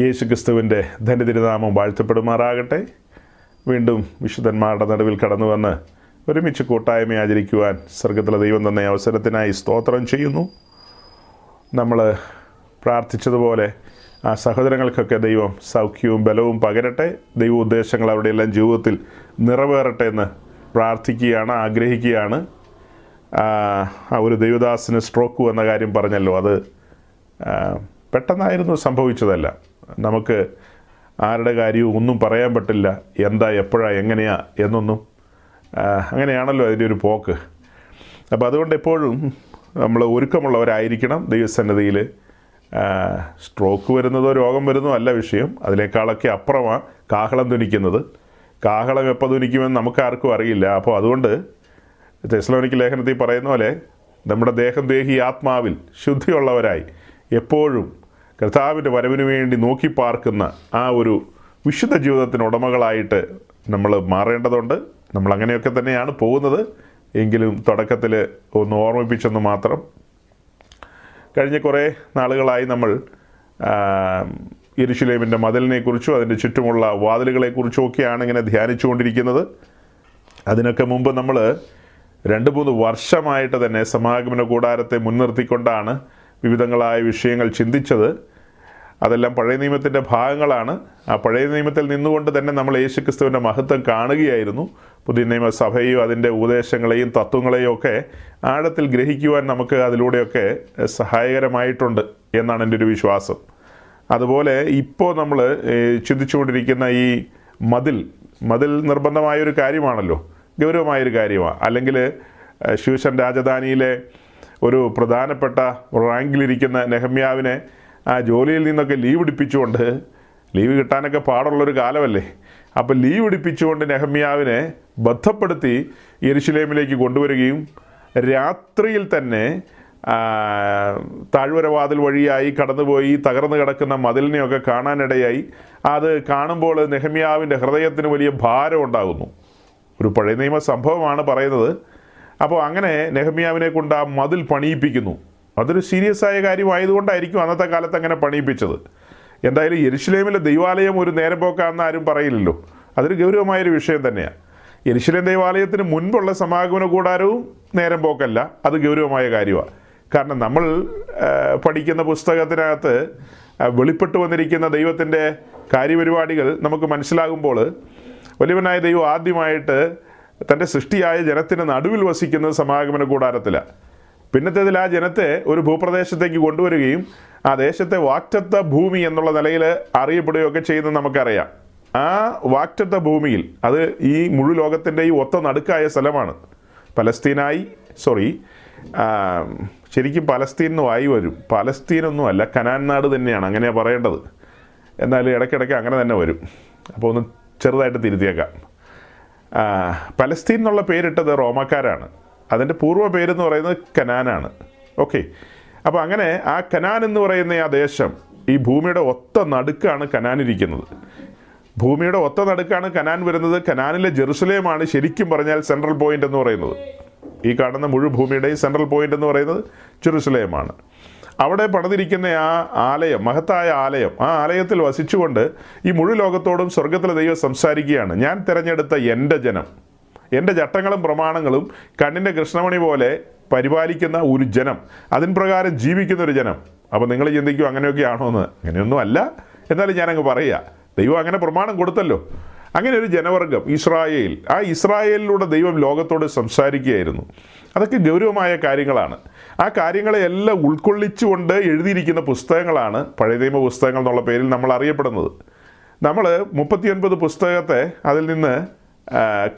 യേശു ക്രിസ്തുവിന്റെ ധനിതിരുനാമം വാഴ്ത്തപ്പെടുമാറാകട്ടെ. വീണ്ടും വിശുദ്ധന്മാരുടെ നടുവിൽ കടന്നു വന്ന് ഒരുമിച്ച് കൂട്ടായ്മ ആചരിക്കുവാൻ സ്വർഗത്തിലെ ദൈവം തന്ന അവസരത്തിനായി സ്തോത്രം ചെയ്യുന്നു. നമ്മൾ പ്രാർത്ഥിച്ചതുപോലെ ആ സഹോദരങ്ങൾക്കൊക്കെ ദൈവം സൗഖ്യവും ബലവും പകരട്ടെ. ദൈവ ഉദ്ദേശങ്ങൾ അവരുടെ എല്ലാം ജീവിതത്തിൽ നിറവേറട്ടെ എന്ന് പ്രാർത്ഥിക്കുകയാണ് ആഗ്രഹിക്കുകയാണ്. ആ ഒരു ദൈവദാസിന് സ്ട്രോക്ക് വന്ന കാര്യം പറഞ്ഞല്ലോ. അത് പെട്ടെന്നായിരുന്നു സംഭവിച്ചതല്ല. നമുക്ക് ആരുടെ കാര്യവും ഒന്നും പറയാൻ പറ്റില്ല. എന്താ എപ്പോഴാ എങ്ങനെയാ എന്നൊന്നും അങ്ങനെയാണല്ലോ അതിന്റെ ഒരു പോക്ക്. അപ്പോൾ അതുകൊണ്ട് എപ്പോഴും നമ്മൾ ഒരുക്കമുള്ളവരായിരിക്കണം ദൈവസന്നിധിയിൽ. സ്ട്രോക്ക് വരുന്നതോ രോഗം വരുന്നതോ അല്ല വിഷയം. അതിനേക്കാളൊക്കെ അപ്പുറമാണ് കാഹളം ധനിക്കുന്നത്. കാഹളം എപ്പോൾ ധനിക്കുമെന്ന് നമുക്ക് ആർക്കും അറിയില്ല. അപ്പോൾ അതുകൊണ്ട് തെസ്ലോനിക്ക് ലേഖനത്തിൽ പറയുന്ന പോലെ നമ്മുടെ ദേഹം ദേഹി ആത്മാവിൽ ശുദ്ധിയുള്ളവരായി. എപ്പോഴും കർത്താവിന്റെ വരവിന് വേണ്ടി നോക്കി പാർക്കുന്ന ആ ഒരു വിശുദ്ധ ജീവിതത്തിന് ഉടമകളായിട്ട് നമ്മൾ മാറേണ്ടതുണ്ട്. നമ്മൾ അങ്ങനെയൊക്കെ തന്നെയാണ് പോകുന്നത്. എങ്കിലും തുടക്കത്തിൽ ഒന്ന് ഓർമ്മിപ്പിച്ചെന്ന് മാത്രം. കഴിഞ്ഞ കുറേ നാളുകളായി നമ്മൾ ഇരുശിലേമിന്റെ മതിലിനെക്കുറിച്ചും അതിന്റെ ചുറ്റുമുള്ള വാതിലുകളെക്കുറിച്ചും ഒക്കെയാണ് ഇങ്ങനെ ധ്യാനിച്ചുകൊണ്ടിരിക്കുന്നത്. അതിനൊക്കെ മുമ്പ് നമ്മൾ രണ്ട് മൂന്ന് വർഷമായിട്ട് തന്നെ സമാഗമന കൂടാരത്തെ മുൻനിർത്തിക്കൊണ്ടാണ് വിവിധങ്ങളായ വിഷയങ്ങൾ ചിന്തിച്ചത് അതെല്ലാം പഴയ നിയമത്തിന്റെ ഭാഗങ്ങളാണ്. ആ പഴയ നിയമത്തിൽ നിന്നുകൊണ്ട് തന്നെ നമ്മൾ യേശുക്രിസ്തുവിന്റെ മഹത്വം കാണുകയായിരുന്നു. പുതിയ നിയമസഭയും അതിന്റെ ഉപദേശങ്ങളെയും തത്വങ്ങളെയും ഒക്കെ ആഴത്തിൽ ഗ്രഹിക്കുവാൻ നമുക്ക് അതിലൂടെയൊക്കെ സഹായകരമായിട്ടുണ്ട് എന്നാണ് എന്റെ ഒരു വിശ്വാസം. അതുപോലെ ഇപ്പോൾ നമ്മൾ ചിന്തിച്ചുകൊണ്ടിരിക്കുന്ന ഈ മതിൽ മതിൽ നിർബന്ധമായൊരു കാര്യമാണല്ലോ. ഗൗരവമായൊരു കാര്യമാണ് അല്ലെങ്കിൽ ശിവശൻ രാജധാനിയിലെ ഒരു പ്രധാനപ്പെട്ട റാങ്കിലിരിക്കുന്ന നെഹമ്യാവിനെ ആ ജോലിയിൽ നിന്നൊക്കെ ലീവ് എടുപ്പിച്ചുകൊണ്ട് ലീവ് കിട്ടാനൊക്കെ പാടുള്ളൊരു കാലമല്ലേ? അപ്പോൾ ലീവ് എടുപ്പിച്ചുകൊണ്ട് നെഹമ്യാവിനെ ബന്ധപ്പെടുത്തി യെരുശലേമിലേക്ക് കൊണ്ടുവരികയും രാത്രിയിൽ തന്നെ താഴ്വരവാതിൽ വഴിയായി കടന്നുപോയി തകർന്നു കിടക്കുന്ന മതിലിനെയൊക്കെ കാണാനിടയായി. അത് കാണുമ്പോൾ നെഹമ്യാവിന്റെ ഹൃദയത്തിന് വലിയ ഭാരം ഉണ്ടാകുന്നു ഒരു പഴയ നിയമ സംഭവമാണ് പറയുന്നത്. അപ്പോൾ അങ്ങനെ നെഹമ്യാവിനെ കൊണ്ട് ആ മതിൽ പണിയിപ്പിക്കുന്നു. അതൊരു സീരിയസ് ആയ കാര്യമായതുകൊണ്ടായിരിക്കും അന്നത്തെ കാലത്ത് അങ്ങനെ പണിയിപ്പിച്ചത്. എന്തായാലും യെരുഷലേമിലെ ദൈവാലയം ഒരു നേരം പോക്കാന്ന് ആരും പറയില്ലല്ലോ. അതൊരു ഗൗരവമായൊരു വിഷയം തന്നെയാണ് യെരുഷലേം ദൈവാലയത്തിന് മുൻപുള്ള സമാഗമന കൂടാരവും നേരം പോക്കല്ല അത് ഗൗരവമായ കാര്യമാണ് കാരണം നമ്മൾ പഠിക്കുന്ന പുസ്തകത്തിനകത്ത് വെളിപ്പെട്ടു വന്നിരിക്കുന്ന ദൈവത്തിന്റെ കാര്യപരിപാടികൾ നമുക്ക് മനസ്സിലാകുമ്പോൾ വലിയവനായ ദൈവം ആദ്യമായിട്ട് തന്റെ സൃഷ്ടിയായ ജനത്തിന് നടുവിൽ വസിക്കുന്നത് സമാഗമന കൂടാരത്തിലാണ്. പിന്നത്തേതിൽ ആ ജനത്തെ ഒരു ഭൂപ്രദേശത്തേക്ക് കൊണ്ടുവരികയും ആ ദേശത്തെ വാക്റ്റത്ത ഭൂമി എന്നുള്ള നിലയിൽ അറിയപ്പെടുകയൊക്കെ ചെയ്യുന്നത് നമുക്കറിയാം. ആ വാക്റ്റത്ത ഭൂമിയിൽ അത് ഈ മുഴു ലോകത്തിന്റെ ഈ ഒത്ത നടുക്കായ സ്ഥലമാണ്. പലസ്തീനായി സോറി ശരിക്കും പലസ്തീൻ എന്ന് വായി വരും. പലസ്തീനൊന്നും അല്ല കനാൻ നാട് തന്നെയാണ് അങ്ങനെയാണ് പറയേണ്ടത്. എന്നാൽ ഇടയ്ക്കിടയ്ക്ക് അങ്ങനെ തന്നെ വരും. അപ്പോൾ ഒന്ന് ചെറുതായിട്ട് തിരുത്തിയേക്കാം. പലസ്തീൻ എന്നുള്ള പേരിട്ടത് റോമാക്കാരാണ്. അതിന്റെ പൂർവ പേരെന്ന് പറയുന്നത് കനാനാണ്. ഓക്കെ. അപ്പോൾ അങ്ങനെ ആ കനാൻ എന്ന് പറയുന്ന ആ ദേശം ഈ ഭൂമിയുടെ ഒത്ത നടുക്കാണ് കനാൻ ഇരിക്കുന്നത്. ഭൂമിയുടെ ഒത്ത നടുക്കാണ് കനാൻ വരുന്നത്. കനാനിലെ ജെറുസലേമാണ് ശരിക്കും പറഞ്ഞാൽ സെൻട്രൽ പോയിന്റ് എന്ന് പറയുന്നത്. ഈ കാണുന്ന മുഴു ഭൂമിയുടെയും സെൻട്രൽ പോയിന്റ് എന്ന് പറയുന്നത് ജെറുസലേമാണ്. അവിടെ പണിതിരിക്കുന്ന ആ ആലയം മഹത്തായ ആലയം ആ ആലയത്തിൽ വസിച്ചുകൊണ്ട് ഈ മുഴു ലോകത്തോടും സ്വർഗത്തിലെ ദൈവം സംസാരിക്കുകയാണ്. ഞാൻ തിരഞ്ഞെടുത്ത എന്റെ ജനം എന്റെ ചട്ടങ്ങളും പ്രമാണങ്ങളും കണ്ണിന്റെ കൃഷ്ണമണി പോലെ പരിപാലിക്കുന്ന ഒരു ജനം അതിൻ പ്രകാരം ജീവിക്കുന്ന ഒരു ജനം. അപ്പോൾ നിങ്ങൾ ചിന്തിക്കും അങ്ങനെയൊക്കെയാണോ എന്ന് അങ്ങനെയൊന്നും അല്ല. എന്നാലും ഞാനങ്ങ് പറയുക ദൈവം അങ്ങനെ പ്രമാണം കൊടുത്തല്ലോ. അങ്ങനെ ഒരു ജനവർഗം ഇസ്രായേൽ ആ ഇസ്രായേലിലൂടെ ദൈവം ലോകത്തോട് സംസാരിക്കുകയായിരുന്നു. അതൊക്കെ ഗൗരവമായ കാര്യങ്ങളാണ്. ആ കാര്യങ്ങളെ എല്ലാം ഉൾക്കൊള്ളിച്ചുകൊണ്ട് എഴുതിയിരിക്കുന്ന പുസ്തകങ്ങളാണ് പഴയ നിയമ പുസ്തകങ്ങൾ എന്നുള്ള പേരിൽ നമ്മൾ അറിയപ്പെടുന്നത്. നമ്മൾ മുപ്പത്തിയൊൻപത് പുസ്തകത്തെ അതിൽ നിന്ന്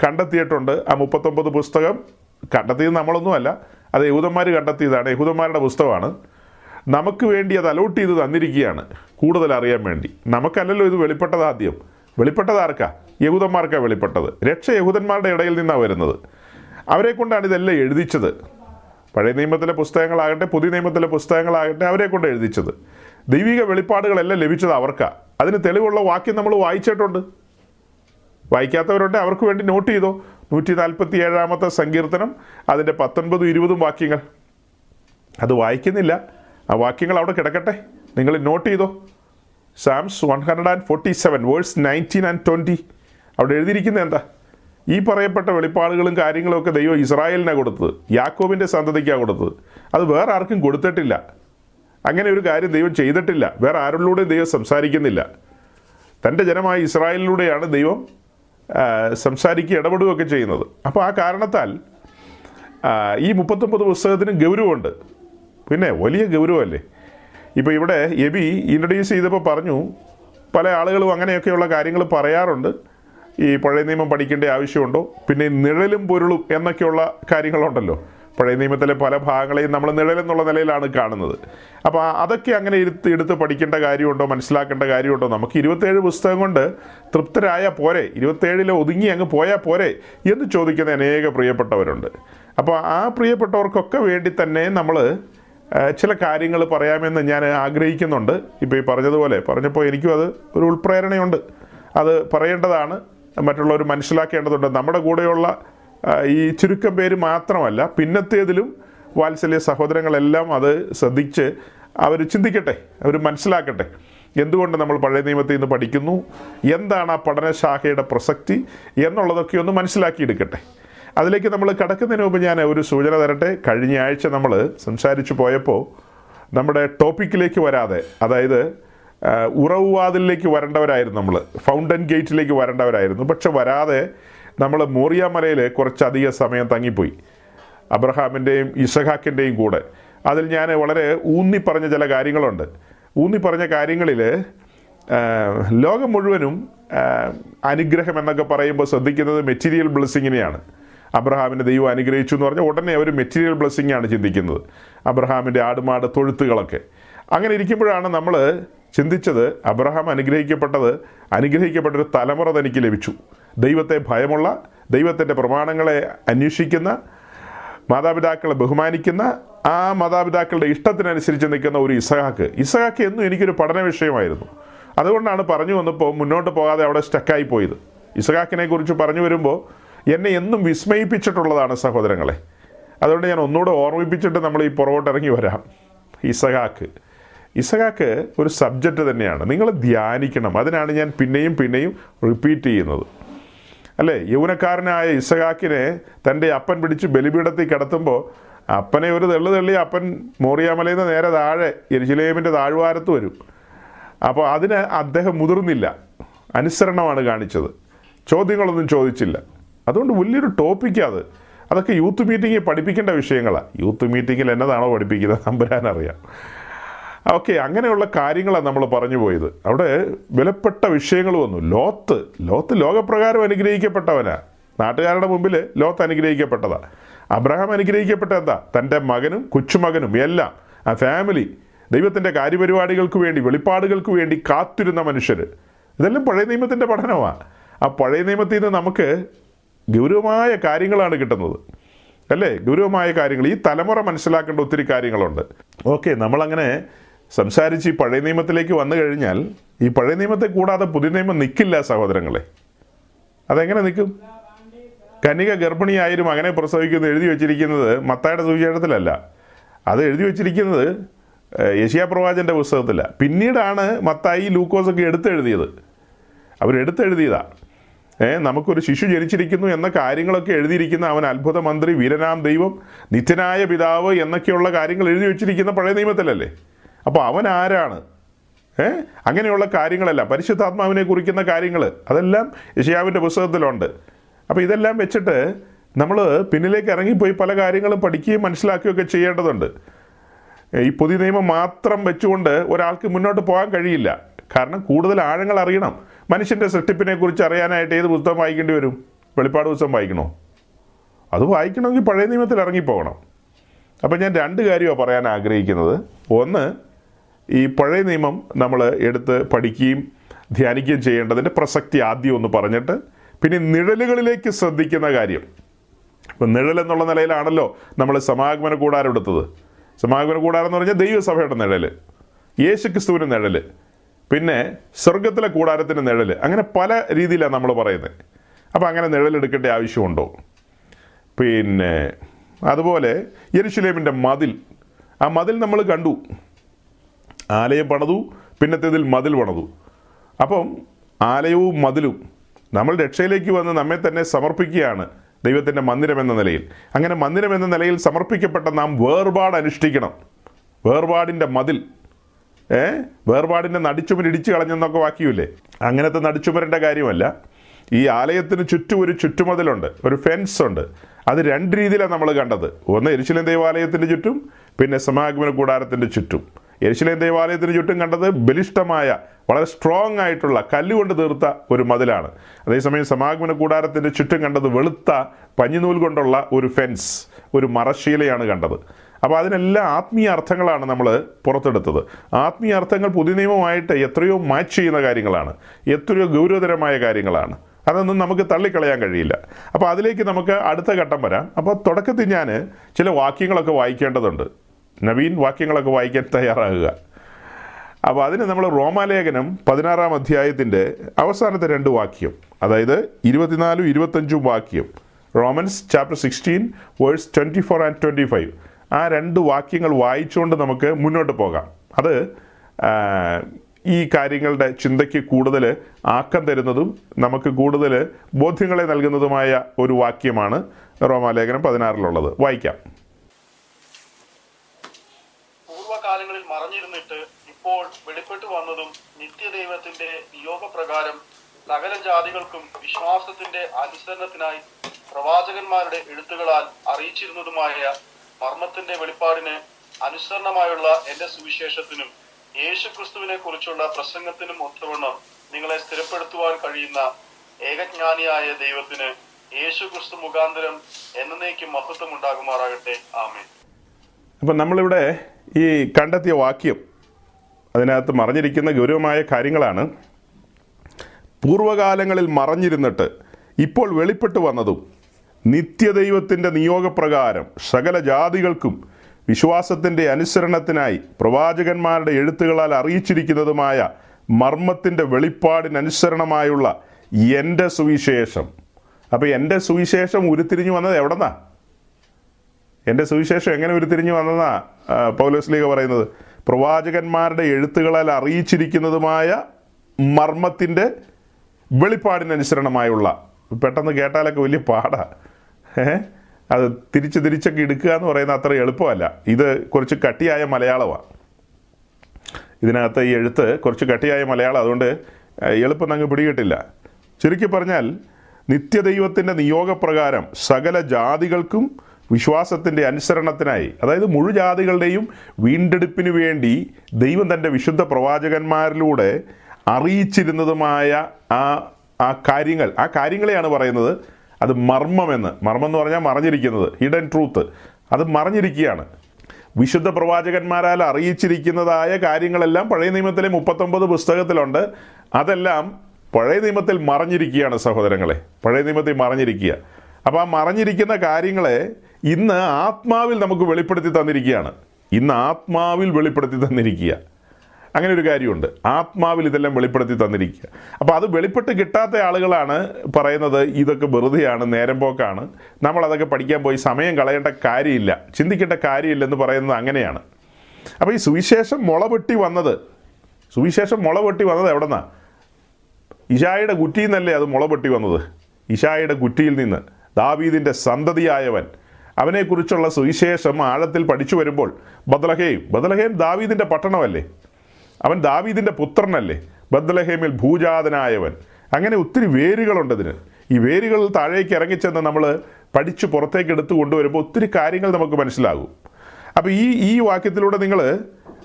കണ്ടെത്തിയിട്ടുണ്ട്. ആ മുപ്പത്തൊമ്പത് പുസ്തകം കണ്ടെത്തിയത് നമ്മളൊന്നുമല്ല അത് യഹൂദന്മാർ കണ്ടെത്തിയതാണ് യഹൂദന്മാരുടെ പുസ്തകമാണ്. നമുക്ക് വേണ്ടി അത് അലോട്ട് ചെയ്ത് തന്നിരിക്കുകയാണ് കൂടുതൽ അറിയാൻ വേണ്ടി. നമുക്കല്ലല്ലോ ഇത് വെളിപ്പെട്ടത് ആദ്യം. വെളിപ്പെട്ടത് ആർക്കാ? യഹൂദന്മാർക്കാണ് വെളിപ്പെട്ടത്. രക്ഷ യഹൂദന്മാരുടെ ഇടയിൽ നിന്നാണ് വരുന്നത്. അവരെ കൊണ്ടാണ് ഇതെല്ലാം എഴുതിച്ചത്. പഴയ നിയമത്തിലെ പുസ്തകങ്ങളാകട്ടെ പുതിയ നിയമത്തിലെ പുസ്തകങ്ങളാകട്ടെ അവരെ കൊണ്ട് എഴുതിച്ചത്. ദൈവിക വെളിപ്പാടുകളെല്ലാം ലഭിച്ചത് അവർക്കാ. അതിന് തെളിവുള്ള വാക്യം നമ്മൾ വായിച്ചിട്ടുണ്ട്. വായിക്കാത്തവരുണ്ട് അവർക്ക് വേണ്ടി നോട്ട് ചെയ്തോ. നൂറ്റി നാൽപ്പത്തി ഏഴാമത്തെ സങ്കീർത്തനം അതിന്റെ പത്തൊൻപതും ഇരുപതും വാക്യങ്ങൾ. അത് വായിക്കുന്നില്ല. ആ വാക്യങ്ങൾ അവിടെ കിടക്കട്ടെ. നിങ്ങൾ നോട്ട് ചെയ്തോ. Psalms one hundred and forty seven verse nineteen and twenty. അവിടെ എഴുതിയിരിക്കുന്നത് എന്താ? ഈ പറയപ്പെട്ട വെളിപ്പാടുകളും കാര്യങ്ങളും ഒക്കെ ദൈവം ഇസ്രായേലിനാണ് കൊടുത്തത്. യാക്കോബിന്റെ സന്തതിക്കാണ് കൊടുത്തത്. അത് വേറെ ആർക്കും കൊടുത്തിട്ടില്ല. അങ്ങനെ ഒരു കാര്യം ദൈവം ചെയ്തിട്ടില്ല. വേറെ ആരിലൂടെയും ദൈവം സംസാരിക്കുന്നില്ല. തന്റെ ജനമായ ഇസ്രായേലിലൂടെയാണ് ദൈവം സംസാരിക്കുക ഇടപെടുകയൊക്കെ ചെയ്യുന്നത്. അപ്പോൾ ആ കാരണത്താൽ ഈ മുപ്പത്തൊമ്പത് പുസ്തകത്തിന് ഗൗരവമുണ്ട്. പിന്നെ വലിയ ഗൗരവമല്ലേ? ഇപ്പോൾ ഇവിടെ എബി ഇൻട്രൊഡ്യൂസ് ചെയ്തപ്പോൾ പറഞ്ഞു പല ആളുകളും അങ്ങനെയൊക്കെയുള്ള കാര്യങ്ങൾ പറയാറുണ്ട്. ഈ പഴയ നിയമം പഠിക്കേണ്ട ആവശ്യമുണ്ടോ? പിന്നെ നിഴലും പൊരുളും എന്നൊക്കെയുള്ള കാര്യങ്ങളുണ്ടല്ലോ. പഴയ നിയമത്തിലെ പല ഭാഗങ്ങളെയും നമ്മൾ നിഴലെന്നുള്ള നിലയിലാണ് കാണുന്നത്. അപ്പോൾ അതൊക്കെ അങ്ങനെ എടുത്ത് എടുത്ത് പഠിക്കേണ്ട കാര്യമുണ്ടോ? മനസ്സിലാക്കേണ്ട കാര്യമുണ്ടോ? നമുക്ക് ഇരുപത്തേഴ് പുസ്തകം കൊണ്ട് തൃപ്തരായ പോരെ. ഇരുപത്തേഴിൽ ഒതുങ്ങി അങ്ങ് പോയാൽ പോരെ എന്ന് ചോദിക്കുന്ന അനേക പ്രിയപ്പെട്ടവരുണ്ട്. അപ്പോൾ ആ പ്രിയപ്പെട്ടവർക്കൊക്കെ വേണ്ടി തന്നെ നമ്മൾ ചില കാര്യങ്ങൾ പറയാമെന്ന് ഞാൻ ആഗ്രഹിക്കുന്നുണ്ട്. ഇപ്പോൾ ഈ പറഞ്ഞതുപോലെ പറഞ്ഞപ്പോൾ എനിക്കും അത് ഒരു ഉൾപ്രേരണയുണ്ട്. അത് പറയേണ്ടതാണ്. മറ്റുള്ളവർ മനസ്സിലാക്കേണ്ടതുണ്ട്. നമ്മുടെ കൂടെയുള്ള ഈ ചുരുക്കം പേര് മാത്രമല്ല പിന്നത്തേതിലും വാത്സല്യ സഹോദരങ്ങളെല്ലാം അത് ശ്രദ്ധിച്ച് അവർ ചിന്തിക്കട്ടെ അവർ മനസ്സിലാക്കട്ടെ. എന്തുകൊണ്ട് നമ്മൾ പഴയ നിയമത്തിൽ നിന്ന് പഠിക്കുന്നു? എന്താണ് ആ പഠനശാഖയുടെ പ്രസക്തി? എന്നുള്ളതൊക്കെ ഒന്ന് മനസ്സിലാക്കിയെടുക്കട്ടെ. അതിലേക്ക് നമ്മൾ കടക്കുന്നതിന് മുമ്പ് ഞാൻ ഒരു സൂചന തരട്ടെ. കഴിഞ്ഞ ആഴ്ച നമ്മൾ സംസാരിച്ചു പോയപ്പോൾ നമ്മുടെ ടോപ്പിക്കിലേക്ക് വരാതെ അതായത് ഉറവുവാതിലേക്ക് വരേണ്ടവരായിരുന്നു നമ്മൾ ഫൗണ്ടൻ ഗേറ്റിലേക്ക് വരേണ്ടവരായിരുന്നു. പക്ഷെ വരാതെ നമ്മൾ മോറിയാമലയിൽ കുറച്ചധിക സമയം തങ്ങിപ്പോയി. അബ്രഹാമിന്റെയും ഇഷഹാക്കിന്റെയും കൂടെ. അതിൽ ഞാൻ വളരെ ഊന്നി പറഞ്ഞ ചില കാര്യങ്ങളുണ്ട്. ഊന്നി പറഞ്ഞ കാര്യങ്ങളിൽ ലോകം മുഴുവനും അനുഗ്രഹം എന്നൊക്കെ പറയുമ്പോൾ ശ്രദ്ധിക്കുന്നത് മെറ്റീരിയൽ ബ്ലെസ്സിങ്ങിനെയാണ് അബ്രഹാമിന്റെ ദൈവം അനുഗ്രഹിച്ചു എന്ന് പറഞ്ഞാൽ ഉടനെ അവർ മെറ്റീരിയൽ ബ്ലെസ്സിങ്ങാണ് ചിന്തിക്കുന്നത്. അബ്രഹാമിന്റെ ആടുമാട് തൊഴുത്തുകളൊക്കെ. അങ്ങനെ ഇരിക്കുമ്പോഴാണ് നമ്മൾ ചിന്തിച്ചത് അബ്രഹാം അനുഗ്രഹിക്കപ്പെട്ടത് അനുഗ്രഹിക്കപ്പെട്ടൊരു തലമുറ തനിക്ക് ലഭിച്ചു. ദൈവത്തെ ഭയമുള്ള ദൈവത്തിന്റെ പ്രമാണങ്ങളെ അന്വേഷിക്കുന്ന മാതാപിതാക്കളെ ബഹുമാനിക്കുന്ന ആ മാതാപിതാക്കളുടെ ഇഷ്ടത്തിനനുസരിച്ച് നിൽക്കുന്ന ഒരു ഇസഹാക്ക്. ഇസഹാക്ക് എന്നും എനിക്കൊരു പഠന വിഷയമായിരുന്നു. അതുകൊണ്ടാണ് പറഞ്ഞു വന്നപ്പോൾ മുന്നോട്ട് പോകാതെ അവിടെ സ്റ്റക്കായി പോയത്. ഇസഹാക്കിനെ കുറിച്ച് പറഞ്ഞു വരുമ്പോൾ എന്നെ എന്നും വിസ്മയിപ്പിച്ചിട്ടുള്ളതാണ് സഹോദരങ്ങളെ. അതുകൊണ്ട് ഞാൻ ഒന്നുകൂടെ ഓർമ്മിപ്പിച്ചിട്ട് നമ്മൾ ഈ പുറകോട്ടിറങ്ങി വരാം. ഇസഹാക്ക്. ഇസഹാക്ക് ഒരു സബ്ജക്റ്റ് തന്നെയാണ്. നിങ്ങൾ ധ്യാനിക്കണം. അതിനാണ് ഞാൻ പിന്നെയും പിന്നെയും റിപ്പീറ്റ് ചെയ്യുന്നത്. അല്ലേ? യൗവനക്കാരനായ ഇസഹാക്കിനെ തന്റെ അപ്പൻ പിടിച്ച് ബലിപീഠത്തിൽ കിടത്തുമ്പോൾ അപ്പനെ ഒരു തെള്ളു തള്ളി അപ്പൻ മോറിയാമലയിൽ നിന്ന് നേരെ താഴെ എരിശിലേമിന്റെ താഴ്വാരത്ത് വരും. അപ്പോൾ അതിന് അദ്ദേഹം മുതിർന്നില്ല. അനുസരണമാണ് കാണിച്ചത്. ചോദ്യങ്ങളൊന്നും ചോദിച്ചില്ല. അതുകൊണ്ട് വലിയൊരു ടോപ്പിക്കാണ് അത്. അതൊക്കെ യൂത്ത് മീറ്റിങ്ങിൽ പഠിപ്പിക്കേണ്ട വിഷയങ്ങളാണ് യൂത്ത് മീറ്റിങ്ങിൽ എന്നതാണോ പഠിപ്പിക്കുന്നത്? നമ്പരാൻ അറിയാം ഓക്കെ അങ്ങനെയുള്ള കാര്യങ്ങളാണ് നമ്മൾ പറഞ്ഞു പോയത്. അവിടെ വിലപ്പെട്ട വിഷയങ്ങൾ വന്നു. ലോത്ത് ലോത്ത് ലോകപ്രകാരം അനുഗ്രഹിക്കപ്പെട്ടവനാ. നാട്ടുകാരുടെ മുമ്പിൽ ലോത്ത് അനുഗ്രഹിക്കപ്പെട്ടതാ. അബ്രഹാം അനുഗ്രഹിക്കപ്പെട്ട എന്താ? തന്റെ മകനും കൊച്ചുമകനും എല്ലാം. ആ ഫാമിലി ദൈവത്തിന്റെ കാര്യപരിപാടികൾക്ക് വേണ്ടി വെളിപ്പാടുകൾക്ക് വേണ്ടി കാത്തിരുന്ന മനുഷ്യർ ഇതെല്ലാം പഴയ നിയമത്തിന്റെ പഠനമാണ് ആ പഴയ നിയമത്തിൽ നിന്ന് നമുക്ക് ഗൗരവമായ കാര്യങ്ങളാണ് കിട്ടുന്നത്. അല്ലേ? ഗൗരവമായ കാര്യങ്ങൾ. ഈ തലമുറ മനസ്സിലാക്കേണ്ട ഒത്തിരി കാര്യങ്ങളുണ്ട്. ഓക്കെ നമ്മളങ്ങനെ സംസാരിച്ച് ഈ പഴയ നിയമത്തിലേക്ക് വന്നു കഴിഞ്ഞാൽ ഈ പഴയ നിയമത്തെ കൂടാതെ പുതിയ നിയമം നിൽക്കില്ല സഹോദരങ്ങളെ. അതെങ്ങനെ നിൽക്കും കനിക ഗർഭിണിയായാലും അങ്ങനെ പ്രസവിക്കുന്നു എഴുതി വെച്ചിരിക്കുന്നത് മത്തായുടെ സുവിശേഷത്തിലല്ല. അത് എഴുതി വെച്ചിരിക്കുന്നത് ഏഹ്, യെശയ്യാ പ്രവാചന്റെ പുസ്തകത്തിലാണ് പിന്നീടാണ് മത്തായി ലൂക്കോസൊക്കെ എടുത്തെഴുതിയത്. അവരെടുത്തെഴുതിയതാ ഏ നമുക്കൊരു ശിശു ജനിച്ചിരിക്കുന്നു എന്ന കാര്യങ്ങളൊക്കെ എഴുതിയിരിക്കുന്ന അവൻ അത്ഭുത മന്ത്രി വീരനാം ദൈവം നിത്യനായ പിതാവ് എന്നൊക്കെയുള്ള കാര്യങ്ങൾ എഴുതി വെച്ചിരിക്കുന്ന പഴയ നിയമത്തിലല്ലേ? അപ്പോൾ അവൻ ആരാണ്? ഏ? അങ്ങനെയുള്ള കാര്യങ്ങളല്ല. പരിശുദ്ധാത്മാവിനെ കുറിക്കുന്ന കാര്യങ്ങൾ അതെല്ലാം യഷിയാവിന്റെ പുസ്തകത്തിലുണ്ട്. അപ്പോൾ ഇതെല്ലാം വെച്ചിട്ട് നമ്മൾ പിന്നിലേക്ക് ഇറങ്ങിപ്പോയി പല കാര്യങ്ങളും പഠിക്കുകയും മനസ്സിലാക്കുകയൊക്കെ ചെയ്യേണ്ടതുണ്ട്. ഈ പുതിയ നിയമം മാത്രം വെച്ചുകൊണ്ട് ഒരാൾക്ക് മുന്നോട്ട് പോകാൻ കഴിയില്ല. കാരണം കൂടുതൽ ആഴങ്ങൾ അറിയണം. മനുഷ്യന്റെ സൃഷ്ടിപ്പിനെ കുറിച്ച് അറിയാനായിട്ട് ഏത് പുസ്തകം വായിക്കേണ്ടി വരും? വെളിപ്പാട് പുസ്തകം വായിക്കണോ? അത് വായിക്കണമെങ്കിൽ പഴയ നിയമത്തിൽ ഇറങ്ങിപ്പോകണം. അപ്പം ഞാൻ രണ്ട് കാര്യമാണ് പറയാൻ ആഗ്രഹിക്കുന്നത്. ഒന്ന് ഈ പഴയ നിയമം നമ്മൾ എടുത്ത് പഠിക്കുകയും ധ്യാനിക്കുകയും ചെയ്യേണ്ടതിന്റെ പ്രസക്തി ആദ്യം ഒന്ന് പറഞ്ഞിട്ട് പിന്നെ നിഴലുകളിലേക്ക് ശ്രദ്ധിക്കുന്ന കാര്യം. ഇപ്പം നിഴൽ എന്നുള്ള നിലയിലാണല്ലോ നമ്മൾ സമാഗമന കൂടാരം എടുത്തത്. സമാഗമന കൂടാരം എന്ന് പറഞ്ഞാൽ ദൈവസഭയുടെ നിഴൽ യേശു ക്രിസ്തുവിന്റെ നിഴൽ പിന്നെ സ്വർഗത്തിലെ കൂടാരത്തിന്റെ നിഴൽ അങ്ങനെ പല രീതിയിലാണ് നമ്മൾ പറയുന്നത്. അപ്പോൾ അങ്ങനെ നിഴലെടുക്കേണ്ട ആവശ്യമുണ്ടോ? പിന്നെ അതുപോലെ യരുഷലേമിന്റെ മതിൽ. ആ മതിൽ നമ്മൾ കണ്ടു. ആലയം പണതു പിന്നത്തേതിൽ മതിൽ പണതു. അപ്പം ആലയവും മതിലും നമ്മൾ രക്ഷയിലേക്ക് വന്ന് നമ്മെ തന്നെ സമർപ്പിക്കുകയാണ് ദൈവത്തിന്റെ മന്ദിരം എന്ന നിലയിൽ. അങ്ങനെ മന്ദിരം എന്ന നിലയിൽ സമർപ്പിക്കപ്പെട്ട നാം വേർപാട് അനുഷ്ഠിക്കണം. വേർപാടിന്റെ മതിൽ. ഏ? വേർപാടിന്റെ നടിച്ചുമർ ഇടിച്ചു കളഞ്ഞെന്നൊക്കെ വാക്കിയില്ലേ അങ്ങനത്തെ നടിച്ചുമരന്റെ കാര്യമല്ല. ഈ ആലയത്തിന് ചുറ്റും ഒരു ചുറ്റുമതിലുണ്ട് ഒരു ഫെൻസ് ഉണ്ട് അത് രണ്ട് രീതിയിലാണ് നമ്മൾ കണ്ടത്. ഒന്ന് എരിശിലൻ ദേവാലയത്തിന്റെ ചുറ്റും പിന്നെ സമാഗമന കൂടാരത്തിന്റെ ചുറ്റും. എരിശിലേം ദേവാലയത്തിന് ചുറ്റും കണ്ടത് ബലിഷ്ടമായ വളരെ സ്ട്രോങ് ആയിട്ടുള്ള കല്ലുകൊണ്ട് തീർത്ത ഒരു മതിലാണ്. അതേസമയം സമാഗമന കൂടാരത്തിന്റെ ചുറ്റും കണ്ടത് വെളുത്ത പഞ്ഞിനൂൽ കൊണ്ടുള്ള ഒരു ഫെൻസ് ഒരു മറശീലയാണ് കണ്ടത്. അപ്പോൾ അതിനെല്ലാം ആത്മീയ അർത്ഥങ്ങളാണ് നമ്മൾ പുറത്തെടുത്തത്. ആത്മീയ അർത്ഥങ്ങൾ പുതിയ നിയമമായിട്ട് എത്രയോ മാച്ച് ചെയ്യുന്ന കാര്യങ്ങളാണ്. എത്രയോ ഗൗരവതരമായ കാര്യങ്ങളാണ്. അതൊന്നും നമുക്ക് തള്ളിക്കളയാൻ കഴിയില്ല. അപ്പോൾ അതിലേക്ക് നമുക്ക് അടുത്ത ഘട്ടം വരാം. അപ്പോൾ തുടക്കത്തിൽ ഞാൻ ചില വാക്യങ്ങളൊക്കെ വായിക്കേണ്ടതുണ്ട്. നവീൻ വാക്യങ്ങളൊക്കെ വായിക്കാൻ തയ്യാറാകുക. അപ്പോൾ അതിന് നമ്മൾ റോമാലേഖനം പതിനാറാം അധ്യായത്തിന്റെ അവസാനത്തെ രണ്ട് വാക്യം അതായത് ഇരുപത്തിനാലും ഇരുപത്തഞ്ചും വാക്യം Romans chapter sixteen verse twenty four and twenty five ആ രണ്ട് വാക്യങ്ങൾ വായിച്ചുകൊണ്ട് നമുക്ക് മുന്നോട്ട് പോകാം. അത് ഈ കാര്യങ്ങളുടെ ചിന്തയ്ക്ക് കൂടുതൽ ആക്കം തരുന്നതും നമുക്ക് കൂടുതൽ ബോധ്യങ്ങളെ നൽകുന്നതുമായ ഒരു വാക്യമാണ് റോമാലേഖനം പതിനാറിലുള്ളത്. വായിക്കാം പൂർവകാലങ്ങളിൽ മറഞ്ഞിരുന്നിട്ട് ഇപ്പോൾ വെളിപ്പെട്ടു വന്നതും നിത്യദൈവത്തിന്റെ നിയോഗപ്രകാരം സകല ജാതികൾക്കും വിശ്വാസത്തിന്റെ അനുസരണത്തിനായി പ്രവാചകന്മാരുടെ എഴുത്തുകളാൽ അറിയിച്ചിരുന്നതുമായ മർമ്മത്തിന്റെ വെളിപ്പാടിന് അനുസരണമായുള്ള എന്റെ സുവിശേഷത്തിനും യേശുക്രിസ്തുവിനെ കുറിച്ചുള്ള പ്രസംഗത്തിനും ഒത്തവണ്ണം നിങ്ങളെ സ്ഥിരപ്പെടുത്തുവാൻ കഴിയുന്ന ഏകജ്ഞാനിയായ ദൈവത്തിന് യേശുക്രിസ്തു മുഖാന്തരം എന്നേക്കും മഹത്വം ഉണ്ടാകുമാറാകട്ടെ ആമേ അപ്പൊ നമ്മളിവിടെ ഈ കണ്ടെത്തിയ വാക്യം അതിനകത്ത് മറഞ്ഞിരിക്കുന്ന ഗൗരവമായ കാര്യങ്ങളാണ് പൂർവകാലങ്ങളിൽ മറഞ്ഞിരുന്നിട്ട് ഇപ്പോൾ വെളിപ്പെട്ടു വന്നതും നിത്യദൈവത്തിന്റെ നിയോഗപ്രകാരം സകല ജാതികൾക്കും വിശ്വാസത്തിന്റെ അനുസരണത്തിനായി പ്രവാചകന്മാരുടെ എഴുത്തുകളാൽ അറിയിച്ചിരിക്കുന്നതുമായ മർമ്മത്തിന്റെ വെളിപ്പാടിനനുസരണമായുള്ള എന്റെ സുവിശേഷം. അപ്പോൾ എന്റെ സുവിശേഷം ഉരുത്തിരിഞ്ഞു വന്നത് എവിടെന്നാ? എന്റെ സുവിശേഷം എങ്ങനെ ഉരുത്തിരിഞ്ഞു വന്നതാ പൗലോസ് ലീഗ പറയുന്നത്? പ്രവാചകന്മാരുടെ എഴുത്തുകളാൽ അറിയിച്ചിരിക്കുന്നതുമായ മർമ്മത്തിന്റെ വെളിപ്പാടിനനുസരണമായുള്ള പെട്ടെന്ന് കേട്ടാലൊക്കെ വലിയ പാടാ. അത് തിരിച്ച് തിരിച്ചൊക്കെ എടുക്കുക എന്ന് പറയുന്നത് അത്ര എളുപ്പമല്ല. ഇത് കുറച്ച് കട്ടിയായ മലയാളമാണ് ഇതിനകത്ത് ഈ എഴുത്ത് കുറച്ച് കട്ടിയായ മലയാളം അതുകൊണ്ട് എളുപ്പം അങ്ങ് പിടികിട്ടില്ല. ചുരുക്കി പറഞ്ഞാൽ നിത്യദൈവത്തിന്റെ നിയോഗപ്രകാരം സകല ജാതികൾക്കും വിശ്വാസത്തിന്റെ അനുസരണത്തിനായി അതായത് മുഴുജാതികളുടെയും വീണ്ടെടുപ്പിന് വേണ്ടി ദൈവം തന്റെ വിശുദ്ധ പ്രവാചകന്മാരിലൂടെ അറിയിച്ചിരുന്നതുമായ ആ ആ കാര്യങ്ങൾ ആ കാര്യങ്ങളെയാണ് പറയുന്നത്. അത് മർമ്മമെന്ന് മർമ്മം എന്ന് പറഞ്ഞാൽ മറഞ്ഞിരിക്കുന്നത് ഹിഡൻ ട്രൂത്ത് അത് മറഞ്ഞിരിക്കുകയാണ്. വിശുദ്ധ പ്രവാചകന്മാരാൽ അറിയിച്ചിരിക്കുന്നതായ കാര്യങ്ങളെല്ലാം പഴയ നിയമത്തിലെ മുപ്പത്തൊമ്പത് പുസ്തകത്തിലുണ്ട്. അതെല്ലാം പഴയ നിയമത്തിൽ മറഞ്ഞിരിക്കുകയാണ് സഹോദരങ്ങളെ പഴയ നിയമത്തിൽ മറഞ്ഞിരിക്കുക. അപ്പോൾ ആ മറഞ്ഞിരിക്കുന്ന കാര്യങ്ങളെ ഇന്ന് ആത്മാവിൽ നമുക്ക് വെളിപ്പെടുത്തി തന്നിരിക്കുകയാണ്. ഇന്ന് ആത്മാവിൽ വെളിപ്പെടുത്തി തന്നിരിക്കുക. അങ്ങനെ ഒരു കാര്യമുണ്ട്. ആത്മാവിൽ ഇതെല്ലാം വെളിപ്പെടുത്തി തന്നിരിക്കുക. അപ്പോൾ അത് വെളിപ്പെട്ട് കിട്ടാത്ത ആളുകളാണ് പറയുന്നത് ഇതൊക്കെ വെറുതെയാണ് നേരം പോക്കാണ്. നമ്മളതൊക്കെ പഠിക്കാൻ പോയി സമയം കളയേണ്ട കാര്യമില്ല. ചിന്തിക്കേണ്ട കാര്യമില്ലെന്ന് പറയുന്നത് അങ്ങനെയാണ്. അപ്പോൾ ഈ സുവിശേഷം മുളവെട്ടി വന്നത്. സുവിശേഷം മുളവെട്ടി വന്നത് എവിടെന്നാ? ഇഷായുടെ കുറ്റിയിൽ നിന്നല്ലേ അത് മുളവെട്ടി വന്നത്. ഇഷായുടെ കുറ്റിയിൽ നിന്ന്. ദാവീദിന്റെ സന്തതിയായവൻ. അവനെക്കുറിച്ചുള്ള സുവിശേഷം ആഴത്തിൽ പഠിച്ചു വരുമ്പോൾ ബദലഹേം ബദലഹേം ദാവീദിന്റെ പട്ടണമല്ലേ? അവൻ ദാവീദിന്റെ പുത്രനല്ലേ? ബദലഹേമിൽ ഭൂജാതനായവൻ. അങ്ങനെ ഒത്തിരി വേരുകളുണ്ട് ഇതിന്. ഈ വേരുകൾ താഴേക്ക് ഇറങ്ങിച്ചെന്ന് നമ്മൾ പഠിച്ച് പുറത്തേക്ക് എടുത്തു കൊണ്ടുവരുമ്പോൾ ഒത്തിരി കാര്യങ്ങൾ നമുക്ക് മനസ്സിലാകും. അപ്പോൾ ഈ ഈ വാക്യത്തിലൂടെ നിങ്ങൾ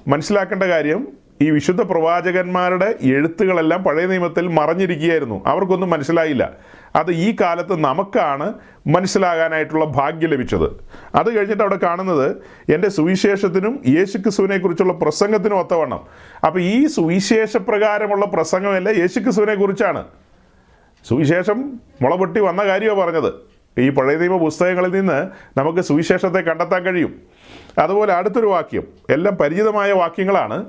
മനസ്സിലാക്കേണ്ട കാര്യം ഈ വിശുദ്ധ പ്രവാചകന്മാരുടെ എഴുത്തുകളെല്ലാം പഴയ നിയമത്തിൽ മറഞ്ഞിരിക്കുകയായിരുന്നു. അവർക്കൊന്നും മനസ്സിലായില്ല. അത് ഈ കാലത്ത് നമുക്കാണ് മനസ്സിലാകാനായിട്ടുള്ള ഭാഗ്യം ലഭിച്ചത്. അത് കഴിഞ്ഞിട്ട് അവിടെ കാണുന്നത് എന്റെ സുവിശേഷത്തിനും യേശുക്രിസുവിനെ കുറിച്ചുള്ള പ്രസംഗത്തിനും ഒത്തവണ്ണം. അപ്പോൾ ഈ സുവിശേഷ പ്രകാരമുള്ള പ്രസംഗമല്ല യേശുക്രിസുവിനെ കുറിച്ചാണ് സുവിശേഷം മുളപൊട്ടി വന്ന കാര്യമാണ് പറഞ്ഞത്. ഈ പഴയ നിയമ പുസ്തകങ്ങളിൽ നിന്ന് നമുക്ക് സുവിശേഷത്തെ കണ്ടെത്താൻ കഴിയും. അതുപോലെ അടുത്തൊരു വാക്യം എല്ലാം പരിചിതമായ വാക്യങ്ങളാണ്.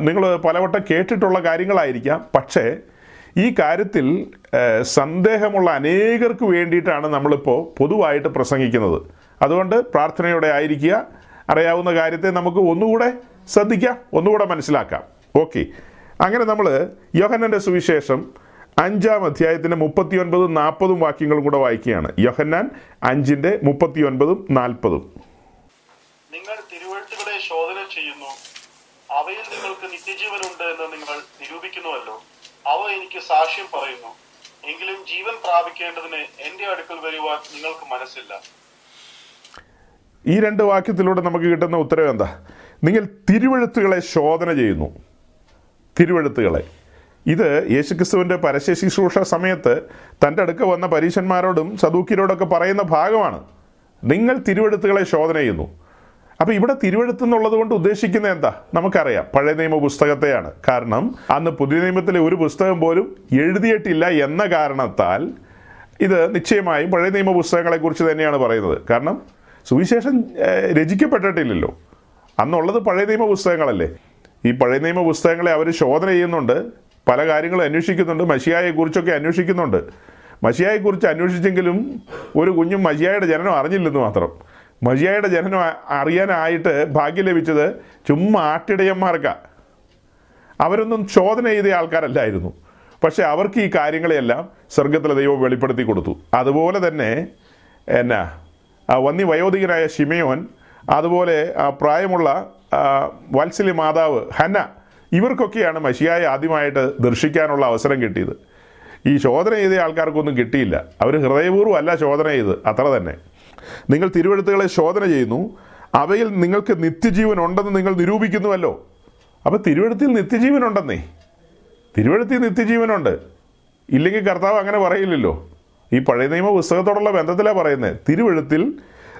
നിങ്ങൾ പലവട്ടം കേട്ടിട്ടുള്ള കാര്യങ്ങളായിരിക്കാം. പക്ഷേ ഈ കാര്യത്തിൽ സന്ദേഹമുള്ള അനേകർക്ക് വേണ്ടിയിട്ടാണ് നമ്മളിപ്പോൾ പൊതുവായിട്ട് പ്രസംഗിക്കുന്നത്. അതുകൊണ്ട് പ്രാർത്ഥനയോടെ ആയിരിക്കുക. അറിയാവുന്ന കാര്യത്തെ നമുക്ക് ഒന്നുകൂടെ ശ്രദ്ധിക്കാം ഒന്നുകൂടെ മനസ്സിലാക്കാം. ഓക്കെ. അങ്ങനെ നമ്മൾ യോഹന്നന്റെ സുവിശേഷം അഞ്ചാം അധ്യായത്തിന്റെ മുപ്പത്തി ഒൻപതും നാൽപ്പതും വാക്യങ്ങളും കൂടെ വായിക്കുകയാണ്. യോഹന്നാൻ അഞ്ചിന്റെ മുപ്പത്തി ഒൻപതും നാൽപ്പതും. നിങ്ങൾ തിരുവഴുത്തുകളെ ശോധന ചെയ്യുന്നു. അവയിൽ നിങ്ങൾക്ക് നിത്യജീവനുണ്ട് എന്ന് നിങ്ങൾ നിരൂപിക്കുന്നുവല്ലോ. അവ എനിക്ക് സാക്ഷ്യം പറയുന്നു. എങ്കിലും ജീവൻ പ്രാപിക്കേണ്ടതിന് എന്റെ അടുക്കൽ വരുവാൻ നിങ്ങൾക്ക് മനസ്സില്ല. ഈ രണ്ട് വാക്യത്തിലൂടെ നമുക്ക് കിട്ടുന്ന ഉത്തരവ് എന്താ? നിങ്ങൾ തിരുവഴുത്തുകളെ ശോധന ചെയ്യുന്നു. തിരുവഴുത്തുകളെ. ഇത് യേശുക്രിസ്തുവിന്റെ പരസ്യ ശുശ്രൂഷ സമയത്ത് തന്റെ അടുക്ക വന്ന പരീശന്മാരോടും സദൂക്കിയരോടൊക്കെ പറയുന്ന ഭാഗമാണ്. നിങ്ങൾ തിരുവഴുത്തുകളെ ശോധന ചെയ്യുന്നു. അപ്പോൾ ഇവിടെ തിരുവഴുത്ത് എന്നുള്ളത് കൊണ്ട് ഉദ്ദേശിക്കുന്നത് എന്താ? നമുക്കറിയാം. പഴയ നിയമ പുസ്തകത്തെയാണ്. കാരണം അന്ന് പുതിയ നിയമത്തിലെ ഒരു പുസ്തകം പോലും എഴുതിയിട്ടില്ല എന്ന കാരണത്താൽ ഇത് നിശ്ചയമായും പഴയ നിയമ പുസ്തകങ്ങളെക്കുറിച്ച് തന്നെയാണ് പറയുന്നത്. കാരണം സുവിശേഷം രചിക്കപ്പെട്ടിട്ടില്ലല്ലോ. അന്നുള്ളത് പഴയ നിയമ പുസ്തകങ്ങളല്ലേ. ഈ പഴയ നിയമ പുസ്തകങ്ങളെ അവർ ശോധന ചെയ്യുന്നുണ്ട്. പല കാര്യങ്ങളും അന്വേഷിക്കുന്നുണ്ട്. മഷിയായെക്കുറിച്ചൊക്കെ അന്വേഷിക്കുന്നുണ്ട്. മഷിയായെക്കുറിച്ച് അന്വേഷിച്ചെങ്കിലും ഒരു കുഞ്ഞും മഷിയായുടെ ജനനം അറിഞ്ഞില്ലെന്ന് മാത്രം. മഷിയായുടെ ജനനം അറിയാനായിട്ട് ഭാഗ്യം ലഭിച്ചത് ചുമ്മാ ആട്ടിടയന്മാർക്കാണ് അവരൊന്നും ചോദന ചെയ്ത ആൾക്കാരല്ലായിരുന്നു. പക്ഷെ അവർക്ക് ഈ കാര്യങ്ങളെയെല്ലാം സ്വർഗത്തിലെ ദൈവം വെളിപ്പെടുത്തി കൊടുത്തു. അതുപോലെ തന്നെ എന്നാ വന്നി വയോധികനായ ഷിമയോൻ അതുപോലെ ആ പ്രായമുള്ള വാത്സല്യ മാതാവ് ഹന്ന ഇവർക്കൊക്കെയാണ് മഷിയായ ആദ്യമായിട്ട് ദർശിക്കാനുള്ള അവസരം കിട്ടിയത്. ഈ ശോധന ചെയ്ത ആൾക്കാർക്കൊന്നും കിട്ടിയില്ല. അവർ ഹൃദയപൂർവം അല്ല ശോധന ചെയ്ത് അത്ര തന്നെ. നിങ്ങൾ തിരുവഴുത്തുകളെ ശോധന ചെയ്യുന്നു. അവയിൽ നിങ്ങൾക്ക് നിത്യജീവൻ ഉണ്ടെന്ന് നിങ്ങൾ നിരൂപിക്കുന്നുവല്ലോ. അപ്പോൾ തിരുവഴുത്തിൽ നിത്യജീവൻ ഉണ്ടെന്നേ. തിരുവഴുത്തിൽ നിത്യജീവനുണ്ട് ഇല്ലെങ്കിൽ കർത്താവ് അങ്ങനെ പറയില്ലല്ലോ. ഈ പഴയ നിയമ പുസ്തകത്തോടുള്ള ബന്ധത്തിലാണ് പറയുന്നത് തിരുവഴുത്തിൽ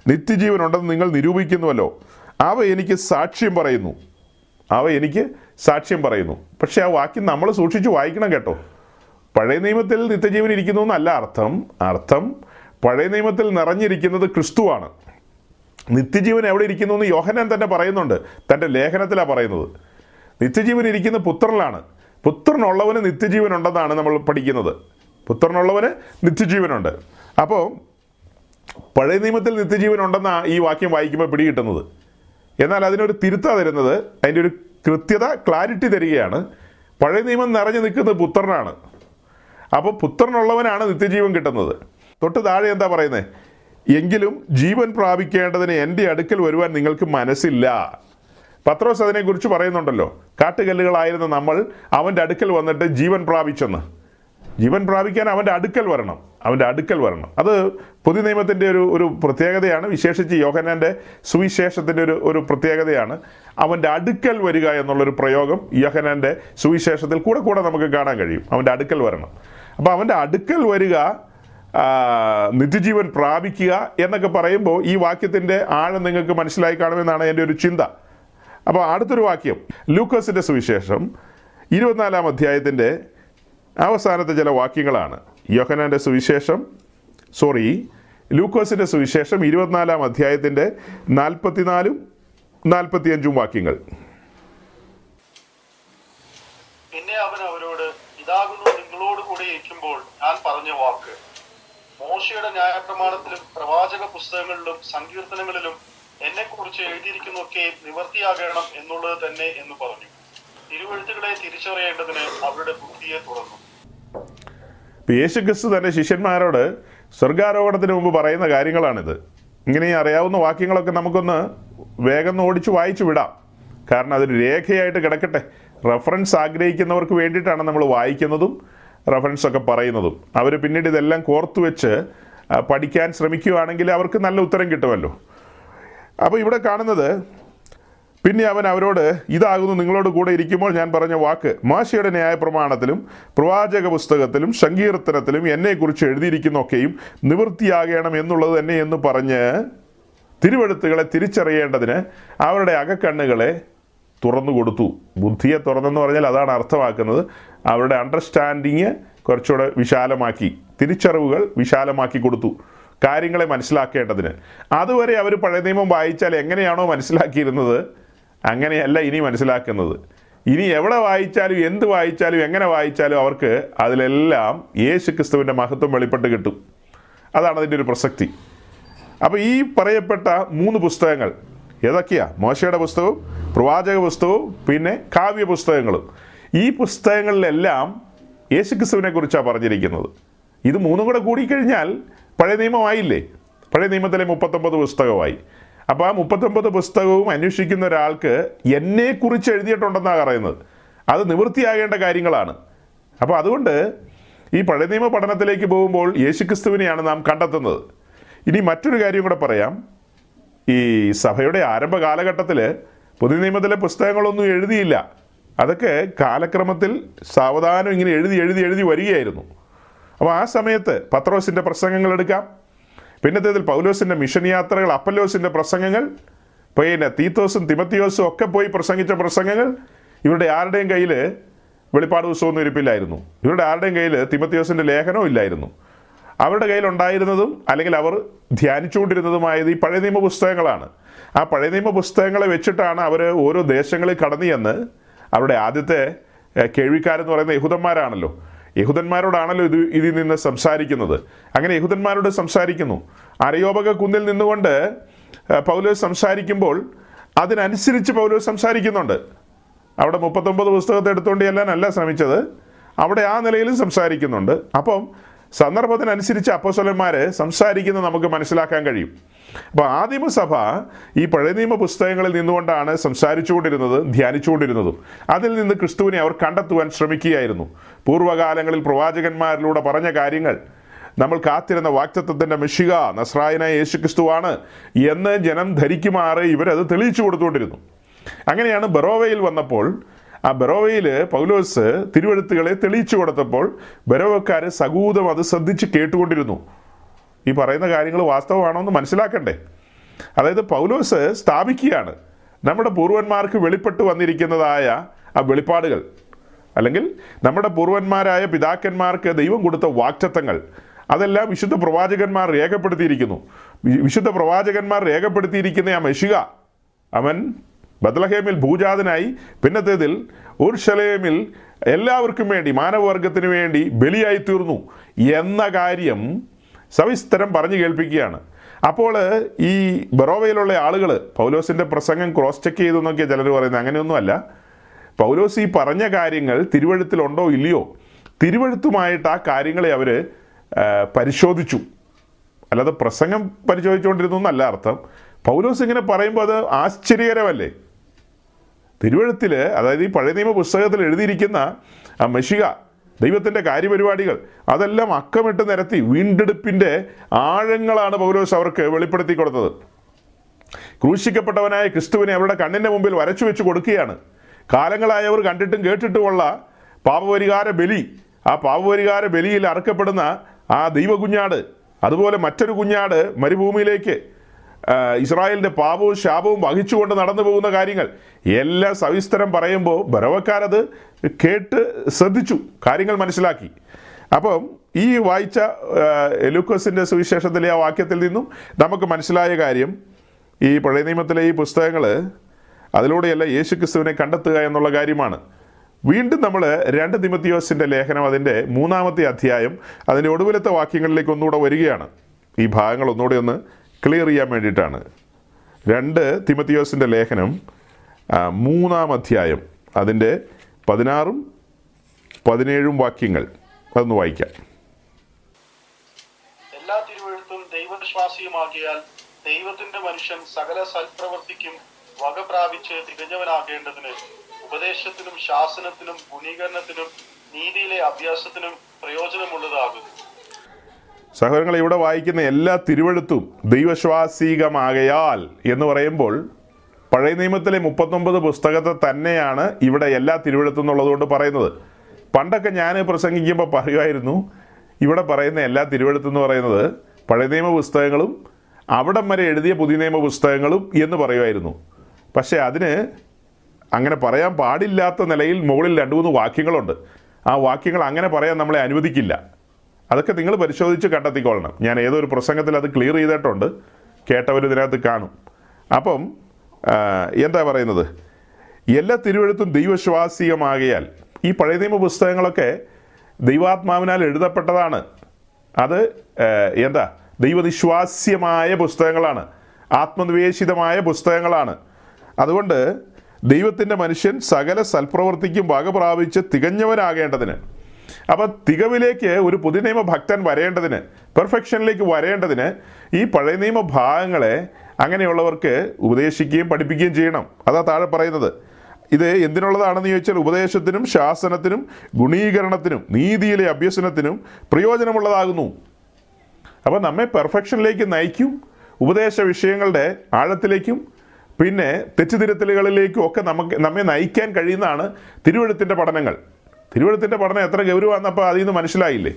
നിത്യജീവൻ ഉണ്ടെന്ന് നിങ്ങൾ നിരൂപിക്കുന്നുവല്ലോ. അവ എനിക്ക് സാക്ഷ്യം പറയുന്നു. അവ എനിക്ക് സാക്ഷ്യം പറയുന്നു. പക്ഷേ ആ വാക്യം നമ്മൾ സൂക്ഷിച്ച് വായിക്കണം കേട്ടോ. പഴയ നിയമത്തിൽ നിത്യജീവൻ ഇരിക്കുന്നു എന്നല്ല അർത്ഥം. അർത്ഥം പഴയ നിയമത്തിൽ നിറഞ്ഞിരിക്കുന്നത് ക്രിസ്തുവാണ്. നിത്യജീവൻ എവിടെ ഇരിക്കുന്നു എന്ന് യോഹനാൻ തന്നെ പറയുന്നുണ്ട്. തന്റെ ലേഖനത്തിലാണ് പറയുന്നത്. നിത്യജീവൻ ഇരിക്കുന്ന പുത്രനിലാണ്. പുത്രനുള്ളവന് നിത്യജീവൻ ഉണ്ടെന്നാണ് നമ്മൾ പഠിക്കുന്നത്. പുത്രനുള്ളവന് നിത്യജീവനുണ്ട് അപ്പോൾ പഴയ നിയമത്തിൽ നിത്യജീവൻ ഉണ്ടെന്നാണ് ഈ വാക്യം വായിക്കുമ്പോൾ പിടികിട്ടുന്നത്. എന്നാൽ അതിനൊരു തിരുത്ത തരുന്നത് അതിന്റെ ഒരു കൃത്യത ക്ലാരിറ്റി തരികയാണ്. പഴയ നിയമം നിറഞ്ഞു നിൽക്കുന്നത് പുത്രനാണ്. അപ്പോൾ പുത്രനുള്ളവനാണ് നിത്യജീവൻ കിട്ടുന്നത്. തൊട്ട് താഴെ എന്താ പറയുന്നത് എങ്കിലും ജീവൻ പ്രാപിക്കേണ്ടതിന് എന്റെ അടുക്കൽ വരുവാൻ നിങ്ങൾക്ക് മനസ്സില്ല. പത്രോസ് അതിനെക്കുറിച്ച് പറയുന്നുണ്ടല്ലോ. കാട്ടുകല്ലുകളായിരുന്ന നമ്മൾ അവന്റെ അടുക്കൽ വന്നിട്ട് ജീവൻ പ്രാപിച്ചെന്ന്. ജീവൻ പ്രാപിക്കാൻ അവന്റെ അടുക്കൽ വരണം. അവന്റെ അടുക്കൽ വരണം. അത് പുതിയ നിയമത്തിന്റെ ഒരു ഒരു പ്രത്യേകതയാണ്. വിശേഷിച്ച് യോഹനാന്റെ സുവിശേഷത്തിന്റെ ഒരു ഒരു പ്രത്യേകതയാണ്. അവന്റെ അടുക്കൽ വരിക എന്നുള്ളൊരു പ്രയോഗം യോഹനാന്റെ സുവിശേഷത്തിൽ കൂടെ കൂടെ നമുക്ക് കാണാൻ കഴിയും. അവന്റെ അടുക്കൽ വരണം. അപ്പോൾ അവന്റെ അടുക്കൽ വരിക നിത്യജീവൻ പ്രാപിക്കുക എന്നൊക്കെ പറയുമ്പോൾ ഈ വാക്യത്തിന്റെ ആഴം നിങ്ങൾക്ക് മനസ്സിലായി കാണുമെന്നാണ് എന്റെ ഒരു ചിന്ത. അപ്പോൾ അടുത്തൊരു വാക്യം ലൂക്കോസിന്റെ സുവിശേഷം ഇരുപത്തിനാലാം അധ്യായത്തിന്റെ അവസാനത്തെ ചില വാക്യങ്ങളാണ്. യോഹനാന്റെ സുവിശേഷം സോറി ലൂക്കോസിന്റെ സുവിശേഷം ഇരുപത്തിനാലാം അധ്യായത്തിന്റെ നാൽപ്പത്തിനാലും നാൽപ്പത്തിയഞ്ചും വാക്യങ്ങൾ. പിന്നെ അവൻ അവരോട് ഇതാകുന്നു നിങ്ങളോട് കൂടെ ഇരിക്കുമ്പോൾ ഞാൻ പറഞ്ഞ വാക്ക്. മോശയുടെ ന്യായപ്രമാണത്തിലും പ്രവാചക പുസ്തകങ്ങളിലും സങ്കീർത്തനങ്ങളിലും എന്നെ കുറിച്ച് എഴുതിയിരിക്കുന്നൊക്കെ നിവർത്തിയാകണം എന്നുള്ളത് തന്നെ എന്ന് പറഞ്ഞു. തിരുവഴുത്തുകളെ തിരിച്ചറിയേണ്ടതിന് അവരുടെ ബുദ്ധിയെ തുറന്നു. യേശു ക്രിസ്തു തന്നെ ശിഷ്യന്മാരോട് സ്വർഗാരോഹണത്തിന് മുമ്പ് പറയുന്ന കാര്യങ്ങളാണിത്. ഇങ്ങനെ അറിയാവുന്ന വാക്യങ്ങളൊക്കെ നമുക്കൊന്ന് വേഗം ഓടിച്ച് വായിച്ചു വിടാം. കാരണം അതൊരു രേഖയായിട്ട് കിടക്കട്ടെ. റെഫറൻസ് ആഗ്രഹിക്കുന്നവർക്ക് വേണ്ടിയിട്ടാണ് നമ്മൾ വായിക്കുന്നതും റെഫറൻസ് ഒക്കെ പറയുന്നതും. അവർ പിന്നീട് ഇതെല്ലാം കോർത്തു വെച്ച് പഠിക്കാൻ ശ്രമിക്കുകയാണെങ്കിൽ അവർക്ക് നല്ല ഉത്തരം കിട്ടുമല്ലോ. അപ്പോൾ ഇവിടെ കാണുന്നത് പിന്നെ അവൻ അവരോട് ഇതാകുന്നു നിങ്ങളോട് കൂടെ ഇരിക്കുമ്പോൾ ഞാൻ പറഞ്ഞ വാക്ക് മാശയുടെ ന്യായപ്രമാണത്തിലും പ്രവാചക പുസ്തകത്തിലും സങ്കീർത്തനത്തിലും എന്നെക്കുറിച്ച് എഴുതിയിരിക്കുന്നൊക്കെയും നിവൃത്തിയാകണം എന്നുള്ളത് തന്നെ എന്ന് പറഞ്ഞ് തിരുവെഴുത്തുകളെ തിരിച്ചറിയേണ്ടതിന് അവരുടെ അകക്കണ്ണുകളെ തുറന്നു കൊടുത്തു ബുദ്ധിയെ തുറന്നെന്ന് പറഞ്ഞാൽ അതാണ് അർത്ഥമാക്കുന്നത്. അവരുടെ അണ്ടർസ്റ്റാൻഡിങ് കുറച്ചുകൂടെ വിശാലമാക്കി തിരിച്ചറിവുകൾ വിശാലമാക്കി കൊടുത്തു കാര്യങ്ങളെ മനസ്സിലാക്കേണ്ടതിന്. അതുവരെ അവർ പഴയ നിയമം വായിച്ചാൽ എങ്ങനെയാണോ മനസ്സിലാക്കിയിരുന്നത്? അങ്ങനെയല്ല ഇനി മനസ്സിലാക്കുന്നത്. ഇനി എവിടെ വായിച്ചാലും എന്ത് വായിച്ചാലും എങ്ങനെ വായിച്ചാലും അവർക്ക് അതിലെല്ലാം യേശു ക്രിസ്തുവിന്റെ മഹത്വം വെളിപ്പെട്ട് കിട്ടും. അതാണ് അതിന്റെ ഒരു പ്രസക്തി. അപ്പോൾ ഈ പറയപ്പെട്ട മൂന്ന് പുസ്തകങ്ങൾ ഏതൊക്കെയാ? മോശയുടെ പുസ്തകവും പ്രവാചക പുസ്തകവും പിന്നെ കാവ്യ പുസ്തകങ്ങളും. ഈ പുസ്തകങ്ങളിലെല്ലാം യേശുക്രിസ്തുവിനെ കുറിച്ചാണ് പറഞ്ഞിരിക്കുന്നത്. ഇത് മൂന്നും കൂടെ കൂടിക്കഴിഞ്ഞാൽ പഴയ നിയമമായില്ലേ? പഴയ നിയമത്തിലെ മുപ്പത്തൊമ്പത് പുസ്തകമായി. അപ്പോൾ ആ മുപ്പത്തൊമ്പത് പുസ്തകവും അന്വേഷിക്കുന്ന ഒരാൾക്ക് എന്നെക്കുറിച്ച് എഴുതിയിട്ടുണ്ടെന്നാണ് പറയുന്നത്. അത് നിവൃത്തിയാകേണ്ട കാര്യങ്ങളാണ്. അപ്പോൾ അതുകൊണ്ട് ഈ പഴയ നിയമ പഠനത്തിലേക്ക് പോകുമ്പോൾ യേശുക്രിസ്തുവിനെയാണ് നാം കണ്ടെത്തുന്നത്. ഇനി മറ്റൊരു കാര്യം കൂടെ പറയാം. ഈ സഭയുടെ ആരംഭ കാലഘട്ടത്തിൽ പുതിയ നിയമത്തിലെ പുസ്തകങ്ങളൊന്നും എഴുതിയില്ല. അതൊക്കെ കാലക്രമത്തിൽ സാവധാനം ഇങ്ങനെ എഴുതി എഴുതി എഴുതി വരികയായിരുന്നു. അപ്പോൾ ആ സമയത്ത് പത്രോസിന്റെ പ്രസംഗങ്ങൾ എടുക്കാം. പിന്നത്തേതിൽ പൗലോസിന്റെ മിഷൻ യാത്രകൾ അപ്പല്ലോസിന്റെ പ്രസംഗങ്ങൾ പിന്നെ തീത്തോസും തിമത്തിയോസും ഒക്കെ പോയി പ്രസംഗിച്ച പ്രസംഗങ്ങൾ ഇവരുടെ ആരുടെയും കയ്യിൽ വെളിപ്പാട് പുസ്തകമൊന്നും ഇരിപ്പില്ലായിരുന്നു. ഇവരുടെ ആരുടെയും കയ്യിൽ തിമത്തിയോസിന്റെ ലേഖനവും ഇല്ലായിരുന്നു. അവരുടെ കയ്യിലുണ്ടായിരുന്നതും അല്ലെങ്കിൽ അവർ ധ്യാനിച്ചുകൊണ്ടിരുന്നതുമായത് ഈ പഴയ നിയമ പുസ്തകങ്ങളാണ്. ആ പഴയ നിയമ പുസ്തകങ്ങളെ വെച്ചിട്ടാണ് അവർ ഓരോ ദേശങ്ങളിൽ കടന്നു അവരുടെ ആദ്യത്തെ കേൾവിക്കാരെന്ന് പറയുന്ന യഹൂദന്മാരാണല്ലോ. യഹൂദന്മാരോടാണല്ലോ ഇത് ഇതിൽ നിന്ന് സംസാരിക്കുന്നത്. അങ്ങനെ യഹൂദന്മാരോട് സംസാരിക്കുന്നു. അരയോപക കുന്നിൽ നിന്നുകൊണ്ട് പൗലോസ് സംസാരിക്കുമ്പോൾ അതിനനുസരിച്ച് പൗലോസ് സംസാരിക്കുന്നുണ്ട്. അവിടെ മുപ്പത്തൊമ്പത് പുസ്തകത്തെ എടുത്തുകൊണ്ട് അല്ല ശ്രമിച്ചത്. അവിടെ ആ നിലയിലും സംസാരിക്കുന്നുണ്ട്. അപ്പം സന്ദർഭത്തിനനുസരിച്ച് അപ്പോസ്വലന്മാർ സംസാരിക്കുന്നത് നമുക്ക് മനസ്സിലാക്കാൻ കഴിയും. അപ്പോൾ ആദിമസഭ ഈ പഴയ നിയമ പുസ്തകങ്ങളിൽ നിന്നുകൊണ്ടാണ് സംസാരിച്ചുകൊണ്ടിരുന്നത് ധ്യാനിച്ചുകൊണ്ടിരുന്നതും. അതിൽ നിന്ന് ക്രിസ്തുവിനെ അവർ കണ്ടെത്തുവാൻ ശ്രമിക്കുകയായിരുന്നു. പൂർവകാലങ്ങളിൽ പ്രവാചകന്മാരിലൂടെ പറഞ്ഞ കാര്യങ്ങൾ നമ്മൾ കാത്തിരുന്ന വാക്തത്വത്തിന്റെ മിഷിക നസ്രായനായ യേശു ക്രിസ്തുവാണ് എന്ന് ജനം ധരിക്കുമാറ് ഇവരത് തെളിയിച്ചു കൊടുത്തുകൊണ്ടിരുന്നു. അങ്ങനെയാണ് ബറോവയിൽ വന്നപ്പോൾ ആ ബറോവയിൽ പൗലോസ് തിരുവഴുത്തുകളെ തെളിയിച്ചു കൊടുത്തപ്പോൾ ബറോവക്കാർ സകൂതം അത് ശ്രദ്ധിച്ച് കേട്ടുകൊണ്ടിരുന്നു. ഈ പറയുന്ന കാര്യങ്ങൾ വാസ്തവമാണോ എന്ന് മനസ്സിലാക്കണ്ടേ? അതായത് പൗലോസ് സ്ഥാപിക്കുകയാണ്. നമ്മുടെ പൂർവന്മാർക്ക് വെളിപ്പെട്ട് വന്നിരിക്കുന്നതായ ആ വെളിപ്പാടുകൾ. അല്ലെങ്കിൽ നമ്മുടെ പൂർവന്മാരായ പിതാക്കന്മാർക്ക് ദൈവം കൊടുത്ത വാക്ചത്വങ്ങൾ അതെല്ലാം വിശുദ്ധ പ്രവാചകന്മാർ രേഖപ്പെടുത്തിയിരിക്കുന്നു. വിശുദ്ധ പ്രവാചകന്മാർ രേഖപ്പെടുത്തിയിരിക്കുന്ന ആ മെഷിക. അവൻ ബദലഹേമിൽ ഭൂജാതനായി. പിന്നത്തേതിൽ ഉർഷലേമിൽ എല്ലാവർക്കും വേണ്ടി മാനവവർഗത്തിന് വേണ്ടി ബലിയായി തീർന്നു. എന്ന കാര്യം സവിസ്തരം പറഞ്ഞു കേൾപ്പിക്കുകയാണ്. അപ്പോൾ ഈ ബറോവയിലുള്ള ആളുകൾ പൗലോസിന്റെ പ്രസംഗം ക്രോസ് ചെക്ക് ചെയ്തു എന്നൊക്കെ ചിലർ പറയുന്നത് അങ്ങനെയൊന്നുമല്ല. പൗലോസ് ഈ പറഞ്ഞ കാര്യങ്ങൾ തിരുവഴുത്തിലുണ്ടോ ഇല്ലയോ? തിരുവഴുത്തുമായിട്ട് ആ കാര്യങ്ങളെ അവർ പരിശോധിച്ചു. അല്ലാതെ പ്രസംഗം പരിശോധിച്ചുകൊണ്ടിരുന്നു എന്നല്ല അർത്ഥം. പൗലോസ് ഇങ്ങനെ പറയുമ്പോൾ അത് ആശ്ചര്യകരമല്ലേ? തിരുവഴുത്തിൽ അതായത് ഈ പഴയ നിയമ പുസ്തകത്തിൽ എഴുതിയിരിക്കുന്ന മെഷിക ദൈവത്തിന്റെ കാര്യപരിപാടികൾ അതെല്ലാം അക്കമിട്ട് നിരത്തി വീണ്ടെടുപ്പിന്റെ ആഴങ്ങളാണ് പൗലോസ് അവർക്ക് വെളിപ്പെടുത്തി കൊടുത്തത്. ക്രൂശിക്കപ്പെട്ടവനായ ക്രിസ്തുവിനെ അവരുടെ കണ്ണിന്റെ മുമ്പിൽ വരച്ചു വെച്ച് കൊടുക്കുകയാണ്. കാലങ്ങളായവർ കണ്ടിട്ടും കേട്ടിട്ടുമുള്ള പാപപരിഹാര ബലി ആ പാപപരിഹാര ബലിയിൽ അറക്കപ്പെടുന്ന ആ ദൈവകുഞ്ഞാട് അതുപോലെ മറ്റൊരു കുഞ്ഞാട് മരുഭൂമിയിലേക്ക് ആ, ഇസ്രായേലിന്റെ പാപവും ശാപവും വഹിച്ചുകൊണ്ട് നടന്നു പോകുന്ന കാര്യങ്ങൾ. എല്ലാം സവിസ്തരം പറയുമ്പോൾ ബറവക്കാരത് കേട്ട് ശ്രദ്ധിച്ചു കാര്യങ്ങൾ മനസ്സിലാക്കി. അപ്പം ഈ വായിച്ച എലൂക്കോസിന്റെ സുവിശേഷത്തിലെ ആ വാക്യത്തിൽ നിന്നും നമുക്ക് മനസ്സിലായ കാര്യം ഈ പഴയ നിയമത്തിലെ ഈ പുസ്തകങ്ങൾ അതിലൂടെയല്ല യേശു ക്രിസ്തുവിനെ കണ്ടെത്തുക എന്നുള്ള കാര്യമാണ്. വീണ്ടും നമ്മൾ രണ്ട് തിമത്തിയോസിന്റെ ലേഖനം അതിന്റെ മൂന്നാമത്തെ അധ്യായം അതിന്റെ ഒടുവിലത്തെ വാക്യങ്ങളിലേക്ക് ഒന്നുകൂടെ വരികയാണ്. ഈ ഭാഗങ്ങൾ ഒന്നുകൂടെ ഒന്ന് ക്ലിയർ ചെയ്യാൻ വേണ്ടിയിട്ടാണ്. രണ്ട് തിമത്തിയോസിന്റെ ലേഖനം മൂന്നാം അധ്യായം അതിന്റെ പതിനാറും പതിനേഴും വാക്യങ്ങൾ. അതൊന്ന് വായിക്കാം. എല്ലാ തിരുവഴുത്തും ദൈവവിശ്വാസിയുമാകിയാൽ ദൈവത്തിന്റെ മനുഷ്യൻ സകല സൽപ്രവർത്തിക്കും വക പ്രാപിച്ച് തികഞ്ഞവനാകേണ്ടതിന് ഉപദേശത്തിനും ശാസനത്തിനും ഗുണീകരണത്തിനും നീതിയിലെ അഭ്യാസത്തിനും പ്രയോജനമുള്ളതാകുന്നു. സഹോദരങ്ങൾ ഇവിടെ വായിക്കുന്ന എല്ലാ തിരുവഴുത്തും ദൈവശ്വാസികമാകയാൽ എന്ന് പറയുമ്പോൾ പഴയ നിയമത്തിലെ മുപ്പത്തൊമ്പത് പുസ്തകത്തെ തന്നെയാണ് ഇവിടെ എല്ലാ തിരുവഴുത്തും എന്നുള്ളതുകൊണ്ട് പറയുന്നത്. പണ്ടൊക്കെ ഞാൻ പ്രസംഗിക്കുമ്പോൾ പറയുമായിരുന്നു ഇവിടെ പറയുന്ന എല്ലാ തിരുവഴുത്തും എന്ന് പറയുന്നത് പഴയ നിയമ പുസ്തകങ്ങളും അവിടം വരെ എഴുതിയ പുതിയ നിയമ പുസ്തകങ്ങളും എന്ന് പറയുമായിരുന്നു. പക്ഷേ അതിന് അങ്ങനെ പറയാൻ പാടില്ലാത്ത നിലയിൽ മുകളിൽ രണ്ട് മൂന്ന് വാക്യങ്ങളുണ്ട്. ആ വാക്യങ്ങൾ അങ്ങനെ പറയാൻ നമ്മളെ അനുവദിക്കില്ല. അതൊക്കെ നിങ്ങൾ പരിശോധിച്ച് കണ്ടെത്തിക്കൊള്ളണം ഞാൻ ഏതൊരു പ്രസംഗത്തിൽ അത് ക്ലിയർ ചെയ്തിട്ടുണ്ട് കേട്ടവർ ഇതിനകത്ത് കാണും. അപ്പം എന്താ പറയുന്നത്? എല്ലാ തിരുവഴുത്തും ദൈവശ്വാസികമാകിയാൽ ഈ പഴയ നിയമ പുസ്തകങ്ങളൊക്കെ ദൈവാത്മാവിനാൽ എഴുതപ്പെട്ടതാണ്. അത് എന്താ? ദൈവനിശ്വാസ്യമായ പുസ്തകങ്ങളാണ്. ആത്മനിവേശിതമായ പുസ്തകങ്ങളാണ്. അതുകൊണ്ട് ദൈവത്തിന്റെ മനുഷ്യൻ സകല സൽപ്രവൃത്തിക്കും വക പ്രാപിച്ച് തികഞ്ഞവനാകേണ്ടതിന് അപ്പോൾ തികവിലേക്ക് ഒരു പുതിയ നിയമ ഭക്തൻ വരേണ്ടതിന് പെർഫെക്ഷനിലേക്ക് വരേണ്ടതിന് ഈ പഴയ നിയമ ഭാഗങ്ങളെ അങ്ങനെയുള്ളവർക്ക് ഉപദേശിക്കുകയും പഠിപ്പിക്കുകയും ചെയ്യണം. അതാ താഴെ പറയുന്നത്. ഇത് എന്തിനുള്ളതാണെന്ന് ചോദിച്ചാൽ ഉപദേശത്തിനും ശാസനത്തിനും ഗുണീകരണത്തിനും നീതിയിലെ അഭ്യസനത്തിനും പ്രയോജനമുള്ളതാകുന്നു. അപ്പോൾ നമ്മെ പെർഫെക്ഷനിലേക്ക് നയിക്കും ഉപദേശ വിഷയങ്ങളുടെ ആഴത്തിലേക്കും പിന്നെ തെറ്റുതിരുത്തലുകളിലേക്കും ഒക്കെ നമുക്ക് നമ്മെ നയിക്കാൻ കഴിയുന്നതാണ് തിരുവഴുത്തിന്റെ പഠനങ്ങൾ. തിരുവഴുത്തിന്റെ പഠനം എത്ര ഗൗരവമാണെന്നപ്പോൾ അതിൽ നിന്ന് മനസ്സിലായില്ലേ?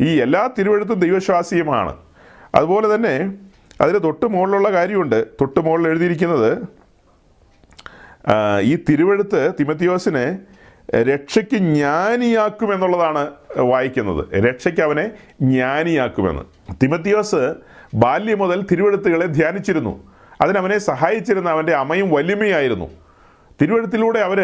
ഈ എല്ലാ തിരുവഴുത്തും ദൈവശ്വാസീയമാണ് അതുപോലെ തന്നെ അതിന് തൊട്ട് മുകളിലുള്ള കാര്യമുണ്ട്. തൊട്ട് മുകളിൽ എഴുതിയിരിക്കുന്നത് ഈ തിരുവഴുത്ത് തിമത്തിയോസിനെ രക്ഷയ്ക്ക് ജ്ഞാനിയാക്കും എന്നുള്ളതാണ് വായിക്കുന്നത്. രക്ഷയ്ക്ക് അവനെ ജ്ഞാനിയാക്കുമെന്ന്. തിമത്തിയോസ് ബാല്യം മുതൽ തിരുവഴുത്തുകളെ ധ്യാനിച്ചിരുന്നു. അതിനവനെ സഹായിച്ചിരുന്ന അവന്റെ അമ്മയും വലിമയായിരുന്നു തിരുവഴുത്തിലൂടെ അവർ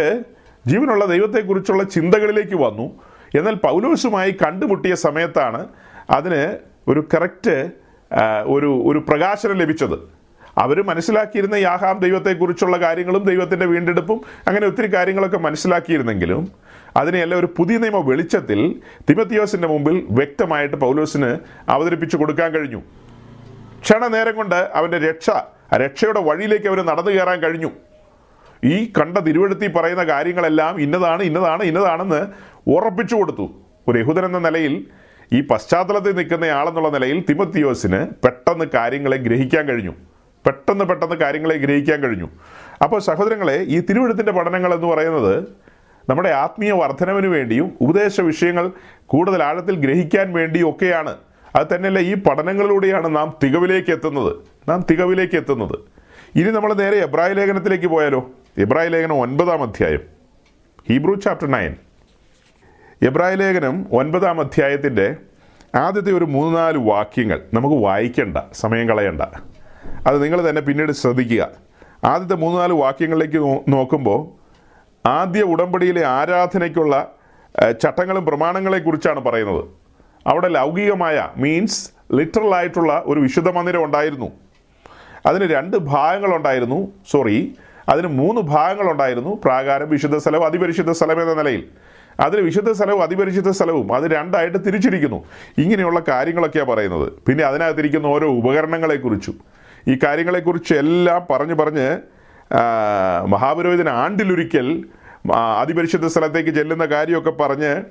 ജീവനുള്ള ദൈവത്തെക്കുറിച്ചുള്ള ചിന്തകളിലേക്ക് വന്നു. എന്നാൽ പൗലോസുമായി കണ്ടുമുട്ടിയ സമയത്താണ് അതിന് ഒരു കറക്റ്റ് ഒരു ഒരു പ്രകാശനം ലഭിച്ചത്. അവർ മനസ്സിലാക്കിയിരുന്ന യാഹാം ദൈവത്തെക്കുറിച്ചുള്ള കാര്യങ്ങളും ദൈവത്തിന്റെ വീണ്ടെടുപ്പും അങ്ങനെ ഒത്തിരി കാര്യങ്ങളൊക്കെ മനസ്സിലാക്കിയിരുന്നെങ്കിലും അതിനെയെല്ലാം ഒരു പുതിയ നിയമ വെളിച്ചത്തിൽ തിമത്തിയോസിന്റെ മുമ്പിൽ വ്യക്തമായിട്ട് പൗലോസിന് അവതരിപ്പിച്ചു കൊടുക്കാൻ കഴിഞ്ഞു. ക്ഷണനേരം കൊണ്ട് അവന്റെ രക്ഷ രക്ഷയുടെ വഴിയിലേക്ക് അവർ നടന്നു കയറാൻ കഴിഞ്ഞു. ഈ കണ്ട തിരുവെടുത്തി പറയുന്ന കാര്യങ്ങളെല്ലാം ഇന്നതാണ് ഇന്നതാണ് ഇന്നതാണെന്ന് ഉറപ്പിച്ചു കൊടുത്തു. ഒരു യഹൂദൻ എന്ന നിലയിൽ ഈ പശ്ചാത്തലത്തിൽ നിൽക്കുന്ന ആളെന്നുള്ള നിലയിൽ തിമത്തിയോസിന് പെട്ടെന്ന് കാര്യങ്ങളെ ഗ്രഹിക്കാൻ കഴിഞ്ഞു. പെട്ടെന്ന് പെട്ടെന്ന് കാര്യങ്ങളെ ഗ്രഹിക്കാൻ കഴിഞ്ഞു. അപ്പോൾ സഹോദരങ്ങളെ ഈ തിരുവെഴുത്തിന്റെ പഠനങ്ങൾ എന്ന് പറയുന്നത് നമ്മുടെ ആത്മീയ വർധനവിന് വേണ്ടിയും ഉപദേശ വിഷയങ്ങൾ കൂടുതൽ ആഴത്തിൽ ഗ്രഹിക്കാൻ വേണ്ടിയും ഒക്കെയാണ്. അത് തന്നെയല്ല ഈ പഠനങ്ങളിലൂടെയാണ് നാം തികവിലേക്ക് എത്തുന്നത്. നാം തികവിലേക്ക് എത്തുന്നത്. ഇനി നമ്മൾ നേരെ എബ്രാഹിം ലേഖനത്തിലേക്ക് പോയാലോ? എബ്രായ ലേഖനം ഒൻപതാം അധ്യായം. Hebrew chapter nine. എബ്രായ ലേഖനം ഒൻപതാം അധ്യായത്തിന്റെ ആദ്യത്തെ ഒരു മൂന്ന് നാല് വാക്യങ്ങൾ നമുക്ക് വായിക്കേണ്ട സമയം കളയണ്ട. അത് നിങ്ങൾ തന്നെ പിന്നീട് ശ്രദ്ധിക്കുക. ആദ്യത്തെ മൂന്ന് നാല് വാക്യങ്ങളിലേക്ക് നോക്കുമ്പോൾ ആദ്യ ഉടമ്പടിയിലെ ആരാധനയ്ക്കുള്ള ചട്ടങ്ങളും പ്രമാണങ്ങളെക്കുറിച്ചാണ് പറയുന്നത്. അവിടെ ലൗകികമായ മീൻസ് ലിറ്ററൽ ആയിട്ടുള്ള ഒരു വിശുദ്ധ മന്ദിരം ഉണ്ടായിരുന്നു. അതിന് രണ്ട് ഭാഗങ്ങളുണ്ടായിരുന്നു. സോറി അതിന് മൂന്ന് ഭാഗങ്ങളുണ്ടായിരുന്നു. പ്രാകാരം വിശുദ്ധ സ്ഥലവും അതിപരിശുദ്ധ സ്ഥലം എന്ന നിലയിൽ. അതിൽ വിശുദ്ധ സ്ഥലവും അതിപരിശുദ്ധ സ്ഥലവും അത് രണ്ടായിട്ട് തിരിച്ചിരിക്കുന്നു. ഇങ്ങനെയുള്ള കാര്യങ്ങളൊക്കെയാണ് പറയുന്നത്. പിന്നെ അതിനകത്തിരിക്കുന്ന ഓരോ ഉപകരണങ്ങളെക്കുറിച്ചും. ഈ കാര്യങ്ങളെക്കുറിച്ച് എല്ലാം പറഞ്ഞു പറഞ്ഞ് മഹാപുരോഹിതൻ ആണ്ടിലൊരിക്കൽ അതിപരിശുദ്ധ സ്ഥലത്തേക്ക് ചെല്ലുന്ന കാര്യമൊക്കെ പറഞ്ഞ്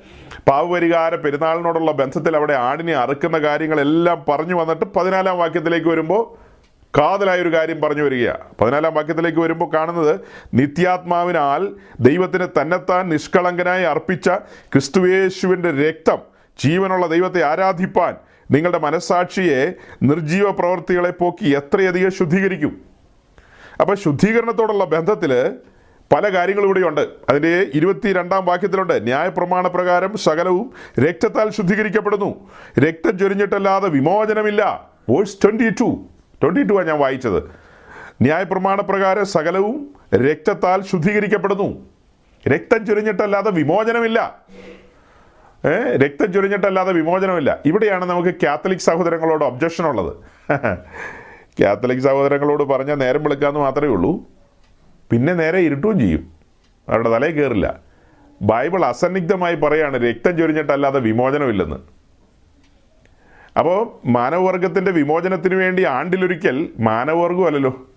പാവപരിഹാര പെരുന്നാളിനോടുള്ള ബന്ധത്തിൽ അവിടെ ആടിനെ അറുക്കുന്ന കാര്യങ്ങളെല്ലാം പറഞ്ഞു വന്നിട്ട് പതിനാലാം വാക്യത്തിലേക്ക് വരുമ്പോൾ കാതലായ ഒരു കാര്യം പറഞ്ഞു വരികയാണ് പതിനാലാം വാക്യത്തിലേക്ക് വരുമ്പോൾ കാണുന്നത് നിത്യാത്മാവിനാൽ ദൈവത്തിന് തന്നെത്താൻ നിഷ്കളങ്കനായി അർപ്പിച്ച ക്രിസ്തുവേശുവിന്റെ രക്തം ജീവനുള്ള ദൈവത്തെ ആരാധിപ്പാൻ നിങ്ങളുടെ മനസാക്ഷിയെ നിർജീവ പ്രവൃത്തികളെ പോക്കി എത്രയധികം ശുദ്ധീകരിക്കും. അപ്പോൾ ശുദ്ധീകരണത്തോടുള്ള ബന്ധത്തിൽ പല കാര്യങ്ങളും ഇവിടെയുണ്ട്. അതിന്റെ ഇരുപത്തി രണ്ടാം വാക്യത്തിലുണ്ട് ന്യായപ്രമാണ പ്രകാരം സകലവും രക്തത്താൽ ശുദ്ധീകരിക്കപ്പെടുന്നു. രക്തം ചൊരിഞ്ഞിട്ടല്ലാതെ വിമോചനമില്ല. Verse twenty two twenty two ആണ് ഞാൻ വായിച്ചത്. ന്യായപ്രമാണ പ്രകാരം സകലവും രക്തത്താൽ ശുദ്ധീകരിക്കപ്പെടുന്നു. രക്തം ചൊരിഞ്ഞിട്ടല്ലാതെ വിമോചനമില്ല. രക്തം ചൊരിഞ്ഞിട്ടല്ലാതെ വിമോചനമില്ല. ഇവിടെയാണ് നമുക്ക് കാത്തലിക് സഹോദരങ്ങളോട് ഒബ്ജക്ഷൻ ഉള്ളത്. കാത്തലിക് സഹോദരങ്ങളോട് പറഞ്ഞാൽ നേരം വിളിക്കാമെന്ന് മാത്രമേ ഉള്ളൂ. പിന്നെ നേരെ ഇരുട്ടുകയും ചെയ്യും. അവരുടെ തലയിൽ കയറില്ല. ബൈബിൾ അസന്നിഗ്ധമായി പറയാണ് രക്തം ചൊരിഞ്ഞിട്ടല്ലാതെ വിമോചനമില്ലെന്ന്. അപ്പോൾ മാനവവർഗത്തിന്റെ വിമോചനത്തിന് വേണ്ടി ആണ്ടിലൊരിക്കൽ മാനവവർഗം അല്ലല്ലോ.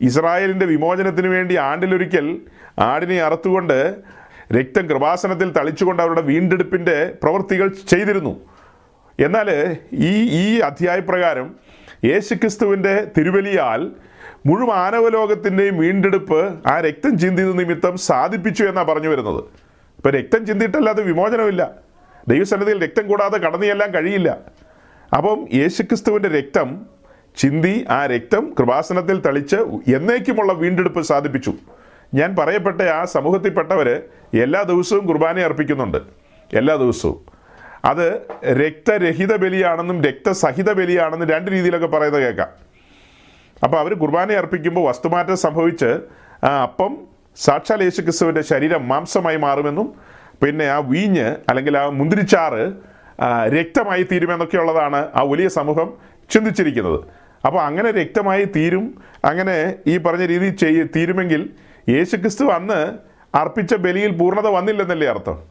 ഇസ്രായേലിന്റെ വിമോചനത്തിന് വേണ്ടി ആണ്ടിലൊരിക്കൽ ആടിനെ അറുത്തുകൊണ്ട് രക്തം കൃപാസനത്തിൽ തളിച്ചുകൊണ്ട് അവരുടെ വീണ്ടെടുപ്പിന്റെ പ്രവൃത്തികൾ ചെയ്തിരുന്നു. എന്നാൽ ഈ ഈ അധ്യായപ്രകാരം യേശുക്രിസ്തുവിന്റെ തിരുവലിയാൽ മുഴുവൻ മാനവലോകത്തിന്റെയും വീണ്ടെടുപ്പ് ആ രക്തം ചിന്തിയത് നിമിത്തം സാധിപ്പിച്ചു എന്നാണ് പറഞ്ഞു വരുന്നത്. ഇപ്പം രക്തം ചിന്തിയിട്ടല്ലാതെ വിമോചനമില്ല. ദൈവസന്നിധിയിൽ രക്തം കൂടാതെ കടന്നിയെല്ലാം കഴിയില്ല. അപ്പം യേശുക്രിസ്തുവിന്റെ രക്തം ചിന്തി ആ രക്തം കൃപാസനത്തിൽ തളിച്ച് എന്നേക്കുമുള്ള വീണ്ടെടുപ്പ് സാധിപ്പിച്ചു. ഞാൻ പറയപ്പെട്ട ആ സമൂഹത്തിൽപ്പെട്ടവർ എല്ലാ ദിവസവും കുർബാന അർപ്പിക്കുന്നുണ്ട്. എല്ലാ ദിവസവും. അത് രക്തരഹിത ബലിയാണെന്നും രക്തസഹിത ബലിയാണെന്നും രണ്ട് രീതിയിലൊക്കെ പറയുന്നത് കേൾക്കാം. അപ്പോൾ അവർ കുർബാന അർപ്പിക്കുമ്പോൾ വസ്തുമാറ്റം സംഭവിച്ച് ആ അപ്പം സാക്ഷാൽ യേശുക്രിസ്തുവിന്റെ ശരീരം മാംസമായി മാറുമെന്നും പിന്നെ ആ വീഞ്ഞ് അല്ലെങ്കിൽ ആ മുന്തിരിച്ചാറ് രക്തമായി തീരുമെന്നൊക്കെയുള്ളതാണ് ആ വലിയ സമൂഹം ചിന്തിച്ചിരിക്കുന്നത്. അപ്പോൾ അങ്ങനെ രക്തമായി തീരും അങ്ങനെ ഈ പറഞ്ഞ രീതി ചെയ്യ തീരുമെങ്കിൽ യേശുക്രിസ്തു അന്ന് അർപ്പിച്ച ബലിയിൽ പൂർണത വന്നില്ലെന്നല്ലേ അർത്ഥം?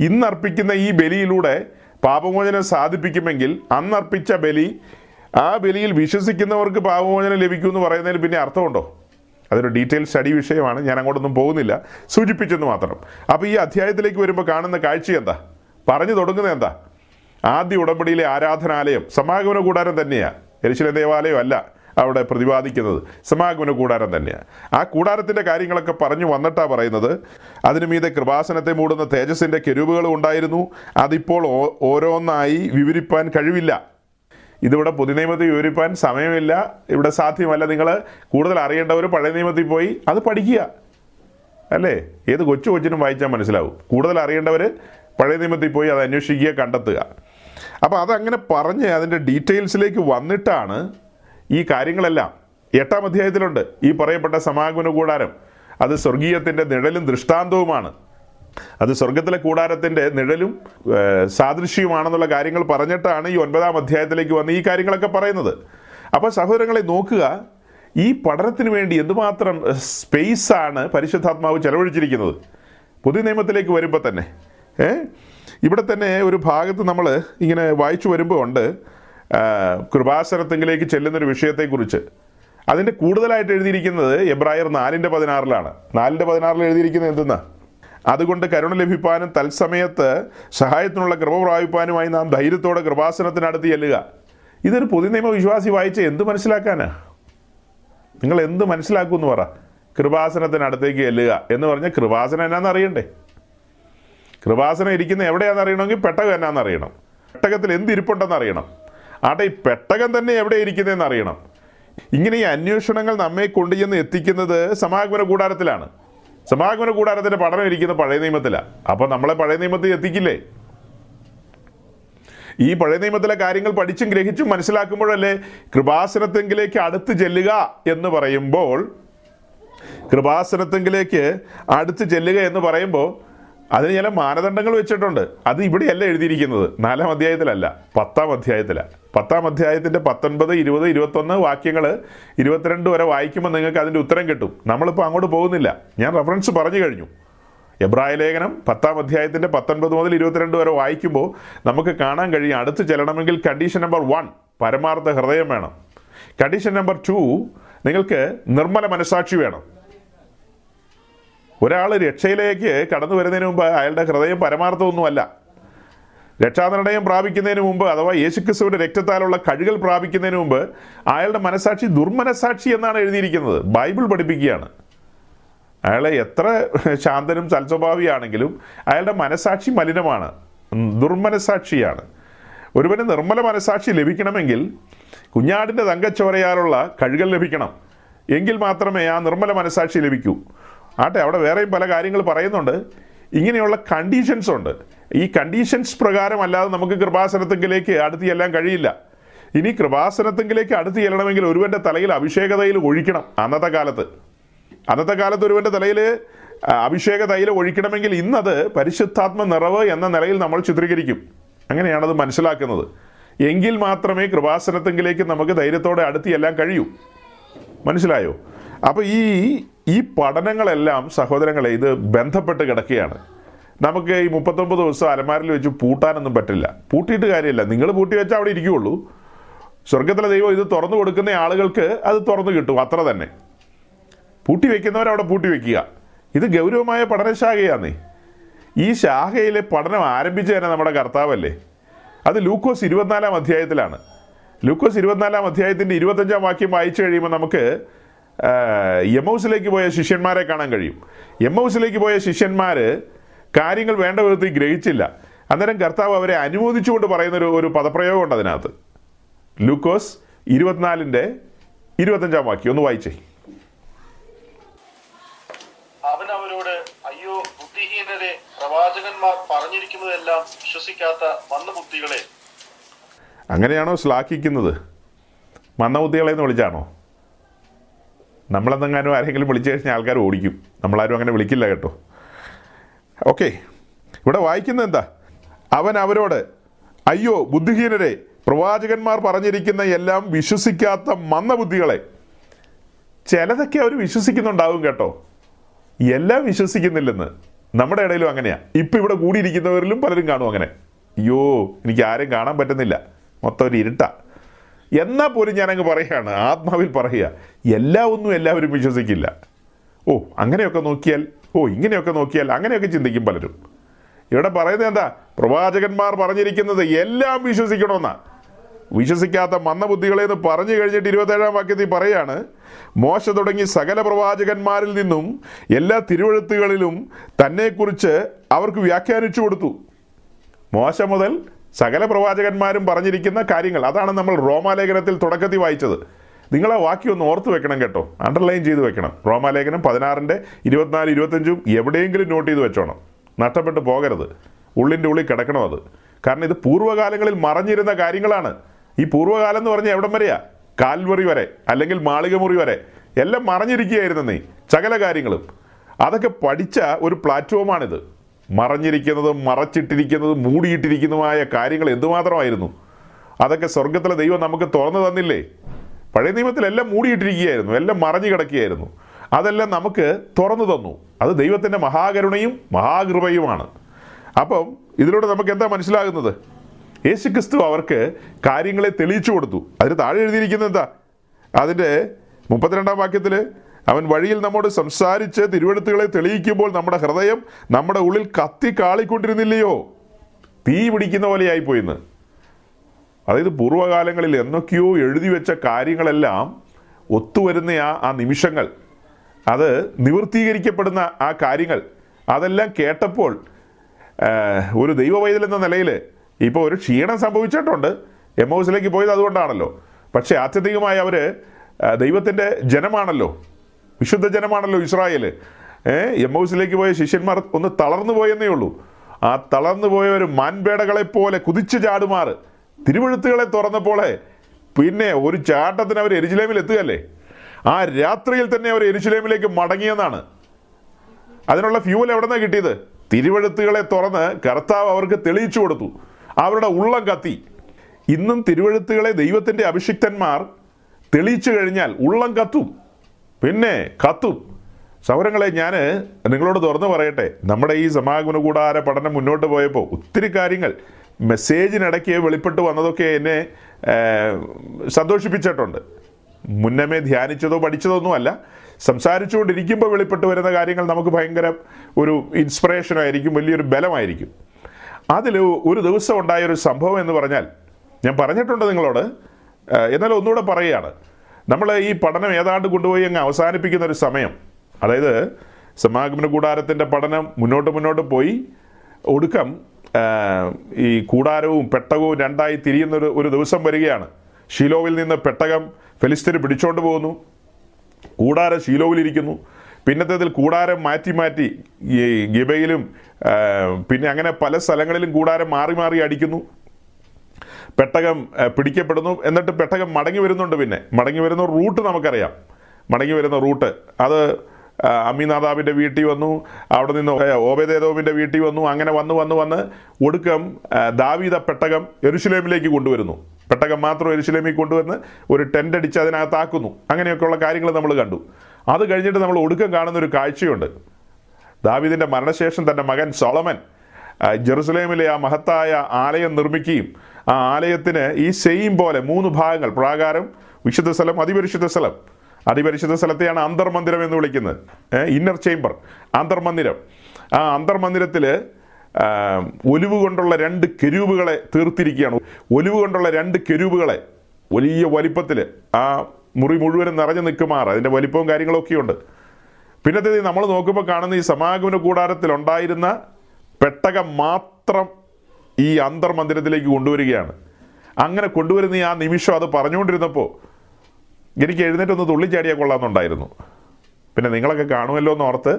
ഇന്ന് അർപ്പിക്കുന്ന ഈ ബലിയിലൂടെ പാപമോചനം സാധിപ്പിക്കുമെങ്കിൽ അന്നർപ്പിച്ച ബലി ആ ബലിയിൽ വിശ്വസിക്കുന്നവർക്ക് പാപമോചനം ലഭിക്കും എന്ന് പറയുന്നതിൽ പിന്നെ അർത്ഥമുണ്ടോ? അതൊരു ഡീറ്റെയിൽ സ്റ്റഡി വിഷയമാണ് ഞാൻ അങ്ങോട്ടൊന്നും പോകുന്നില്ല. സൂചിപ്പിച്ചെന്ന് മാത്രം. അപ്പോൾ ഈ അധ്യായത്തിലേക്ക് വരുമ്പോൾ കാണുന്ന കാഴ്ച എന്താ? പറഞ്ഞു തുടങ്ങുന്നത് എന്താ? ആദ്യ ഉടമ്പടിയിലെ ആരാധനാലയം സമാഗമന കൂടാരം തന്നെയാണ് എരിശില ദേവാലയം അല്ല അവിടെ പ്രതിപാദിക്കുന്നത്. സമാഗമന കൂടാരം തന്നെയാണ് ആ കൂടാരത്തിന്റെ കാര്യങ്ങളൊക്കെ പറഞ്ഞു വന്നിട്ടാണ് പറയുന്നത്. അതിനു മീതെ കൃപാസനത്തെ മൂടുന്ന തേജസ്സിന്റെ കെരുവുകളും ഉണ്ടായിരുന്നു. അതിപ്പോൾ ഓരോന്നായി വിവരിപ്പാൻ കഴിവില്ല. ഇതിവിടെ പുതിയ നിയമത്തിൽ വിവരിപ്പാൻ സമയമില്ല. ഇവിടെ സാധ്യമല്ല. നിങ്ങൾ കൂടുതൽ അറിയേണ്ടവർ പഴയ നിയമത്തിൽ പോയി അത് പഠിക്കുക. അല്ലേ? ഏത് കൊച്ചു കൊച്ചിനും വായിച്ചാൽ മനസ്സിലാവും. കൂടുതൽ അറിയേണ്ടവർ പഴയ നിയമത്തിൽ പോയി അത് അന്വേഷിക്കുക കണ്ടെത്തുക. അപ്പോൾ അതങ്ങനെ പറഞ്ഞ് അതിന്റെ ഡീറ്റെയിൽസിലേക്ക് വന്നിട്ടാണ് ഈ കാര്യങ്ങളെല്ലാം. എട്ടാം അധ്യായത്തിലുണ്ട്. ഈ പറയപ്പെട്ട സമാഗമന കൂടാരം. അത് സ്വർഗീയത്തിന്റെ നിഴലും ദൃഷ്ടാന്തവുമാണ്. അത് സ്വർഗത്തിലെ കൂടാരത്തിന്റെ നിഴലും സാദൃശ്യവുമാണെന്നുള്ള കാര്യങ്ങൾ പറഞ്ഞിട്ടാണ് ഈ ഒൻപതാം അധ്യായത്തിലേക്ക് വന്ന് ഈ കാര്യങ്ങളൊക്കെ പറയുന്നത്. അപ്പോൾ സഹോദരങ്ങളെ നോക്കുക ഈ പഠനത്തിന് വേണ്ടി എന്തുമാത്രം സ്പേസാണ് പരിശുദ്ധാത്മാവ് ചെലവഴിച്ചിരിക്കുന്നത്. പുതിയ നിയമത്തിലേക്ക് വരുമ്പോൾ തന്നെ. ഏ? ഇവിടെ തന്നെ ഒരു ഭാഗത്ത് നമ്മൾ ഇങ്ങനെ വായിച്ചു വരുമ്പോൾ ഉണ്ട് കൃപാസനത്തിങ്കിലേക്ക് ചെല്ലുന്നൊരു വിഷയത്തെക്കുറിച്ച്. അതിന്റെ കൂടുതലായിട്ട് എഴുതിയിരിക്കുന്നത് എബ്രായർ നാലിന്റെ പതിനാറിലാണ്. നാലിന്റെ പതിനാറിൽ എഴുതിയിരിക്കുന്നത് എന്തെന്നാ? അതുകൊണ്ട് കരുണ ലഭിപ്പാനും തത്സമയത്ത് സഹായത്തിനുള്ള കൃപ പ്രാപിപ്പാനുമായി നാം ധൈര്യത്തോടെ കൃപാസനത്തിനടുത്ത് ചെല്ലുക. ഇതൊരു പുതിയ നിയമ വിശ്വാസി വായിച്ച് എന്ത് മനസ്സിലാക്കാനാ? നിങ്ങൾ എന്ത് മനസ്സിലാക്കുമെന്ന് പറ. കൃപാസനത്തിനടുത്തേക്ക് ചെല്ലുക എന്ന് പറഞ്ഞാൽ കൃപാസനം എന്നാന്ന് അറിയണ്ടേ? കൃപാസനം ഇരിക്കുന്ന എവിടെയാണെന്ന് അറിയണമെങ്കിൽ പെട്ടകം എന്നാന്ന് അറിയണം. പെട്ടകത്തിൽ എന്ത് ഇരിപ്പുണ്ടെന്ന് അറിയണം. ആട്ടെ ഈ പെട്ടകം തന്നെ എവിടെ ഇരിക്കുന്നതെന്ന് അറിയണം. ഇങ്ങനെ ഈ അന്വേഷണങ്ങൾ നമ്മെ കൊണ്ടുചെന്ന് എത്തിക്കുന്നത് സമാഗമന കൂടാരത്തിലാണ്. സമാഗമന കൂടാരത്തിന്റെ പഠനം ഇരിക്കുന്ന പഴയ നിയമത്തിലാണ് അപ്പം നമ്മളെ പഴയ നിയമത്തിൽ എത്തിക്കില്ലേ? ഈ പഴയ നിയമത്തിലെ കാര്യങ്ങൾ പഠിച്ചും ഗ്രഹിച്ചും മനസ്സിലാക്കുമ്പോഴല്ലേ കൃപാസനത്തെങ്കിലേക്ക് അടുത്ത് ചെല്ലുക എന്ന് പറയുമ്പോൾ കൃപാസനത്തെങ്കിലേക്ക് അടുത്ത് ചെല്ലുക എന്ന് പറയുമ്പോൾ അതിന് ചില മാനദണ്ഡങ്ങൾ വെച്ചിട്ടുണ്ട്. അത് ഇവിടെയല്ല എഴുതിയിരിക്കുന്നത്. നാലാം അധ്യായത്തിലല്ല പത്താം അധ്യായത്തിലാണ് പത്താം അധ്യായത്തിന്റെ പത്തൊൻപത് ഇരുപത് ഇരുപത്തൊന്ന് വാക്യങ്ങൾ ഇരുപത്തിരണ്ട് വരെ വായിക്കുമ്പോൾ നിങ്ങൾക്ക് അതിന്റെ ഉത്തരം കിട്ടും. നമ്മളിപ്പോൾ അങ്ങോട്ട് പോകുന്നില്ല. ഞാൻ റെഫറൻസ് പറഞ്ഞു കഴിഞ്ഞു. എബ്രായ ലേഖനം പത്താം അധ്യായത്തിന്റെ പത്തൊൻപത് മുതൽ ഇരുപത്തിരണ്ട് വരെ വായിക്കുമ്പോൾ നമുക്ക് കാണാൻ കഴിയും അടുത്ത് ചെല്ലണമെങ്കിൽ കണ്ടീഷൻ നമ്പർ വൺ പരമാർത്ഥ ഹൃദയം വേണം. കണ്ടീഷൻ നമ്പർ ടു നിങ്ങൾക്ക് നിർമ്മല മനസാക്ഷി വേണം. ഒരാൾ രക്ഷയിലേക്ക് കടന്നു വരുന്നതിന് മുമ്പ് അയാളുടെ ഹൃദയം പരമാർത്ഥമൊന്നുമല്ല. രക്ഷാനിർണയം പ്രാപിക്കുന്നതിന് മുമ്പ് അഥവാ യേശുക്രിസ്തുവിന്റെ രക്തത്താലുള്ള കഴുകൽ പ്രാപിക്കുന്നതിന് മുമ്പ് അയാളുടെ മനസാക്ഷി ദുർമനസാക്ഷി എന്നാണ് എഴുതിയിരിക്കുന്നത്. ബൈബിൾ പഠിപ്പിക്കുകയാണ്. അയാളെ എത്ര ശാന്തനും സൽസ്വഭാവിയാണെങ്കിലും അയാളുടെ മനസാക്ഷി മലിനമാണ്. ദുർമനസാക്ഷിയാണ് ഒരുവന് നിർമ്മല മനസാക്ഷി ലഭിക്കണമെങ്കിൽ കുഞ്ഞാടിന്റെ തങ്കച്ചോരയാലുള്ള കഴുകൽ ലഭിക്കണം. എങ്കിൽ മാത്രമേ ആ നിർമ്മല മനസാക്ഷി ലഭിക്കൂ. ആട്ടെ അവിടെ വേറെയും പല കാര്യങ്ങൾ പറയുന്നുണ്ട്. ഇങ്ങനെയുള്ള കണ്ടീഷൻസ് ഉണ്ട്. ഈ കണ്ടീഷൻസ് പ്രകാരം അല്ലാതെ നമുക്ക് കൃപാസനത്തെങ്കിലേക്ക് അടുത്ത് ചെല്ലാൻ കഴിയില്ല. ഇനി കൃപാസനത്തെങ്കിലേക്ക് അടുത്ത് ചെല്ലണമെങ്കിൽ ഒരുവന്റെ തലയിൽ അഭിഷേകതയിൽ ഒഴിക്കണം അന്നത്തെ കാലത്ത്. അന്നത്തെ കാലത്ത് ഒരുവന്റെ തലയിൽ അഭിഷേക തൈലം ഒഴിക്കണമെങ്കിൽ ഇന്നത് പരിശുദ്ധാത്മ നിറവ് എന്ന നിലയിൽ നമ്മൾ ചിത്രീകരിക്കും. അങ്ങനെയാണത് മനസ്സിലാക്കുന്നത്. എങ്കിൽ മാത്രമേ കൃപാസനത്തെങ്കിലേക്ക് നമുക്ക് ധൈര്യത്തോടെ അടുത്ത് ചെല്ലാൻ കഴിയൂ. മനസ്സിലായോ? അപ്പോൾ ഈ ഈ പഠനങ്ങളെല്ലാം സഹോദരങ്ങളെ ഇത് ബന്ധപ്പെട്ട് കിടക്കുകയാണ്. നമുക്ക് ഈ മുപ്പത്തൊമ്പത് ദിവസം അലമാരിൽ വെച്ച് പൂട്ടാനൊന്നും പറ്റില്ല. പൂട്ടിയിട്ട് കാര്യമില്ല. നിങ്ങൾ പൂട്ടി വെച്ചാൽ അവിടെ ഇരിക്കുകയുള്ളൂ സ്വർഗത്തിലെ ദൈവം ഇത് തുറന്നു കൊടുക്കുന്ന ആളുകൾക്ക് അത് തുറന്നു കിട്ടും അത്ര തന്നെ. പൂട്ടി വെക്കുന്നവർ അവിടെ പൂട്ടി വെക്കുക. ഇത് ഗൗരവമായ പഠനശാഖയാന്നേ. ഈ ശാഖയിലെ പഠനം ആരംഭിച്ചു തന്നെ നമ്മുടെ കർത്താവല്ലേ. അത് ലൂക്കോസ് ഇരുപത്തിനാലാം അധ്യായത്തിലാണ്. ലൂക്കോസ് ഇരുപത്തിനാലാം അധ്യായത്തിന്റെ ഇരുപത്തഞ്ചാം വാക്യം വായിച്ചു കഴിയുമ്പോൾ നമുക്ക് യമൗസിലേക്ക് പോയ ശിഷ്യന്മാരെ കാണാൻ കഴിയും. യമൗസിലേക്ക് പോയ ശിഷ്യന്മാർ കാര്യങ്ങൾ വേണ്ട വിധത്തിൽ ഗ്രഹിച്ചില്ല. അന്നേരം കർത്താവ് അവരെ അനുമോദിച്ചുകൊണ്ട് പറയുന്ന ഒരു ഒരു പദപ്രയോഗം ഉണ്ട് അതിനകത്ത്. ലൂക്കോസ് ഇരുപത്തിനാലിന്റെ ഇരുപത്തഞ്ചാം വാക്യം. ഒന്ന് വായിച്ചേ. അവൻ അവരോട് അയ്യോ ബുദ്ധിഹീനരെ പ്രവാചകന്മാർ പറഞ്ഞിരിക്കുന്നതെല്ലാം വിശ്വസിക്കാത്ത മന്ദബുദ്ധികളെ. അങ്ങനെയാണോ ശ്ലാഘിക്കുന്നത്? മന്ദബുദ്ധികളെ എന്ന് വിളിച്ചാണോ? നമ്മളെന്തെങ്ങാനും ആരെങ്കിലും വിളിച്ചു കഴിഞ്ഞാൽ ആൾക്കാർ ഓടിക്കും. നമ്മളാരും അങ്ങനെ വിളിക്കില്ല കേട്ടോ. ഓക്കെ. ഇവിടെ വായിക്കുന്നത് എന്താ? അവൻ അവരോട് അയ്യോ ബുദ്ധിഹീനരെ പ്രവാചകന്മാർ പറഞ്ഞിരിക്കുന്ന എല്ലാം വിശ്വസിക്കാത്ത മന്ദബുദ്ധികളെ. ചിലതൊക്കെ അവർ വിശ്വസിക്കുന്നുണ്ടാവും കേട്ടോ. എല്ലാം വിശ്വസിക്കുന്നില്ലെന്ന്. നമ്മുടെ ഇടയിലും അങ്ങനെയാ. ഇപ്പം ഇവിടെ കൂടിയിരിക്കുന്നവരിലും പലരും കാണും അങ്ങനെ. അയ്യോ എനിക്ക് ആരും കാണാൻ പറ്റുന്നില്ല. മൊത്തം ഒരു ഇരുട്ടാ. എന്നാൽ പോലും ഞാനങ്ങ് പറയുകയാണ്. ആത്മാവിൽ പറയുക. എല്ലാം ഒന്നും എല്ലാവരും വിശ്വസിക്കില്ല. ഓ അങ്ങനെയൊക്കെ നോക്കിയാൽ ഓ ഇങ്ങനെയൊക്കെ നോക്കിയാൽ അങ്ങനെയൊക്കെ ചിന്തിക്കും പലരും. ഇവിടെ പറയുന്നത് എന്താ? പ്രവാചകന്മാർ പറഞ്ഞിരിക്കുന്നത് എല്ലാം വിശ്വസിക്കണമെന്നാ. വിശ്വസിക്കാത്ത മന്ദബുദ്ധികളെ എന്ന് പറഞ്ഞു കഴിഞ്ഞിട്ട് ഇരുപത്തേഴാം വാക്യത്തിൽ പറയാണ് മോശ തുടങ്ങി സകല പ്രവാചകന്മാരിൽ നിന്നും എല്ലാ തിരുവഴുത്തുകളിലും തന്നെക്കുറിച്ച് അവർക്ക് വ്യാഖ്യാനിച്ചു കൊടുത്തു. മോശ മുതൽ സകല പ്രവാചകന്മാരും പറഞ്ഞിരിക്കുന്ന കാര്യങ്ങൾ. അതാണ് നമ്മൾ റോമാലേഖനത്തിൽ തുടക്കത്തിൽ വായിച്ചത്. നിങ്ങൾ ആ വാക്യം ഒന്ന് ഓർത്ത് വെക്കണം കേട്ടോ. അണ്ടർലൈൻ ചെയ്ത് വെക്കണം. റോമാലേഖനം പതിനാറിന്റെ ഇരുപത്തിനാല് ഇരുപത്തഞ്ചും എവിടെയെങ്കിലും നോട്ട് ചെയ്ത് വെച്ചോണം. നഷ്ടപ്പെട്ട് പോകരുത്. ഉള്ളിന്റെ ഉള്ളിൽ കിടക്കണം അത്. കാരണം ഇത് പൂർവകാലങ്ങളിൽ മറഞ്ഞിരുന്ന കാര്യങ്ങളാണ്. ഈ പൂർവകാലം എന്ന് പറഞ്ഞാൽ എവിടം വരെയാ? കാൽവറി വരെ അല്ലെങ്കിൽ മാളികമുറി വരെ. എല്ലാം മറഞ്ഞിരിക്കുകയായിരുന്നു നീ. സകല കാര്യങ്ങളും. അതൊക്കെ പഠിച്ച ഒരു പ്ലാറ്റ്ഫോമാണിത്. മറഞ്ഞിരിക്കുന്നതും മറച്ചിട്ടിരിക്കുന്നതും മൂടിയിട്ടിരിക്കുന്നതുമായ കാര്യങ്ങൾ എന്തുമാത്രമായിരുന്നു? അതൊക്കെ സ്വർഗത്തിലെ ദൈവം നമുക്ക് തുറന്നു തന്നില്ലേ? പഴയ നിയമത്തിലെല്ലാം മൂടിയിട്ടിരിക്കുകയായിരുന്നു എല്ലാം മറഞ്ഞു കിടക്കുകയായിരുന്നു. അതെല്ലാം നമുക്ക് തുറന്നു തന്നു. അത് ദൈവത്തിന്റെ മഹാകരുണയും മഹാകൃപയുമാണ്. അപ്പം ഇതിലൂടെ നമുക്ക് എന്താ മനസ്സിലാകുന്നത്? യേശു ക്രിസ്തു അവർക്ക് കാര്യങ്ങളെ തെളിയിച്ചു കൊടുത്തു. അതിന് താഴെ എഴുതിയിരിക്കുന്നത് എന്താ? അതിന്റെ മുപ്പത്തിരണ്ടാം വാക്യത്തിൽ അവൻ വഴിയിൽ നമ്മോട് സംസാരിച്ച് തിരുവെടുത്തുകളെ തെളിയിക്കുമ്പോൾ നമ്മുടെ ഹൃദയം നമ്മുടെ ഉള്ളിൽ കത്തി കാളിക്കൊണ്ടിരുന്നില്ലയോ? തീ പിടിക്കുന്ന പോലെയായിപ്പോയിന്ന് അതായത് പൂർവകാലങ്ങളിൽ എന്നൊക്കെയോ എഴുതി വെച്ച കാര്യങ്ങളെല്ലാം ഒത്തുവരുന്ന ആ ആ നിമിഷങ്ങൾ അത് നിവൃത്തീകരിക്കപ്പെടുന്ന ആ കാര്യങ്ങൾ അതെല്ലാം കേട്ടപ്പോൾ ഒരു ദൈവവൈതൽ എന്ന നിലയിൽ ഇപ്പോൾ ഒരു ക്ഷീണം സംഭവിച്ചിട്ടുണ്ട്. എമോസിലേക്ക് പോയത് അതുകൊണ്ടാണല്ലോ. പക്ഷേ ആത്യന്തികമായി അവർ ദൈവത്തിന്റെ ജനമാണല്ലോ. വിശുദ്ധ ജനമാണല്ലോ ഇസ്രായേൽ ഏ എം ഹൗസിലേക്ക് പോയ ശിഷ്യന്മാർ ഒന്ന് തളർന്നു പോയെന്നേ ഉള്ളൂ. ആ തളർന്നു പോയ ഒരു മാൻപേടകളെ പോലെ കുതിച്ചു ചാടുമാർ തിരുവഴുത്തുകളെ തുറന്നപ്പോളെ പിന്നെ ഒരു ചാട്ടത്തിന് അവർ എരുജലേമിൽ എത്തുകയല്ലേ? ആ രാത്രിയിൽ തന്നെ അവർ എരുജലേമിലേക്ക് മടങ്ങിയെന്നാണ്. അതിനുള്ള ഫ്യൂൽ എവിടെ നിന്നാണ് കിട്ടിയത്? തിരുവഴുത്തുകളെ തുറന്ന് കർത്താവ് അവർക്ക് തെളിയിച്ചു കൊടുത്തു. അവരുടെ ഉള്ളം കത്തി. ഇന്നും തിരുവഴുത്തുകളെ ദൈവത്തിന്റെ അഭിഷിക്തന്മാർ തെളിയിച്ചു കഴിഞ്ഞാൽ ഉള്ളം കത്തും. പിന്നെ കത്തു. സൗരങ്ങളെ ഞാൻ നിങ്ങളോട് തുറന്നു പറയട്ടെ. നമ്മുടെ ഈ സമാഗമന കൂടാര പഠനം മുന്നോട്ട് പോയപ്പോൾ ഒത്തിരി കാര്യങ്ങൾ മെസ്സേജിനിടയ്ക്ക് വെളിപ്പെട്ട് വന്നതൊക്കെ എന്നെ സന്തോഷിപ്പിച്ചിട്ടുണ്ട്. മുന്നമേ ധ്യാനിച്ചതോ പഠിച്ചതോ ഒന്നുമല്ല സംസാരിച്ചുകൊണ്ടിരിക്കുമ്പോൾ വെളിപ്പെട്ട് വരുന്ന കാര്യങ്ങൾ നമുക്ക് ഭയങ്കര ഒരു ഇൻസ്പിറേഷനായിരിക്കും വലിയൊരു ബലമായിരിക്കും. അതിൽ ഒരു ദിവസം ഉണ്ടായ ഒരു സംഭവം എന്ന് പറഞ്ഞാൽ ഞാൻ പറഞ്ഞിട്ടുണ്ട് നിങ്ങളോട് എന്നാൽ ഒന്നുകൂടെ പറയുകയാണ്. നമ്മൾ ഈ പഠനം ഏതാണ്ട് കൊണ്ടുപോയി അങ്ങ് അവസാനിപ്പിക്കുന്ന ഒരു സമയം. അതായത് സമാഗമന കൂടാരത്തിന്റെ പഠനം മുന്നോട്ട് മുന്നോട്ട് പോയി. ഒടുക്കം ഈ കൂടാരവും പെട്ടകവും രണ്ടായി തിരിയുന്നൊരു ഒരു ദിവസം വരികയാണ്. ഷീലോവിൽ നിന്ന് പെട്ടകം ഫെലിസ്തീന് പിടിച്ചോണ്ട് പോകുന്നു. കൂടാരം ഷീലോവിലിരിക്കുന്നു പിന്നത്തേതിൽ കൂടാരം മാറ്റി മാറ്റി ഈ ഗിബയിലും പിന്നെ അങ്ങനെ പല സ്ഥലങ്ങളിലും കൂടാരം മാറി മാറി അടിക്കുന്നു. പെട്ടകം പിടിക്കപ്പെടുന്നു. എന്നിട്ട് പെട്ടകം മടങ്ങി വരുന്നുണ്ട് പിന്നെ. മടങ്ങി വരുന്ന റൂട്ട് നമുക്കറിയാം. മടങ്ങി വരുന്ന റൂട്ട്. അത് അമ്മിനാദാബിന്റെ വീട്ടിൽ വന്നു. അവിടെ നിന്ന് ഓബേദേദോവിന്റെ വീട്ടിൽ വന്നു. അങ്ങനെ വന്ന് വന്ന് വന്ന് ഒടുക്കം ദാവീദ പെട്ടകം എരുശുലേമിലേക്ക് കൊണ്ടുവരുന്നു. പെട്ടകം മാത്രം എരുശലേമിൽ കൊണ്ടുവന്ന് ഒരു ടെന്റ് അടിച്ച് അതിനകത്താക്കുന്നു അങ്ങനെയൊക്കെയുള്ള കാര്യങ്ങൾ നമ്മൾ കണ്ടു. അത് കഴിഞ്ഞിട്ട് നമ്മൾ ഒടുക്കം കാണുന്ന ഒരു കാഴ്ചയുണ്ട്. ദാവീദിന്റെ മരണശേഷം തന്റെ മകൻ സോളമൻ ജെറുസലേമിലെ ആ മഹത്തായ ആലയം നിർമ്മിക്കുകയും ആ ആലയത്തിന് ഈ സെയിം പോലെ മൂന്ന് ഭാഗങ്ങൾ പ്രാകാരം വിശുദ്ധ സ്ഥലം അതിപരിശുദ്ധ സ്ഥലം. അതിപരിശുദ്ധ സ്ഥലത്തെയാണ് അന്തർമന്ദിരം എന്ന് വിളിക്കുന്നത്. ഇന്നർ ചേംബർ അന്തർമന്ദിരം ആ അന്തർമന്ദിരത്തിൽ ഒലിവ് കൊണ്ടുള്ള രണ്ട് കെരൂബുകളെ തീർത്തിരിക്കുകയാണ്. ഒലിവ് കൊണ്ടുള്ള രണ്ട് കെരൂബുകളെ വലിയ വലിപ്പത്തിൽ ആ മുറി മുഴുവനും നിറഞ്ഞു നിൽക്കുമാറ്. അതിന്റെ വലിപ്പവും കാര്യങ്ങളൊക്കെ ഉണ്ട് പിന്നത്തെ നമ്മൾ നോക്കുമ്പോൾ കാണുന്ന ഈ സമാഗമന കൂടാരത്തിൽ ഉണ്ടായിരുന്ന പെട്ടകം മാത്രം ഈ അന്തർമന്ദിരത്തിലേക്ക് കൊണ്ടുവരികയാണ്. അങ്ങനെ കൊണ്ടുവരുന്ന ആ നിമിഷം അത് പറഞ്ഞുകൊണ്ടിരുന്നപ്പോൾ എനിക്ക് എഴുന്നേറ്റ് ഒന്ന് തുള്ളിച്ചാടിയാൽ കൊള്ളാമെന്നുണ്ടായിരുന്നു. പിന്നെ നിങ്ങളൊക്കെ കാണുമല്ലോ എന്ന് ഓർത്ത്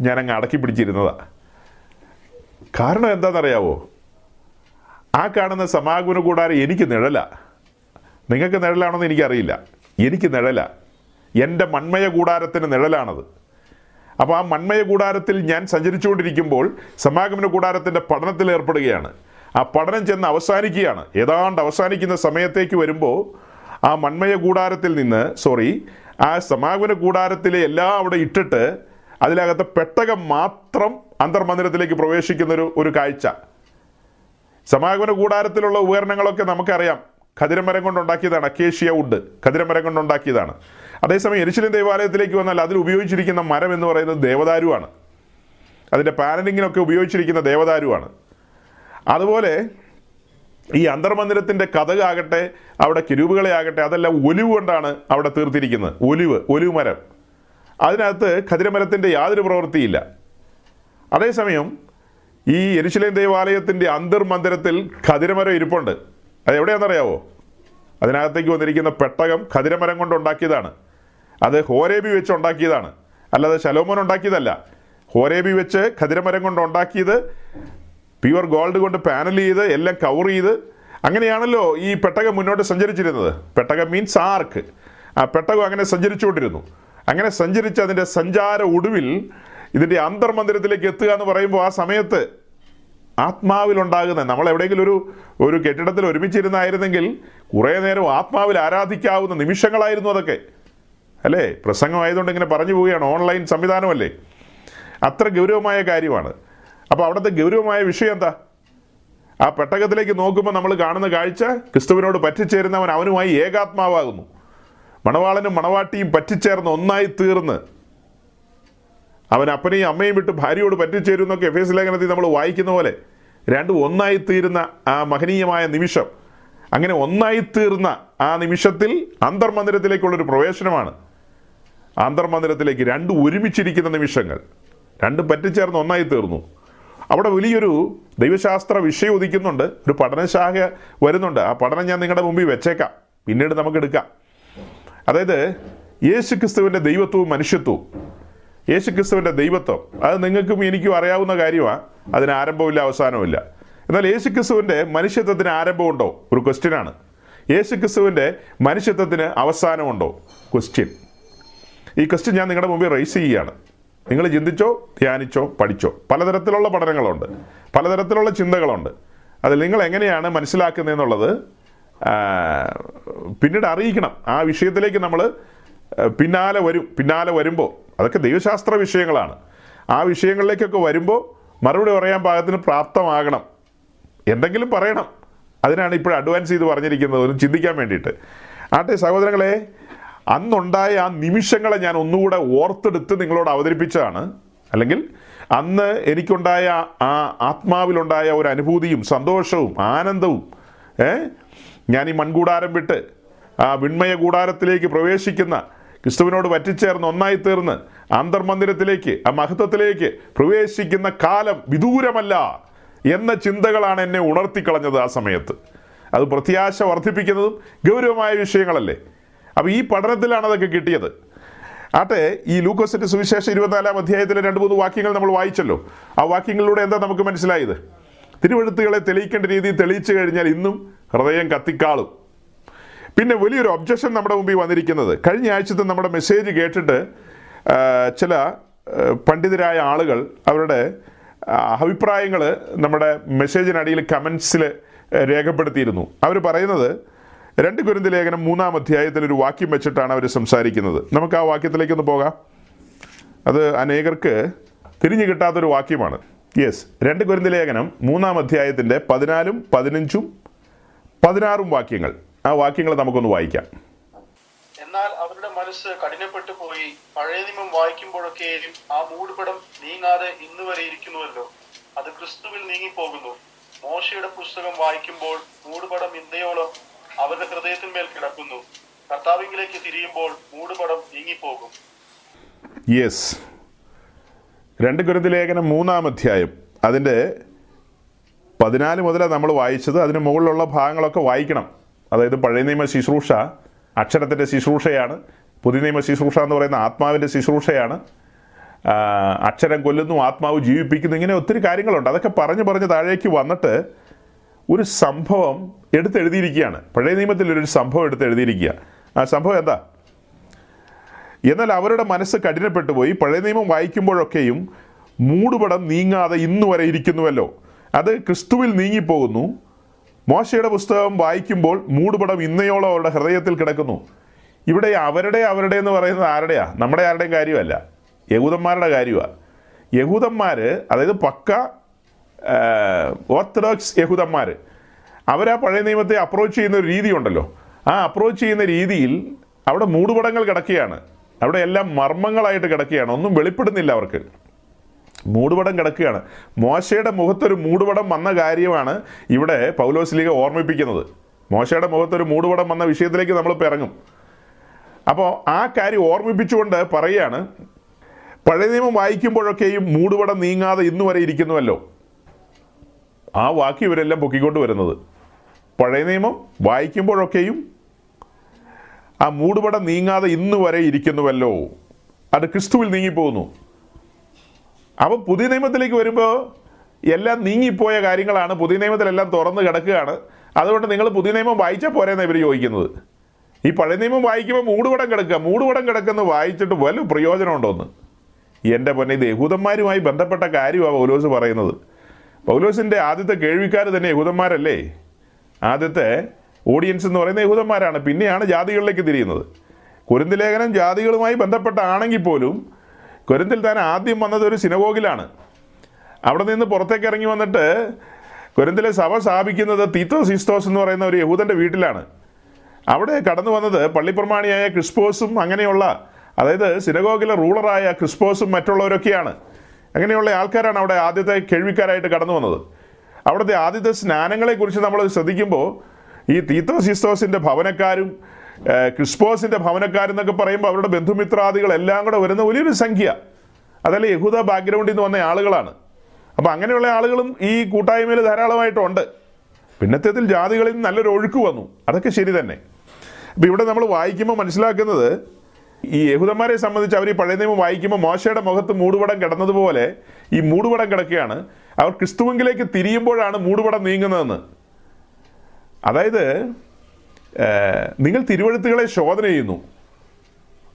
ഞാനങ്ങ് അടക്കി പിടിച്ചിരുന്നതാണ് കാരണം എന്താണെന്നറിയാവോ? ആ കാണുന്ന സമാഗമന കൂടാരം എനിക്ക് നിഴല. നിങ്ങൾക്ക് നിഴലാണെന്ന് എനിക്കറിയില്ല. എനിക്ക് നിഴല. എന്റെ മൺമയ കൂടാരത്തിന് നിഴലാണത്. അപ്പോൾ ആ മൺമയ കൂടാരത്തിൽ ഞാൻ സഞ്ചരിച്ചുകൊണ്ടിരിക്കുമ്പോൾ സമാഗമന കൂടാരത്തിന്റെ പഠനത്തിൽ ഏർപ്പെടുകയാണ്. ആ പഠനം ചെന്ന് അവസാനിക്കുകയാണ്. ഏതാണ്ട് അവസാനിക്കുന്ന സമയത്തേക്ക് വരുമ്പോൾ ആ മൺമയ കൂടാരത്തിൽ നിന്ന് സോറി ആ സമാഗമന കൂടാരത്തിലെ എല്ലാം അവിടെ ഇട്ടിട്ട് അതിനകത്ത് പെട്ടകം മാത്രം അന്തർമന്ദിരത്തിലേക്ക് പ്രവേശിക്കുന്ന ഒരു ഒരു കാഴ്ച. സമാഗമന കൂടാരത്തിലുള്ള ഉപകരണങ്ങളൊക്കെ നമുക്കറിയാം. ഖതിരമരം കൊണ്ടുണ്ടാക്കിയതാണ് അക്കേഷ്യ വുഡ്. ഖതിരമരം കൊണ്ടുണ്ടാക്കിയതാണ്. അതേസമയം എരിശിലിൻ ദേവാലയത്തിലേക്ക് വന്നാൽ അതിൽ ഉപയോഗിച്ചിരിക്കുന്ന മരം എന്ന് പറയുന്നത് ദേവദാരുവാണ്. അതിന്റെ പാനലിങ്ങിനൊക്കെ ഉപയോഗിച്ചിരിക്കുന്ന ദേവദാരുവാണ്. അതുപോലെ ഈ അന്തർമന്ദിരത്തിന്റെ കഥകാകട്ടെ അവിടെ കിരൂപുകളെ ആകട്ടെ അതെല്ലാം ഒലിവ് കൊണ്ടാണ് അവിടെ തീർത്തിരിക്കുന്നത്. ഒലിവ് ഒലിവ് മരം. അതിനകത്ത് ഖതിരമരത്തിന്റെ യാതൊരു പ്രവൃത്തിയില്ല. അതേസമയം ഈ എരിശിലേം ദേവാലയത്തിന്റെ അന്തർമന്ദിരത്തിൽ ഖതിരമരം ഇരിപ്പുണ്ട്. അത് എവിടെയാണെന്നറിയാവോ? അതിനകത്തേക്ക് വന്നിരിക്കുന്ന പെട്ടകം ഖതിരമരം കൊണ്ട് ഉണ്ടാക്കിയതാണ്. അത് ഹോരേബി വെച്ച് ഉണ്ടാക്കിയതാണ്. അല്ലാതെ ശലോമോൻ ഉണ്ടാക്കിയതല്ല. ഹോരേബി വെച്ച് ഖതിരമരം കൊണ്ട് ഉണ്ടാക്കിയത് പ്യുവർ ഗോൾഡ് കൊണ്ട് പാനൽ ചെയ്ത് എല്ലാം കവർ ചെയ്ത്. അങ്ങനെയാണല്ലോ ഈ പെട്ടകം മുന്നോട്ട് സഞ്ചരിച്ചിരുന്നത്. പെട്ടകം മീൻസ് ആർക്ക് ആ പെട്ടകം അങ്ങനെ സഞ്ചരിച്ചുകൊണ്ടിരുന്നു. അങ്ങനെ സഞ്ചരിച്ച് അതിന്റെ സഞ്ചാര ഒടുവിൽ ഇതിന്റെ അന്തർമന്ദിരത്തിലേക്ക് എത്തുക എന്ന് പറയുമ്പോൾ ആ സമയത്ത് ആത്മാവിലുണ്ടാകുന്ന നമ്മൾ എവിടെയെങ്കിലും ഒരു ഒരു കെട്ടിടത്തിൽ ഒരുമിച്ചിരുന്നായിരുന്നെങ്കിൽ കുറേ നേരം ആത്മാവിൽ ആരാധിക്കാവുന്ന നിമിഷങ്ങളായിരുന്നു അതൊക്കെ. അല്ലേ? പ്രസംഗമായതുകൊണ്ട് ഇങ്ങനെ പറഞ്ഞു പോവുകയാണ്. ഓൺലൈൻ സംവിധാനമല്ലേ? അത്ര ഗൗരവമായ കാര്യമാണ്. അപ്പോൾ അവിടുത്തെ ഗൗരവമായ വിഷയം എന്താ? ആ പെട്ടകത്തിലേക്ക് നോക്കുമ്പോൾ നമ്മൾ കാണുന്ന കാഴ്ച ക്രിസ്തുവിനോട് പറ്റിച്ചേരുന്നവൻ അവനുമായി ഏകാത്മാവാകുന്നു. മണവാളനും മണവാട്ടിയും പറ്റിച്ചേർന്ന് ഒന്നായി തീർന്ന്. അവൻ അപ്പനെയും അമ്മയും വിട്ട് ഭാര്യയോട് പറ്റിച്ചേരുന്നൊക്കെ എഫ് എസ് ലേഖനത്തിൽ നമ്മൾ വായിക്കുന്ന പോലെ. രണ്ടും ഒന്നായി തീരുന്ന ആ മഹനീയമായ നിമിഷം. അങ്ങനെ ഒന്നായി തീർന്ന ആ നിമിഷത്തിൽ അന്തർമന്ദിരത്തിലേക്കുള്ളൊരു പ്രവേശനമാണ്. അന്തർമന്ദിരത്തിലേക്ക് രണ്ടും ഒരുമിച്ചിരിക്കുന്ന നിമിഷങ്ങൾ. രണ്ടും പറ്റിച്ചേർന്ന് ഒന്നായി തീർന്നു. അവിടെ വലിയൊരു ദൈവശാസ്ത്ര വിഷയം ഉദിക്കുന്നുണ്ട്. ഒരു പഠനശാഖ വരുന്നുണ്ട്. ആ പഠനം ഞാൻ നിങ്ങളുടെ മുമ്പിൽ വെച്ചേക്കാം. പിന്നീട് നമുക്ക് എടുക്കാം. അതായത് യേശു ക്രിസ്തുവിന്റെ ദൈവത്വവും മനുഷ്യത്വവും. യേശു ക്രിസ്തുവിന്റെ ദൈവത്വം. അത് നിങ്ങൾക്കും എനിക്കും അറിയാവുന്ന കാര്യമാണ് അതിന് ആരംഭമില്ല അവസാനവുമില്ല. എന്നാൽ യേശു ക്രിസ്തുവിന്റെ മനുഷ്യത്വത്തിന് ആരംഭമുണ്ടോ? ഒരു ക്വസ്റ്റ്യനാണ് യേശു ക്രിസ്തുവിന്റെ മനുഷ്യത്വത്തിന് അവസാനമുണ്ടോ? ക്വസ്റ്റ്യൻ ഈ ക്വസ്റ്റ്യൻ ഞാൻ നിങ്ങളുടെ മുമ്പിൽ റൈസ് ചെയ്യുകയാണ്. നിങ്ങൾ ചിന്തിച്ചോ ധ്യാനിച്ചോ പഠിച്ചോ. പലതരത്തിലുള്ള പഠനങ്ങളുണ്ട്. പലതരത്തിലുള്ള ചിന്തകളുണ്ട്. അതിൽ നിങ്ങൾ എങ്ങനെയാണ് മനസ്സിലാക്കുന്നതെന്നുള്ളത് പിന്നീട് അറിയിക്കണം. ആ വിഷയത്തിലേക്ക് നമ്മൾ പിന്നാലെ വരും. പിന്നാലെ വരുമ്പോൾ അതൊക്കെ ദൈവശാസ്ത്ര വിഷയങ്ങളാണ്. ആ വിഷയങ്ങളിലേക്കൊക്കെ വരുമ്പോൾ മറുപടി പറയാൻ പാകത്തിന് പ്രാപ്തമാകണം. എന്തെങ്കിലും പറയണം. അതിനാണ് ഇപ്പോൾ അഡ്വാൻസ് ചെയ്ത് പറഞ്ഞിരിക്കുന്നത്. ഒന്ന് ചിന്തിക്കാൻ വേണ്ടിയിട്ട്. ആട്ടെ സഹോദരങ്ങളെ അന്നുണ്ടായ ആ നിമിഷങ്ങളെ ഞാൻ ഒന്നുകൂടെ ഓർത്തെടുത്ത് നിങ്ങളോട് അവതരിപ്പിച്ചതാണ്. അല്ലെങ്കിൽ അന്ന് എനിക്കുണ്ടായ ആ ആത്മാവിലുണ്ടായ ഒരു അനുഭൂതിയും സന്തോഷവും ആനന്ദവും ഏ? ഞാൻ ഈ മൺകൂടാരം വിട്ട് ആ വിൺമയ കൂടാരത്തിലേക്ക് പ്രവേശിക്കുന്ന ക്രിസ്തുവിനോട് പറ്റിച്ചേർന്ന് ഒന്നായി തീർന്ന് അന്തർമന്ദിരത്തിലേക്ക് ആ മഹത്വത്തിലേക്ക് പ്രവേശിക്കുന്ന കാലം വിദൂരമല്ല എന്ന ചിന്തകളാണ് എന്നെ ഉണർത്തിക്കളഞ്ഞത് ആ സമയത്ത്. അത് പ്രത്യാശ വർദ്ധിപ്പിക്കുന്നതും ഗൗരവമായ വിഷയങ്ങളല്ലേ? അപ്പോൾ ഈ പഠനത്തിലാണ് അതൊക്കെ കിട്ടിയത്. ആട്ടെ ഈ ലൂക്കോസിന്റെ സുവിശേഷം ഇരുപത്തിനാലാം അധ്യായത്തിലെ രണ്ട് മൂന്ന് വാക്യങ്ങൾ നമ്മൾ വായിച്ചല്ലോ. ആ വാക്യങ്ങളിലൂടെ എന്താ നമുക്ക് മനസ്സിലായത്? തിരുവഴുത്തുകളെ തെളിയിക്കേണ്ട രീതിയിൽ തെളിയിച്ചു കഴിഞ്ഞാൽ ഇന്നും ഹൃദയം കത്തിക്കാളും. പിന്നെ വലിയൊരു ഒബ്ജക്ഷൻ നമ്മുടെ മുമ്പിൽ വന്നിരിക്കുന്നത്. കഴിഞ്ഞ ആഴ്ചത്തെ നമ്മുടെ മെസ്സേജ് കേട്ടിട്ട് ചില പണ്ഡിതരായ ആളുകൾ അവരുടെ അഭിപ്രായങ്ങൾ നമ്മുടെ മെസ്സേജിനടിയിൽ കമൻസിൽ രേഖപ്പെടുത്തിയിരുന്നു. അവർ പറയുന്നത് രണ്ട് കുരുന്ത ലേഖനം മൂന്നാം അധ്യായത്തിൽ ഒരു വാക്യം വെച്ചിട്ടാണ് അവർ സംസാരിക്കുന്നത്. നമുക്ക് ആ വാക്യത്തിലേക്കൊന്ന് പോകാം. അത് അനേകർക്ക് തിരിഞ്ഞു കിട്ടാത്തൊരു വാക്യമാണ്. യെസ് രണ്ട് കുരുന്ത ലേഖനം മൂന്നാം അധ്യായത്തിന്റെ പതിനാലും പതിനഞ്ചും പതിനാറും വാക്യങ്ങൾ. ആ വാക്യങ്ങൾ നമുക്കൊന്ന് വായിക്കാം. എന്നാൽ അവരുടെ മനസ്സ് കഠിനപ്പെട്ടു പോയി. പഴയ നിയമം വായിക്കുമ്പോഴൊക്കെയും ആ മൂടുപടം നീങ്ങാതെ ഇന്ന് വരെ ഇരിക്കുന്നുവല്ലോ. അത് ക്രിസ്തുവിൽ നീങ്ങിപ്പോകുന്നു. മോശയുടെ പുസ്തകം വായിക്കുമ്പോൾ മൂടുപടം ഇന്നയോളം അവരുടെ ഹൃദയത്തിന്മേൽ കിടക്കുന്നു. കർത്താവിംഗിലേക്ക് തിരിയുമ്പോൾ മൂടുപടം നീങ്ങിപ്പോകും. യെസ് രണ്ട് കുരുന്ത് ലേഖനം മൂന്നാം അധ്യായം. അതിന്റെ പതിനാല് മുതലാണ് നമ്മൾ വായിച്ചത്. അതിന് മുകളിലുള്ള ഭാഗങ്ങളൊക്കെ വായിക്കണം. അതായത് പഴയ നിയമ ശുശ്രൂഷ അക്ഷരത്തിന്റെ ശുശ്രൂഷയാണ്. പുതിയ നിയമ ശുശ്രൂഷ എന്ന് പറയുന്ന ആത്മാവിന്റെ ശുശ്രൂഷയാണ്. അക്ഷരം കൊല്ലുന്നു ആത്മാവ് ജീവിപ്പിക്കുന്നു. ഇങ്ങനെ ഒത്തിരി കാര്യങ്ങളുണ്ട്. അതൊക്കെ പറഞ്ഞ് പറഞ്ഞ് താഴേക്ക് വന്നിട്ട് ഒരു സംഭവം എടുത്തെഴുതിയിരിക്കുകയാണ്. പഴയ നിയമത്തിൽ ഒരു സംഭവം എടുത്തെഴുതിയിരിക്കുക. ആ സംഭവം എന്താ? എന്നാൽ അവരുടെ മനസ്സ് കഠിനപ്പെട്ടു പോയി. പഴയ നിയമം വായിക്കുമ്പോഴൊക്കെയും മൂടുപടം നീങ്ങാതെ ഇന്നു വരെ ഇരിക്കുന്നുവല്ലോ. അത് ക്രിസ്തുവിൽ നീങ്ങിപ്പോകുന്നു. മോശയുടെ പുസ്തകം വായിക്കുമ്പോൾ മൂടുപടം ഇന്നയോളം അവരുടെ ഹൃദയത്തിൽ കിടക്കുന്നു. ഇവിടെ അവരുടെ അവരുടെ എന്ന് പറയുന്നത് ആരുടെയാ? നമ്മുടെ ആരുടെയും കാര്യമല്ല. യഹൂദന്മാരുടെ കാര്യമാണ് യഹൂദന്മാർ അതായത് പക്ക ഓർത്തഡോക്സ് യഹൂദന്മാർ അവരാ പഴയ നിയമത്തെ അപ്രോച്ച് ചെയ്യുന്ന ഒരു രീതി ഉണ്ടല്ലോ ആ അപ്രോച്ച് ചെയ്യുന്ന രീതിയിൽ അവിടെ മൂടുപടങ്ങൾ കിടക്കുകയാണ്. അവിടെ എല്ലാം മർമ്മങ്ങളായിട്ട് കിടക്കുകയാണ്. ഒന്നും വെളിപ്പെടുന്നില്ല അവർക്ക്. മൂടുപടം കിടക്കുകയാണ്. മോശയുടെ മുഖത്തൊരു മൂടുപടം വന്ന കാര്യമാണ് ഇവിടെ പൗലോസ്ലിക ഓർമ്മിപ്പിക്കുന്നത്. മോശയുടെ മുഖത്തൊരു മൂടുപടം വന്ന വിഷയത്തിലേക്ക് നമ്മൾ ഇറങ്ങും. അപ്പോൾ ആ കാര്യം ഓർമ്മിപ്പിച്ചുകൊണ്ട് പറയുകയാണ് പഴയ നിയമം വായിക്കുമ്പോഴൊക്കെയും മൂടുപടം നീങ്ങാതെ ഇന്നു വരെ ഇരിക്കുന്നുവല്ലോ. ആ വാക്ക് ഇവരെല്ലാം പൊക്കിക്കൊണ്ട് വരുന്നത്. പഴയ നിയമം വായിക്കുമ്പോഴൊക്കെയും ആ മൂടുപടം നീങ്ങാതെ ഇന്ന് വരെ ഇരിക്കുന്നുവല്ലോ. അത് ക്രിസ്തുവിൽ നീങ്ങിപ്പോകുന്നു. അപ്പോൾ പുതിയ നിയമത്തിലേക്ക് വരുമ്പോൾ എല്ലാം നീങ്ങിപ്പോയ കാര്യങ്ങളാണ്. പുതിയ നിയമത്തിലെല്ലാം തുറന്ന് കിടക്കുകയാണ്. അതുകൊണ്ട് നിങ്ങൾ പുതിയ നിയമം വായിച്ചാൽ പോരെന്നാണ് ഇവർ ചോദിക്കുന്നത്. ഈ പഴയ നിയമം വായിക്കുമ്പോൾ മൂടുപടം കിടക്കുക. മൂടുപടം കിടക്കുന്ന വായിച്ചിട്ട് വല്ല പ്രയോജനമുണ്ടോന്ന്? എന്റെ പൊന്നെ ഇത് യഹൂദന്മാരുമായി ബന്ധപ്പെട്ട കാര്യമാണ് പൗലോസ് പറയുന്നത്. പൗലോസിന്റെ ആദ്യത്തെ കേൾവിക്കാർ തന്നെ യഹൂദന്മാരല്ലേ? ആദ്യത്തെ ഓഡിയൻസ് എന്ന് പറയുന്നത് യഹൂദന്മാരാണ്. പിന്നെയാണ് ജാതികളിലേക്ക് തിരിയുന്നത്. കുരുന്ത് ലേഖനം ജാതികളുമായി ബന്ധപ്പെട്ടാണെങ്കിൽ പോലും കുരുന്തിൽ താൻ ആദ്യം വന്നത് ഒരു സിനഗോഗിലാണ് അവിടെ നിന്ന് പുറത്തേക്ക് ഇറങ്ങി വന്നിട്ട് കുരുന്തിലെ സഭ സ്ഥാപിക്കുന്നത് തീത്തോസ് ഇസ്തോസ് എന്ന് പറയുന്ന ഒരു യഹൂദന്റെ വീട്ടിലാണ്. അവിടെ കടന്നു വന്നത് പള്ളിപ്രമാണിയായ ക്രിസ്പോസും അങ്ങനെയുള്ള അതായത് സിനഗോഗിലെ റൂളറായ ക്രിസ്പോസും മറ്റുള്ളവരൊക്കെയാണ്. അങ്ങനെയുള്ള ആൾക്കാരാണ് അവിടെ ആദ്യത്തെ കേൾവിക്കാരായിട്ട് കടന്നു വന്നത്. അവിടുത്തെ ആദ്യത്തെ സ്നാനങ്ങളെക്കുറിച്ച് നമ്മൾ ശ്രദ്ധിക്കുമ്പോൾ ഈ തീത്തോസ് ഇസ്തോസിന്റെ ഭവനക്കാരും ക്രിസ്പോസിന്റെ ഭവനക്കാരും എന്നൊക്കെ പറയുമ്പോൾ അവരുടെ ബന്ധുമിത്രാദികൾ എല്ലാം കൂടെ വരുന്ന വലിയൊരു സംഖ്യ. അതല്ല യഹൂദ ബാക്ക്ഗ്രൗണ്ടിൽ നിന്ന് വന്ന ആളുകളാണ്. അപ്പോൾ അങ്ങനെയുള്ള ആളുകളും ഈ കൂട്ടായ്മയിൽ ധാരാളമായിട്ടുണ്ട്. പിന്നത്തേതിൽ ജാതികളിൽ നല്ലൊരു ഒഴുക്ക് വന്നു. അതൊക്കെ ശരി തന്നെ. അപ്പോൾ ഇവിടെ നമ്മൾ വായിക്കുമ്പോൾ മനസ്സിലാക്കുന്നത് ഈ യഹൂദന്മാരെ സംബന്ധിച്ച് അവർ ഈ പഴയ നിയമം വായിക്കുമ്പോൾ മോശയുടെ മുഖത്ത് മൂടുപടം കിടന്നതുപോലെ ഈ മൂടുപടം കിടക്കുകയാണ്. അവർ ക്രിസ്തുവെങ്കിലേക്ക് തിരിയുമ്പോഴാണ് മൂടുപടം നീങ്ങുന്നതെന്ന്. അതായത് നിങ്ങൾ തിരുവഴുത്തുകളെ ശോധന ചെയ്യുന്നു.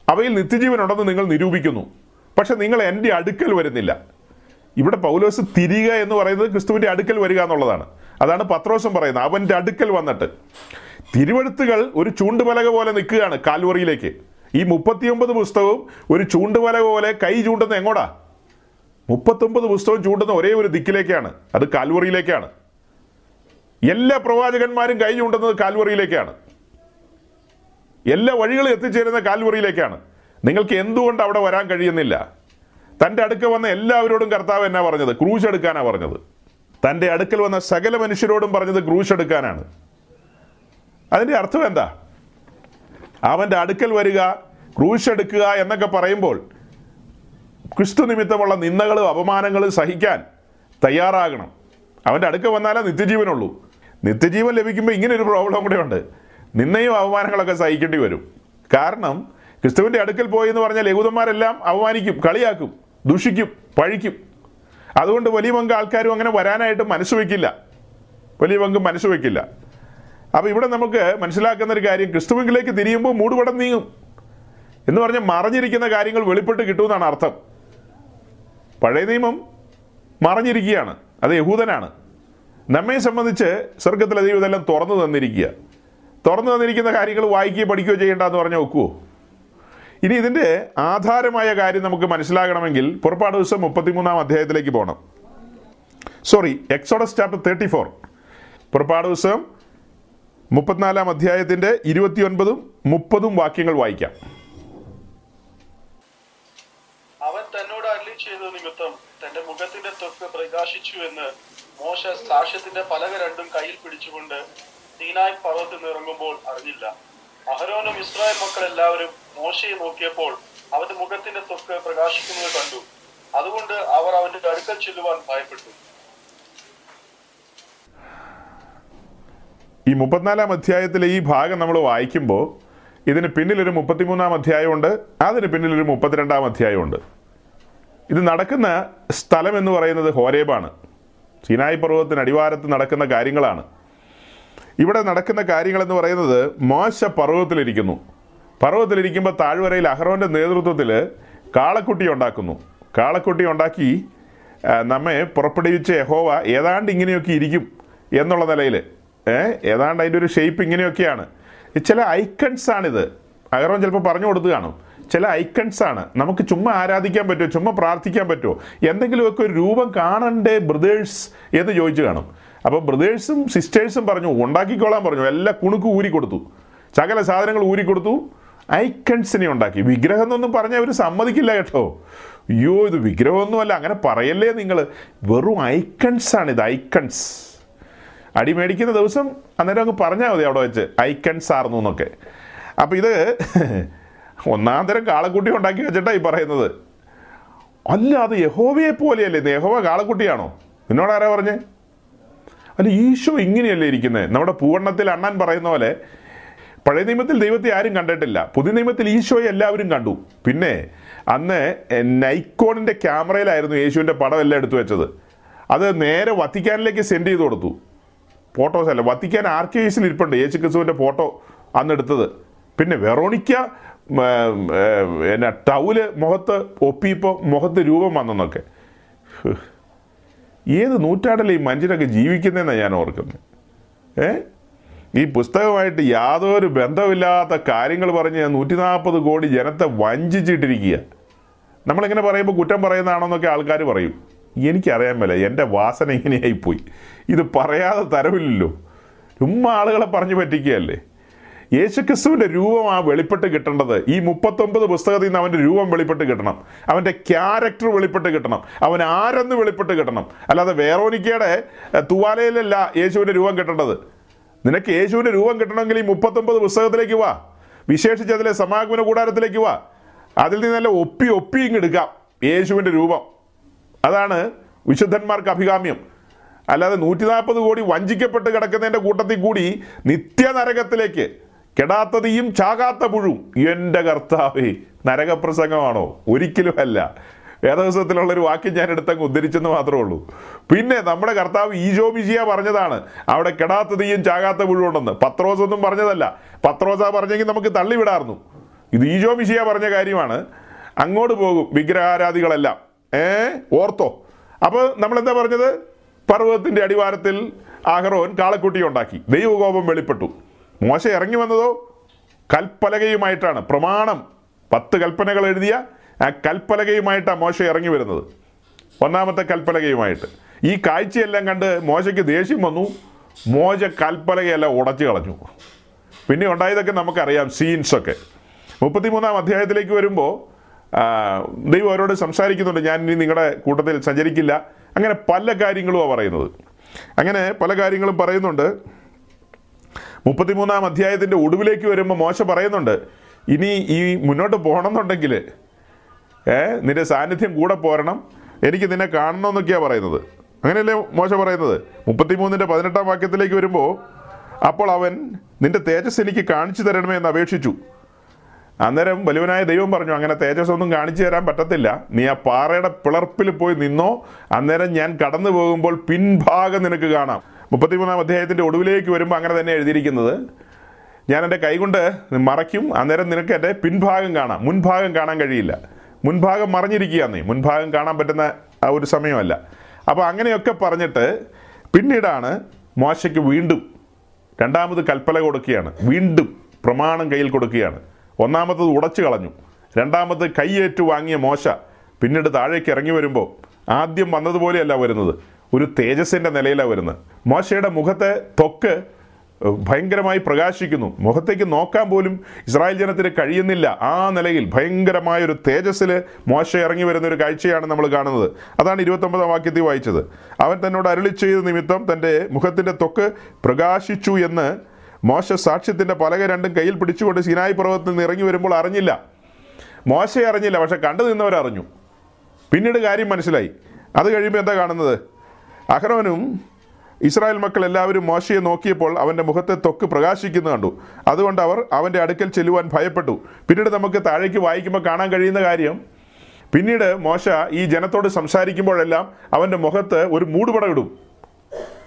അവയിൽ നിത്യജീവനുണ്ടെന്ന് നിങ്ങൾ നിരൂപിക്കുന്നു. പക്ഷെ നിങ്ങൾ എന്റെ അടുക്കൽ വരുന്നില്ല. ഇവിടെ പൗലോസ് തിരിക എന്ന് പറയുന്നത് ക്രിസ്തുവിന്റെ അടുക്കൽ വരിക എന്നുള്ളതാണ്. അതാണ് പത്രോസം പറയുന്നത്. അവന്റെ അടുക്കൽ വന്നിട്ട്. തിരുവഴുത്തുകൾ ഒരു ചൂണ്ടുപലക പോലെ നിൽക്കുകയാണ് കാൽവറിയിലേക്ക്. ഈ മുപ്പത്തിയൊമ്പത് പുസ്തകവും ഒരു ചൂണ്ടുവല പോലെ കൈ ചൂണ്ടുന്ന എങ്ങോടാ? മുപ്പത്തൊമ്പത് പുസ്തകം ചൂണ്ടുന്ന ഒരേ ഒരു ദിക്കിലേക്കാണ്. അത് കാൽവറിയിലേക്കാണ്. എല്ലാ പ്രവാചകന്മാരും കൈ ചൂണ്ടുന്നത് കാൽവറിയിലേക്കാണ്. എല്ലാ വഴികളും എത്തിച്ചേരുന്ന കാൽവറിയിലേക്കാണ്. നിങ്ങൾക്ക് എന്തുകൊണ്ട് അവിടെ വരാൻ കഴിയുന്നില്ല? തന്റെ അടുക്കൽ വന്ന എല്ലാവരോടും കർത്താവ് എന്നാ പറഞ്ഞത്? ക്രൂശ് എടുക്കാനാ പറഞ്ഞത്. തന്റെ അടുക്കൽ വന്ന സകല മനുഷ്യരോടും പറഞ്ഞത് ക്രൂശ് എടുക്കാനാണ്. അതിന്റെ അർത്ഥം എന്താ? അവന്റെ അടുക്കൽ വരിക ക്രൂശെടുക്കുക എന്നൊക്കെ പറയുമ്പോൾ ക്രിസ്തു നിമിത്തമുള്ള നിന്ദകളും അപമാനങ്ങളും സഹിക്കാൻ തയ്യാറാകണം. അവന്റെ അടുക്ക വന്നാലേ നിത്യജീവനുള്ളൂ. നിത്യജീവൻ ലഭിക്കുമ്പോൾ ഇങ്ങനെ ഒരു പ്രോബ്ലം കൂടെ ഉണ്ട്. നിന്നയും അപമാനങ്ങളൊക്കെ സഹിക്കേണ്ടി വരും. കാരണം ക്രിസ്തുവിന്റെ അടുക്കൽ പോയി എന്ന് പറഞ്ഞാൽ യഹൂദന്മാരെല്ലാം അപമാനിക്കും കളിയാക്കും ദുഷിക്കും പഴിക്കും. അതുകൊണ്ട് വലിയ പങ്ക് ആൾക്കാരും അങ്ങനെ വരാനായിട്ട് മനസ്സ് വയ്ക്കില്ല വലിയ പങ്ക് മനസ്സ് വയ്ക്കില്ല അപ്പോൾ ഇവിടെ നമുക്ക് മനസ്സിലാക്കുന്ന ഒരു കാര്യം ക്രിസ്തുവിലേക്ക് തിരിയുമ്പോൾ മൂടുപടം നീങ്ങും. എന്ന് പറഞ്ഞാൽ മറഞ്ഞിരിക്കുന്ന കാര്യങ്ങൾ വെളിപ്പെട്ട് കിട്ടുമെന്നാണ് അർത്ഥം. പഴയ നിയമം മറഞ്ഞിരിക്കുകയാണ്. അത് യഹൂദനാണ്. നമ്മെ സംബന്ധിച്ച് സ്വർഗത്തിലെ ദൈവം ഇതെല്ലാം തുറന്നു തന്നിരിക്കുക. തുറന്നു തന്നിരിക്കുന്ന കാര്യങ്ങൾ വായിക്കുകയോ പഠിക്കുകയോ ചെയ്യേണ്ടെന്ന് പറഞ്ഞാൽ ഒക്കുവോ ഇനി ഇതിന്റെ ആധാരമായ കാര്യം നമുക്ക് മനസ്സിലാകണമെങ്കിൽ പുറപ്പാട് ദിവസം മുപ്പത്തിമൂന്നാം അധ്യായത്തിലേക്ക് പോകണം sorry Exodus chapter thirty four പുറപ്പാട് ദിവസം മുപ്പത്തിനാലാം അധ്യായത്തിന്റെ ഇരുപത്തിയൊൻപതും മുപ്പതും വാക്യങ്ങൾ വായിക്കാം. അവൻ തന്നോട് അരളി ചെയ്ത നിമിത്തം തന്റെ മുഖത്തിന്റെ ത്വക്ക് പ്രകാശിച്ചു എന്ന് മോശ സാക്ഷ്യത്തിന്റെ പലക രണ്ടും കയ്യിൽ പിടിച്ചുകൊണ്ട് സീനായ് പർവത്തിൽ നിന്ന് ഇറങ്ങുമ്പോൾ അറിഞ്ഞില്ല. അഹരോനും ഇസ്രായേൽ മക്കൾ എല്ലാവരും മോശയെ നോക്കിയപ്പോൾ അവന്റെ മുഖത്തിന്റെ ത്വക്ക് പ്രകാശിക്കുന്നത് കണ്ടു. അതുകൊണ്ട് അവർ അവന്റെ അടുക്കൽ ചെല്ലുവാൻ ഭയപ്പെട്ടു. ഈ മുപ്പത്തിനാലാം അധ്യായത്തിലെ ഈ ഭാഗം നമ്മൾ വായിക്കുമ്പോൾ ഇതിന് പിന്നിലൊരു മുപ്പത്തിമൂന്നാം അധ്യായമുണ്ട് അതിന് പിന്നിലൊരു മുപ്പത്തിരണ്ടാം അധ്യായമുണ്ട്. ഇത് നടക്കുന്ന സ്ഥലം എന്ന് പറയുന്നത് ഹോരേബാണ്. സിനായി പർവതത്തിന് അടിവാരത്ത് നടക്കുന്ന കാര്യങ്ങളാണ്. ഇവിടെ നടക്കുന്ന കാര്യങ്ങളെന്ന് പറയുന്നത് മോശ പർവതത്തിലിരിക്കുന്നു. പർവതത്തിലിരിക്കുമ്പോൾ താഴ്വരയിൽ അഹ്റോന്റെ നേതൃത്വത്തിൽ കാളക്കുട്ടി ഉണ്ടാക്കുന്നു. കാളക്കുട്ടി ഉണ്ടാക്കി നമ്മെ പുറപ്പെടുവിച്ച യഹോവ ഏതാണ്ട് ഇങ്ങനെയൊക്കെ ഇരിക്കും എന്നുള്ള നിലയിൽ. ഏതാണ്ട് അതിന്റെ ഒരു ഷേപ്പ് ഇങ്ങനെയൊക്കെയാണ്. ചില ഐക്കൺസ് ആണിത്. അകറോൻ ചിലപ്പോൾ പറഞ്ഞു കൊടുത്തു കാണും. ചില ഐക്കൺസ് ആണ്. നമുക്ക് ചുമ്മാ ആരാധിക്കാൻ പറ്റുമോ? ചുമ്മാ പ്രാർത്ഥിക്കാൻ പറ്റുമോ? എന്തെങ്കിലുമൊക്കെ ഒരു രൂപം കാണണ്ടേ ബ്രദേഴ്സ് എന്ന് ചോദിച്ചു കാണും. അപ്പോൾ ബ്രദേഴ്സും സിസ്റ്റേഴ്സും പറഞ്ഞു ഉണ്ടാക്കിക്കോളാൻ പറഞ്ഞു. എല്ലാ കുണുക്ക് ഊരി കൊടുത്തു. സകല സാധനങ്ങൾ ഊരി കൊടുത്തു. ഐക്കൺസിനെ ഉണ്ടാക്കി. വിഗ്രഹം എന്നൊന്നും പറഞ്ഞാൽ അവർ സമ്മതിക്കില്ല കേട്ടോ. അയ്യോ ഇത് വിഗ്രഹമൊന്നുമല്ല. അങ്ങനെ പറയല്ലേ നിങ്ങൾ വെറും ഐക്കൺസ് ആണ് ഇത് ഐക്കൺസ് അടി മേടിക്കുന്ന ദിവസം അന്നേരം അങ്ങ് പറഞ്ഞാൽ മതി അവിടെ വെച്ച് ഐക്കൺ സാർന്നു എന്നൊക്കെ. അപ്പം ഇത് ഒന്നാം തരം കാളക്കുട്ടി ഉണ്ടാക്കി വെച്ചിട്ടാണ് ഈ പറയുന്നത്. അല്ല അത് യഹോവയെ പോലെയല്ലേ? യഹോവ കാളക്കുട്ടിയാണോ? എന്നോട് ആരാ പറഞ്ഞേ? അല്ല ഈശോ ഇങ്ങനെയല്ലേ ഇരിക്കുന്നത് നമ്മുടെ പൂവണ്ണത്തിൽ അണ്ണൻ പറയുന്ന പോലെ പഴയ നിയമത്തിൽ ദൈവത്തെ ആരും കണ്ടിട്ടില്ല. പുതിയ നിയമത്തിൽ ഈശോയെ എല്ലാവരും കണ്ടു. പിന്നെ അന്ന് നൈക്കോണിന്റെ ക്യാമറയിലായിരുന്നു യേശുവിന്റെ പടം എല്ലാം എടുത്തു വെച്ചത്. അത് നേരെ വത്തിക്കാനിലേക്ക് സെൻഡ് ചെയ്ത് കൊടുത്തു. ഫോട്ടോസ് അല്ല. വത്തിക്കാൻ ആർക്കൈവ്സിൽ ഇരിപ്പുണ്ട്. യേശു ക്രിസ്തുവിന്റെ ഫോട്ടോ അന്ന് എടുത്തത്. പിന്നെ വെറോണിക്ക എന്നാ ടൗൽ മുഖത്ത് ഒപ്പിയപ്പോൾ മുഖത്ത് രൂപം വന്നെന്നൊക്കെ. ഏത് നൂറ്റാണ്ടിലെ ഈ മനുഷ്യരൊക്കെ ജീവിക്കുന്നതെന്നാണ് ഞാൻ ഓർക്കുന്നത് ഏ? ഈ പുസ്തകമായിട്ട് യാതൊരു ബന്ധമില്ലാത്ത കാര്യങ്ങൾ പറഞ്ഞ് നൂറ്റി നാൽപ്പത് കോടി ജനത്തെ വഞ്ചിച്ചിട്ടിരിക്കുക നമ്മളിങ്ങനെ പറയുമ്പോൾ കുറ്റം പറയുന്നതാണെന്നൊക്കെ ആൾക്കാർ പറയും. എനിക്കറിയാൻ മേല എന്റെ വാസന ഇങ്ങനെയായിപ്പോയി. ഇത് പറയാതെ തരവില്ലല്ലോ ചുമ്മാ ആളുകളെ പറഞ്ഞു പറ്റിക്കുകയല്ലേ? യേശുക്രിസ്തുവിന്റെ രൂപം ആ വെളിപ്പെട്ട് കിട്ടേണ്ടത്. ഈ മുപ്പത്തൊമ്പത് പുസ്തകത്തിൽ നിന്ന് അവന്റെ രൂപം വെളിപ്പെട്ട് കിട്ടണം. അവന്റെ ക്യാരക്ടർ വെളിപ്പെട്ട് കിട്ടണം. അവൻ ആരെന്ന് വെളിപ്പെട്ട് കിട്ടണം. അല്ലാതെ വേറോനിക്കയുടെ തുവാലയിലല്ല യേശുവിന്റെ രൂപം കിട്ടേണ്ടത്. നിനക്ക് യേശുവിന്റെ രൂപം കിട്ടണമെങ്കിൽ ഈ മുപ്പത്തൊമ്പത് പുസ്തകത്തിലേക്ക് വാ. വിശേഷിച്ച് അതിലെ സമാഗമന കൂടാരത്തിലേക്ക് വാ. അതിൽ നിന്നെല്ലാം ഒപ്പി ഒപ്പിയും എടുക്കാം. യേശുവിന്റെ രൂപം. അതാണ് വിശുദ്ധന്മാർക്ക് അഭികാമ്യം. അല്ലാതെ നൂറ്റി നാൽപ്പത് കോടി വഞ്ചിക്കപ്പെട്ട് കിടക്കുന്നതിന്റെ കൂട്ടത്തിൽ കൂടി നിത്യനരകത്തിലേക്ക് കെടാത്തതയും ചാകാത്ത പുഴും എന്റെ കർത്താവേ നരകപ്രസംഗമാണോ? ഒരിക്കലും അല്ല വേദവസത്തിലുള്ള ഒരു വാക്യം ഞാൻ എടുത്തങ്ങ് ഉദ്ധരിച്ചെന്ന് മാത്രമേ ഉള്ളൂ. പിന്നെ നമ്മുടെ കർത്താവ് ഈജോ മിജിയ പറഞ്ഞതാണ് അവിടെ കെടാത്തതയും ചാകാത്ത പുഴുണ്ടെന്ന് പത്രോസ് ഒന്നും പറഞ്ഞതല്ല. പത്രോസ പറഞ്ഞെങ്കിൽ നമുക്ക് തള്ളിവിടാർന്നു. ഇത് ഈജോ മിഷിയ പറഞ്ഞ കാര്യമാണ്. അങ്ങോട്ട് പോകും വിഗ്രഹാരാധികളെല്ലാം. ഏ? ഓർത്തോ. അപ്പോൾ നമ്മൾ എന്താ പറഞ്ഞത്? പർവതത്തിന്റെ അടിവാരത്തിൽ ആഹ്റോൻ കാളക്കുട്ടി ഉണ്ടാക്കി. ദൈവകോപം വെളിപ്പെട്ടു. മോശ ഇറങ്ങി വന്നതോ? കൽപ്പലകയുമായിട്ടാണ്. പ്രമാണം. പത്ത് കൽപ്പനകൾ എഴുതിയ ആ കൽപ്പലകയുമായിട്ടാണ് മോശ ഇറങ്ങി വരുന്നത്. ഒന്നാമത്തെ കൽപ്പലകയുമായിട്ട്. ഈ കാഴ്ചയെല്ലാം കണ്ട് മോശയ്ക്ക് ദേഷ്യം വന്നു. മോശ കൽപ്പലകയെല്ലാം ഉടച്ചു കളഞ്ഞു. പിന്നെ ഉണ്ടായതൊക്കെ നമുക്കറിയാം. സീൻസൊക്കെ. മുപ്പത്തിമൂന്നാം അധ്യായത്തിലേക്ക് വരുമ്പോൾ ദൈവം അവരോട് സംസാരിക്കുന്നുണ്ട്. ഞാൻ ഇനി നിങ്ങളുടെ കൂട്ടത്തിൽ സഞ്ചരിക്കില്ല. അങ്ങനെ പല കാര്യങ്ങളുമാണ് പറയുന്നത്. അങ്ങനെ പല കാര്യങ്ങളും പറയുന്നുണ്ട്. മുപ്പത്തിമൂന്നാം അധ്യായത്തിന്റെ ഒടുവിലേക്ക് വരുമ്പോൾ മോശ പറയുന്നുണ്ട്. ഇനി ഈ മുന്നോട്ട് പോകണമെന്നുണ്ടെങ്കിൽ ഏ നിന്റെ സാന്നിധ്യം കൂടെ പോരണം. എനിക്ക് നിന്നെ കാണണം എന്നൊക്കെയാണ് പറയുന്നത്. അങ്ങനെയല്ലേ മോശ പറയുന്നത്? മുപ്പത്തിമൂന്നിന്റെ പതിനെട്ടാം വാക്യത്തിലേക്ക് വരുമ്പോൾ അപ്പോൾ അവൻ നിന്റെ തേജസ് എനിക്ക് കാണിച്ചു തരണമേ എന്ന് അപേക്ഷിച്ചു. അന്നേരം വലുവനായ ദൈവം പറഞ്ഞു അങ്ങനെ തേജസ് ഒന്നും കാണിച്ചു തരാൻ പറ്റത്തില്ല. നീ ആ പാറയുടെ പിളർപ്പിൽ പോയി നിന്നോ. അന്നേരം ഞാൻ കടന്നു പോകുമ്പോൾ പിൻഭാഗം നിനക്ക് കാണാം. മുപ്പത്തിമൂന്നാം അധ്യായത്തിന്റെ ഒടുവിലേക്ക് വരുമ്പോൾ അങ്ങനെ തന്നെ എഴുതിയിരിക്കുന്നത്. ഞാൻ എന്റെ കൈകൊണ്ട് മറയ്ക്കും അന്നേരം നിനക്ക് എന്റെ പിൻഭാഗം കാണാം. മുൻഭാഗം കാണാൻ കഴിയില്ല. മുൻഭാഗം മറഞ്ഞിരിക്കുകയാന്നേ. മുൻഭാഗം കാണാൻ പറ്റുന്ന ആ ഒരു സമയമല്ല. അപ്പോൾ അങ്ങനെയൊക്കെ പറഞ്ഞിട്ട് പിന്നീടാണ് മോശയ്ക്ക് വീണ്ടും രണ്ടാമത് കൽപ്പന കൊടുക്കുകയാണ്. വീണ്ടും പ്രമാണം കയ്യിൽ കൊടുക്കുകയാണ്. ഒന്നാമത്തത് ഉടച്ചു കളഞ്ഞു. രണ്ടാമത് കൈയേറ്റു വാങ്ങിയ മോശ പിന്നീട് താഴേക്ക് ഇറങ്ങി വരുമ്പോൾ ആദ്യം വന്നതുപോലെയല്ല വരുന്നത്. ഒരു തേജസ്സിന്റെ നിലയിലാണ് വരുന്നത്. മോശയുടെ മുഖത്തെ തൊക്ക് ഭയങ്കരമായി പ്രകാശിക്കുന്നു. മുഖത്തേക്ക് നോക്കാൻ പോലും ഇസ്രായേൽ ജനത്തിന് കഴിയുന്നില്ല. ആ നിലയിൽ ഭയങ്കരമായ ഒരു തേജസ്സിൽ മോശ ഇറങ്ങി വരുന്ന ഒരു കാഴ്ചയാണ് നമ്മൾ കാണുന്നത്. അതാണ് ഇരുപത്തൊമ്പതാം വാക്യത്തിൽ വായിച്ചത്. അവൻ തന്നോട് അരളി നിമിത്തം തന്റെ മുഖത്തിന്റെ തൊക്ക് പ്രകാശിച്ചു എന്ന് മോശ സാക്ഷ്യത്തിന്റെ പലക രണ്ടും കയ്യിൽ പിടിച്ചുകൊണ്ട് സിനായി പർവതത്തിൽ നിന്ന് ഇറങ്ങി വരുമ്പോൾ അറിഞ്ഞില്ല. മോശ അറിഞ്ഞില്ല പക്ഷെ കണ്ടു നിന്നവരറിഞ്ഞു പിന്നീട് കാര്യം മനസ്സിലായി. അത് കഴിയുമ്പോൾ എന്താ കാണുന്നത്? അഹ്റോനും ഇസ്രായേൽ മക്കൾ എല്ലാവരും മോശയെ നോക്കിയപ്പോൾ അവന്റെ മുഖത്തെ തൊക്ക് പ്രകാശിക്കുന്നു കണ്ടു. അതുകൊണ്ട് അവർ അവന്റെ അടുക്കൽ ചെല്ലുവാൻ ഭയപ്പെട്ടു. പിന്നീട് നമുക്ക് താഴേക്ക് വായിക്കുമ്പോൾ കാണാൻ കഴിയുന്ന കാര്യം പിന്നീട് മോശ ഈ ജനത്തോട് സംസാരിക്കുമ്പോഴെല്ലാം അവന്റെ മുഖത്ത് ഒരു മൂടുപടം ഇടും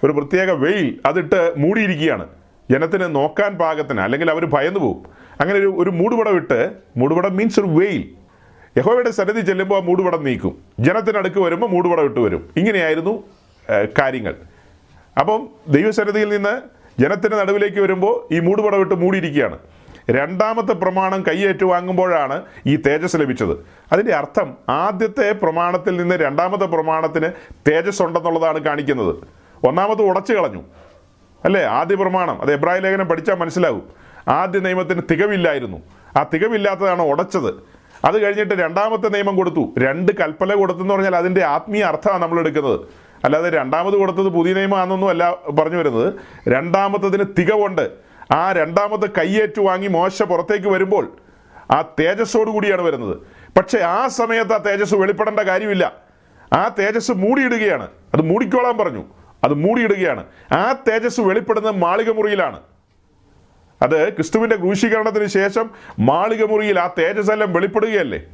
ഒരു പ്രത്യേക വെയിൽ അതിട്ട് മൂടിയിരിക്കുകയാണ്. ജനത്തിന് നോക്കാൻ പാകത്തിന് അല്ലെങ്കിൽ അവർ ഭയന്നു പോകും അങ്ങനെ ഒരു ഒരു മൂടുപടം ഇട്ട് മൂടുപടം മീൻസ് ഒരു വെയിൽ യഹോയുടെ സന്നിധി ചെല്ലുമ്പോൾ ആ മൂടുപടം നീക്കും. ജനത്തിനടുക്ക് വരുമ്പോൾ മൂടുപടം ഇട്ട് വരും. ഇങ്ങനെയായിരുന്നു കാര്യങ്ങൾ. അപ്പം ദൈവസന്നിധിയിൽ നിന്ന് ജനത്തിന്റെ നടുവിലേക്ക് വരുമ്പോൾ ഈ മൂടുപടം ഇട്ട് മൂടിയിരിക്കുകയാണ്. രണ്ടാമത്തെ പ്രമാണം കൈയേറ്റു വാങ്ങുമ്പോഴാണ് ഈ തേജസ് ലഭിച്ചത്. അതിന്റെ അർത്ഥം ആദ്യത്തെ പ്രമാണത്തിൽ നിന്ന് രണ്ടാമത്തെ പ്രമാണത്തിന് തേജസ് ഉണ്ടെന്നുള്ളതാണ് കാണിക്കുന്നത്. ഒന്നാമത് ഉടച്ചു കളഞ്ഞു. അല്ലേ? ആദ്യ പ്രമാണം. അത് എബ്രാഹിം ലേഖനം പഠിച്ചാൽ മനസ്സിലാവും ആദ്യ നിയമത്തിന് തികവില്ലായിരുന്നു. ആ തികവില്ലാത്തതാണ് ഉടച്ചത്. അത് കഴിഞ്ഞിട്ട് രണ്ടാമത്തെ നിയമം കൊടുത്തു. രണ്ട് കൽപ്പന കൊടുത്തെന്ന് പറഞ്ഞാൽ അതിന്റെ ആത്മീയ അർത്ഥമാണ് നമ്മൾ എടുക്കുന്നത്. അല്ലാതെ രണ്ടാമത് കൊടുത്തത് പുതിയ നിയമമാണെന്നൊന്നും അല്ല പറഞ്ഞു വരുന്നത്. രണ്ടാമത്തതിന് തികവുണ്ട്. ആ രണ്ടാമത്തെ കയ്യേറ്റു വാങ്ങി മോശ പുറത്തേക്ക് വരുമ്പോൾ ആ തേജസ്സോടു കൂടിയാണ് വരുന്നത്. പക്ഷേ ആ സമയത്ത് ആ തേജസ് വെളിപ്പെടേണ്ട കാര്യമില്ല. ആ തേജസ് മൂടിയിടുകയാണ്. അത് മൂടിക്കോളാൻ പറഞ്ഞു. അത് മൂടിയിടുകയാണ്. ആ തേജസ് വെളിപ്പെടുന്നത് മാളിക മുറിയിലാണ് അത് ക്രിസ്തുവിന്റെ ക്രൂശീകരണത്തിന് ശേഷം മാളിക മുറിയിൽ ആ തേജസ് എല്ലാം വെളിപ്പെടുകയല്ലേ?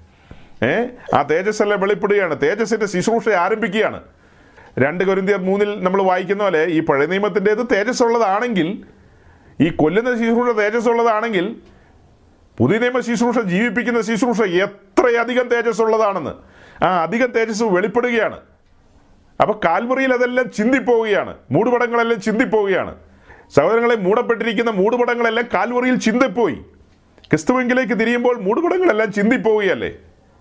ഏ? ആ തേജസ് എല്ലാം വെളിപ്പെടുകയാണ്. തേജസിന്റെ ശുശ്രൂഷ ആരംഭിക്കുകയാണ്. രണ്ട് കൊരിന്തിയർ മൂന്നിൽ നമ്മൾ വായിക്കുന്ന പോലെ ഈ പഴയ നിയമത്തിന്റെത് തേജസ് ഉള്ളതാണെങ്കിൽ ഈ കൊല്ലുന്ന ശുശ്രൂഷ തേജസ് ഉള്ളതാണെങ്കിൽ പുതിയ നിയമ ശുശ്രൂഷ ജീവിപ്പിക്കുന്ന ശുശ്രൂഷ എത്രയധികം തേജസ് ഉള്ളതാണെന്ന് ആ അധികം തേജസ് വെളിപ്പെടുകയാണ്. അപ്പൊ കാൽവറിയിൽ അതെല്ലാം ചിന്തിപ്പോവുകയാണ്. മൂടുപടങ്ങളെല്ലാം ചിന്തിപ്പോവുകയാണ്. സഹോദരങ്ങളെ മൂടപ്പെട്ടിരിക്കുന്ന മൂടുപടങ്ങളെല്ലാം കാൽവറിയിൽ ചിന്തിപ്പോയി. ക്രിസ്തുവെങ്കിലേക്ക് തിരിയുമ്പോൾ മൂടുപടങ്ങളെല്ലാം ചിന്തിപ്പോവുകയല്ലേ?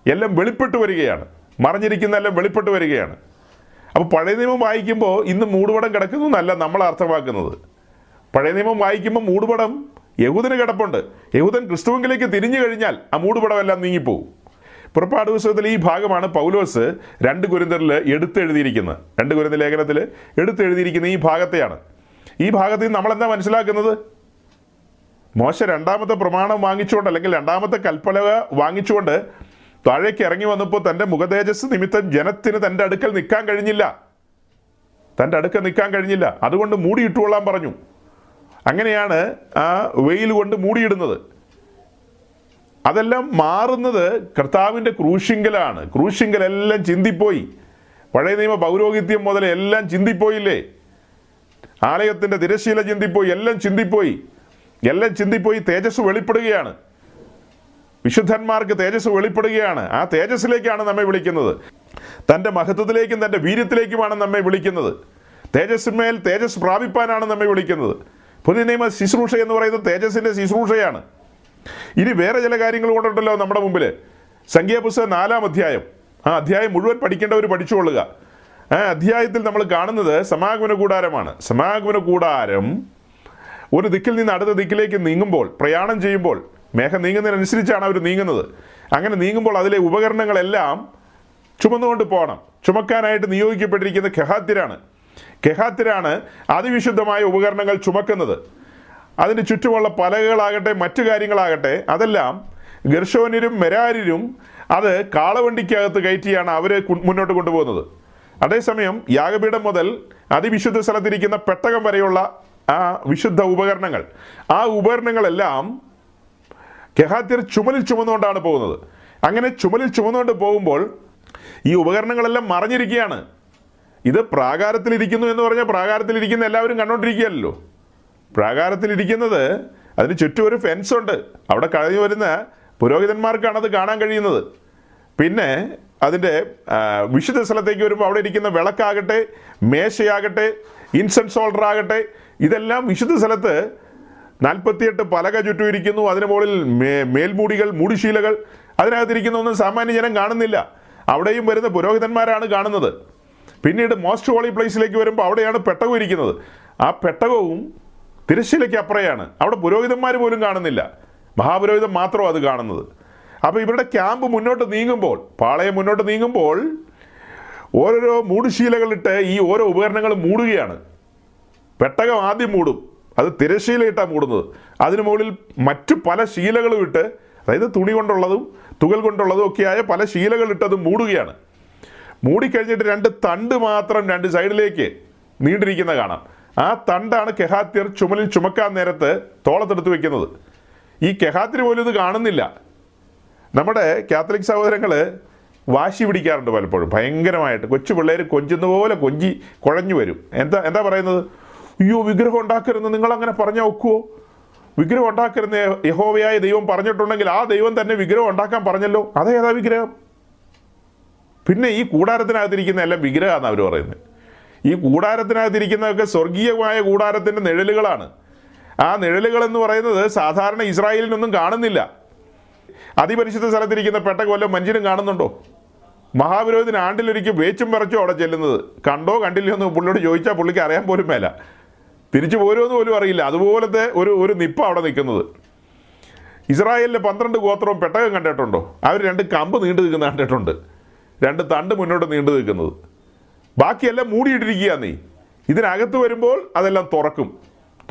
എല്ലാം വെളിപ്പെട്ടു വരികയാണ്. മറിഞ്ഞിരിക്കുന്ന എല്ലാം വെളിപ്പെട്ടു വരികയാണ്. അപ്പോൾ പഴയ നിയമം വായിക്കുമ്പോൾ ഇന്ന് മൂടുപടം കിടക്കുന്നു എന്നല്ല നമ്മൾ അർത്ഥമാക്കുന്നത്. പഴയ നിയമം വായിക്കുമ്പോൾ മൂടുപടം യഹൂദന് കിടപ്പുണ്ട്. യഹൂദൻ ക്രിസ്തുവെങ്കിലേക്ക് തിരിഞ്ഞു കഴിഞ്ഞാൽ ആ മൂടുപടം എല്ലാം നീങ്ങിപ്പോവും. പുറപ്പാട് പുസ്തകത്തിൽ ഈ ഭാഗമാണ് പൗലോസ് രണ്ട് ഗുരുന്തറിൽ എടുത്തെഴുതിയിരിക്കുന്നത്. രണ്ട് ഗുരുന്ത ലേഖനത്തിൽ എടുത്തെഴുതിയിരിക്കുന്ന ഈ ഭാഗത്തെയാണ്. ഈ ഭാഗത്തിൽ നമ്മൾ എന്താ മനസ്സിലാക്കുന്നത്? മോശ രണ്ടാമത്തെ പ്രമാണം വാങ്ങിച്ചുകൊണ്ട് അല്ലെങ്കിൽ രണ്ടാമത്തെ കൽപ്പലക വാങ്ങിച്ചുകൊണ്ട് താഴേക്ക് ഇറങ്ങി വന്നപ്പോൾ തന്റെ മുഖതേജസ് നിമിത്തം ജനത്തിന് തന്റെ അടുക്കൽ നിൽക്കാൻ കഴിഞ്ഞില്ല. തന്റെ അടുക്കൽ നിൽക്കാൻ കഴിഞ്ഞില്ല. അതുകൊണ്ട് മൂടിയിട്ടുകൊള്ളാൻ പറഞ്ഞു. അങ്ങനെയാണ് ആ വെയിൽ കൊണ്ട് മൂടിയിടുന്നത്. അതെല്ലാം മാറുന്നത് കർത്താവിന്റെ ക്രൂശിങ്കലാണ്. ക്രൂശിങ്കലെല്ലാം ചിന്തിപ്പോയി. പഴയ നിയമ പൗരോഹിത്യം മുതൽ എല്ലാം ചിന്തിപ്പോയില്ലേ? ആലയത്തിന്റെ തിരശീല ചിന്തിപ്പോയി എല്ലാം ചിന്തിപ്പോയി. എല്ലാം ചിന്തിപ്പോയി തേജസ് വെളിപ്പെടുകയാണ്. വിശുദ്ധന്മാർക്ക് തേജസ് വെളിപ്പെടുകയാണ്. ആ തേജസ്സിലേക്കാണ് നമ്മെ വിളിക്കുന്നത്. തന്റെ മഹത്വത്തിലേക്കും തന്റെ വീര്യത്തിലേക്കുമാണ് നമ്മെ വിളിക്കുന്നത്. തേജസ്സിന്മേൽ തേജസ് പ്രാപിപ്പാനാണ് നമ്മെ വിളിക്കുന്നത്. പുതിയ നിയമ ശുശ്രൂഷ എന്ന് പറയുന്നത് തേജസ്സിന്റെ ശുശ്രൂഷയാണ്. ഇനി വേറെ ചില കാര്യങ്ങൾ കൊണ്ടുണ്ടല്ലോ നമ്മുടെ മുമ്പിൽ സംഖ്യാപുസ്തകം നാലാം അധ്യായം. ആ അധ്യായം മുഴുവൻ പഠിക്കേണ്ടവർ പഠിച്ചുകൊള്ളുക. ആ അധ്യായത്തിൽ നമ്മൾ കാണുന്നത് സമാഗമന കൂടാരമാണ്. സമാഗമന കൂടാരം ഒരു ദിക്കിൽ നിന്ന് അടുത്ത ദിക്കിലേക്ക് നീങ്ങുമ്പോൾ പ്രയാണം ചെയ്യുമ്പോൾ മേഘം നീങ്ങുന്നതിനനുസരിച്ചാണ് അവർ നീങ്ങുന്നത്. അങ്ങനെ നീങ്ങുമ്പോൾ അതിലെ ഉപകരണങ്ങളെല്ലാം ചുമന്നുകൊണ്ട് പോകണം. ചുമക്കാനായിട്ട് നിയോഗിക്കപ്പെട്ടിരിക്കുന്ന കെഹാത്തിരാണ്. കെഹാത്തിരാണ് അതിവിശുദ്ധമായ ഉപകരണങ്ങൾ ചുമക്കുന്നത്. അതിന് ചുറ്റുമുള്ള പലകകളാകട്ടെ മറ്റു കാര്യങ്ങളാകട്ടെ അതെല്ലാം ഗർഷോനിരും മെരാരിരും അത് കാളവണ്ടിക്കകത്ത് കയറ്റിയാണ് അവർ മുന്നോട്ട് കൊണ്ടുപോകുന്നത്. അതേസമയം യാഗപീഠം മുതൽ അതിവിശുദ്ധ സ്ഥലത്തിരിക്കുന്ന പെട്ടകം വരെയുള്ള ആ വിശുദ്ധ ഉപകരണങ്ങൾ ആ ഉപകരണങ്ങളെല്ലാം കെഹാത്യർ ചുമലിൽ ചുമന്നുകൊണ്ടാണ് പോകുന്നത്. അങ്ങനെ ചുമലിൽ ചുമന്നുകൊണ്ട് പോകുമ്പോൾ ഈ ഉപകരണങ്ങളെല്ലാം മറിഞ്ഞിരിക്കുകയാണ്. ഇത് പ്രാകാരത്തിലിരിക്കുന്നു എന്ന് പറഞ്ഞാൽ പ്രാകാരത്തിലിരിക്കുന്ന എല്ലാവരും കണ്ടോണ്ടിരിക്കുകയല്ലോ പ്രാകാരത്തിലിരിക്കുന്നത് അതിന് ചുറ്റും ഒരു ഫെൻസ് ഉണ്ട്. അവിടെ കഴിഞ്ഞു വരുന്ന പുരോഹിതന്മാർക്കാണ് അത് കാണാൻ കഴിയുന്നത്. പിന്നെ അതിന്റെ വിശുദ്ധ സ്ഥലത്തേക്ക് വരുമ്പോൾ അവിടെ ഇരിക്കുന്ന വിളക്കാകട്ടെ മേശയാകട്ടെ ഇൻസെൻസ് ഹോൾഡർ ആകട്ടെ ഇതെല്ലാം വിശുദ്ധ സ്ഥലത്ത് നാൽപ്പത്തിയെട്ട് പലക ചുറ്റും ഇരിക്കുന്നു. അതിന് മുകളിൽ മേ മേൽമൂടികൾ മൂടിശീലകൾ. അതിനകത്തിരിക്കുന്ന ഒന്നും സാമാന്യ ജനം കാണുന്നില്ല. അവിടെയും വരുന്ന പുരോഹിതന്മാരാണ് കാണുന്നത്. പിന്നീട് മോസ്റ്റ് ഹോളി പ്ലേസിലേക്ക് വരുമ്പോൾ അവിടെയാണ് പെട്ടകം ഇരിക്കുന്നത്. ആ പെട്ടകവും തിരശ്ശീലയ്ക്ക് അപ്പുറയാണ്. അവിടെ പുരോഹിതന്മാർ പോലും കാണുന്നില്ല. മഹാപുരോഹിതം മാത്രം അത് കാണുന്നത്. അപ്പോൾ ഇവരുടെ ക്യാമ്പ് മുന്നോട്ട് നീങ്ങുമ്പോൾ പാളയം മുന്നോട്ട് നീങ്ങുമ്പോൾ ഓരോരോ മൂടുശീലകളിട്ട് ഈ ഓരോ ഉപകരണങ്ങളും മൂടുകയാണ്. പെട്ടകം ആദ്യം മൂടും. അത് തിരശീലയിട്ടാണ് മൂടുന്നത്. അതിന് മുകളിൽ മറ്റു പല ശീലകളും ഇട്ട് അതായത് തുണി കൊണ്ടുള്ളതും തുകൽ കൊണ്ടുള്ളതും ഒക്കെയായ പല ശീലകളിട്ട് അത് മൂടുകയാണ്. മൂടിക്കഴിഞ്ഞിട്ട് രണ്ട് തണ്ട് മാത്രം രണ്ട് സൈഡിലേക്ക് നീണ്ടിരിക്കുന്ന കാണാം. ആ തണ്ടാണ് കെഹാത്യർ ചുമലിൽ ചുമക്കാൻ നേരത്ത് തോളത്തെടുത്ത് വെക്കുന്നത്. ഈ കെഹാത്തിന് പോലും ഇത് കാണുന്നില്ല. നമ്മുടെ കാത്തലിക് സഹോദരങ്ങൾ വാശി പിടിക്കാറുണ്ട് പലപ്പോഴും ഭയങ്കരമായിട്ട്. കൊച്ചു പിള്ളേർ കൊഞ്ചുന്ന പോലെ കൊഞ്ചി കുഴഞ്ഞു വരും. എന്താ എന്താ പറയുന്നത്? അയ്യോ വിഗ്രഹം ഉണ്ടാക്കരുതെന്ന് നിങ്ങൾ അങ്ങനെ പറഞ്ഞാൽ ഒക്കുവോ? വിഗ്രഹം ഉണ്ടാക്കരുന്ന യഹോവയായ ദൈവം പറഞ്ഞിട്ടുണ്ടെങ്കിൽ ആ ദൈവം തന്നെ വിഗ്രഹം ഉണ്ടാക്കാൻ പറഞ്ഞല്ലോ? അതേതാ വിഗ്രഹം? പിന്നെ ഈ കൂടാരത്തിനകത്തിരിക്കുന്ന എല്ലാം വിഗ്രഹമാണെന്ന് അവർ പറയുന്നത്. ഈ കൂടാരത്തിനകത്തിരിക്കുന്നതൊക്കെ സ്വർഗീയമായ കൂടാരത്തിന്റെ നിഴലുകളാണ്. ആ നിഴലുകൾ എന്ന് പറയുന്നത് സാധാരണ ഇസ്രായേലിനൊന്നും കാണുന്നില്ല. അതിപരിശുദ്ധ സ്ഥലത്തിരിക്കുന്ന പെട്ടകൊല്ലം മനുഷ്യനും കാണുന്നുണ്ടോ? മഹാവിരോധത്തിന് ആണ്ടിലൊരിക്കൽ വേച്ചും പറച്ചോ അവിടെ ചെല്ലുന്നത്. കണ്ടോ? കണ്ടില്ലയോ എന്ന് പുള്ളിയോട് ചോദിച്ചാൽ പുള്ളിക്ക് അറിയാൻ പോലും മേല. തിരിച്ചു പോരുമെന്ന് പോലും അറിയില്ല. അതുപോലത്തെ ഒരു ഒരു നിപ്പ അവിടെ നിൽക്കുന്നത്. ഇസ്രായേലിലെ പന്ത്രണ്ട് ഗോത്രവും പെട്ടകം കണ്ടിട്ടുണ്ടോ? അവർ രണ്ട് കമ്പ് നീണ്ടു നിൽക്കുന്ന കണ്ടിട്ടുണ്ട്. രണ്ട് തണ്ട് മുന്നോട്ട് നീണ്ടു നിൽക്കുന്നത്. ബാക്കിയെല്ലാം മൂടിയിട്ടിരിക്കുക നീ. ഇതിനകത്ത് വരുമ്പോൾ അതെല്ലാം തുറക്കും.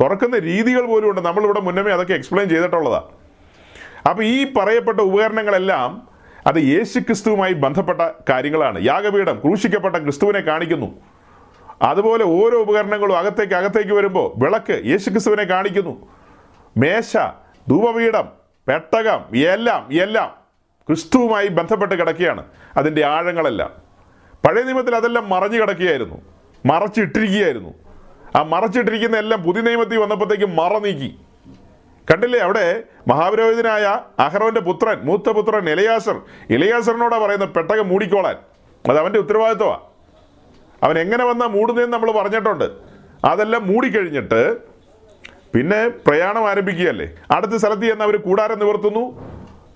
തുറക്കുന്ന രീതികൾ പോലും ഉണ്ട്. നമ്മളിവിടെ മുന്നമേ അതൊക്കെ എക്സ്പ്ലെയിൻ ചെയ്തിട്ടുള്ളതാണ് അപ്പോൾ ഈ പറയപ്പെട്ട ഉപകരണങ്ങളെല്ലാം അത് യേശു ക്രിസ്തുവുമായി ബന്ധപ്പെട്ട കാര്യങ്ങളാണ്. യാഗപീഠം ക്രൂശിക്കപ്പെട്ട ക്രിസ്തുവിനെ കാണിക്കുന്നു. അതുപോലെ ഓരോ ഉപകരണങ്ങളും അകത്തേക്ക് അകത്തേക്ക് വരുമ്പോൾ വിളക്ക് യേശു ക്രിസ്തുവിനെ കാണിക്കുന്നു. മേശ ധൂപപീഠം പെട്ടകം എല്ലാം എല്ലാം ക്രിസ്തുവുമായി ബന്ധപ്പെട്ട് കിടക്കുകയാണ്. അതിന്റെ ആഴങ്ങളെല്ലാം. പഴയ നിയമത്തിൽ അതെല്ലാം മറഞ്ഞു കിടക്കുകയായിരുന്നു. മറച്ചിട്ടിരിക്കുകയായിരുന്നു. ആ മറച്ചിട്ടിരിക്കുന്ന എല്ലാം പുതിയ നിയമത്തിൽ വന്നപ്പോഴത്തേക്കും മറ നീക്കി. കണ്ടില്ലേ അവിടെ മഹാപുരോഹിതനായ അഹ്റോന്റെ പുത്രൻ മൂത്ത പുത്രൻ ഇലയാസർ ഇലയാസറിനോടാ പറയുന്നത്? പെട്ടകം മൂടിക്കോളാൻ. അത് അവന്റെ ഉത്തരവാദിത്വമാണ് അവൻ എങ്ങനെ വന്നാ മൂടുന്നതെന്ന് നമ്മൾ പറഞ്ഞിട്ടുണ്ട്. അതെല്ലാം മൂടിക്കഴിഞ്ഞിട്ട് പിന്നെ പ്രയാണം ആരംഭിക്കുകയല്ലേ? അടുത്ത സ്ഥലത്ത് ചെന്ന് അവർ കൂടാരം നിവർത്തുന്നു.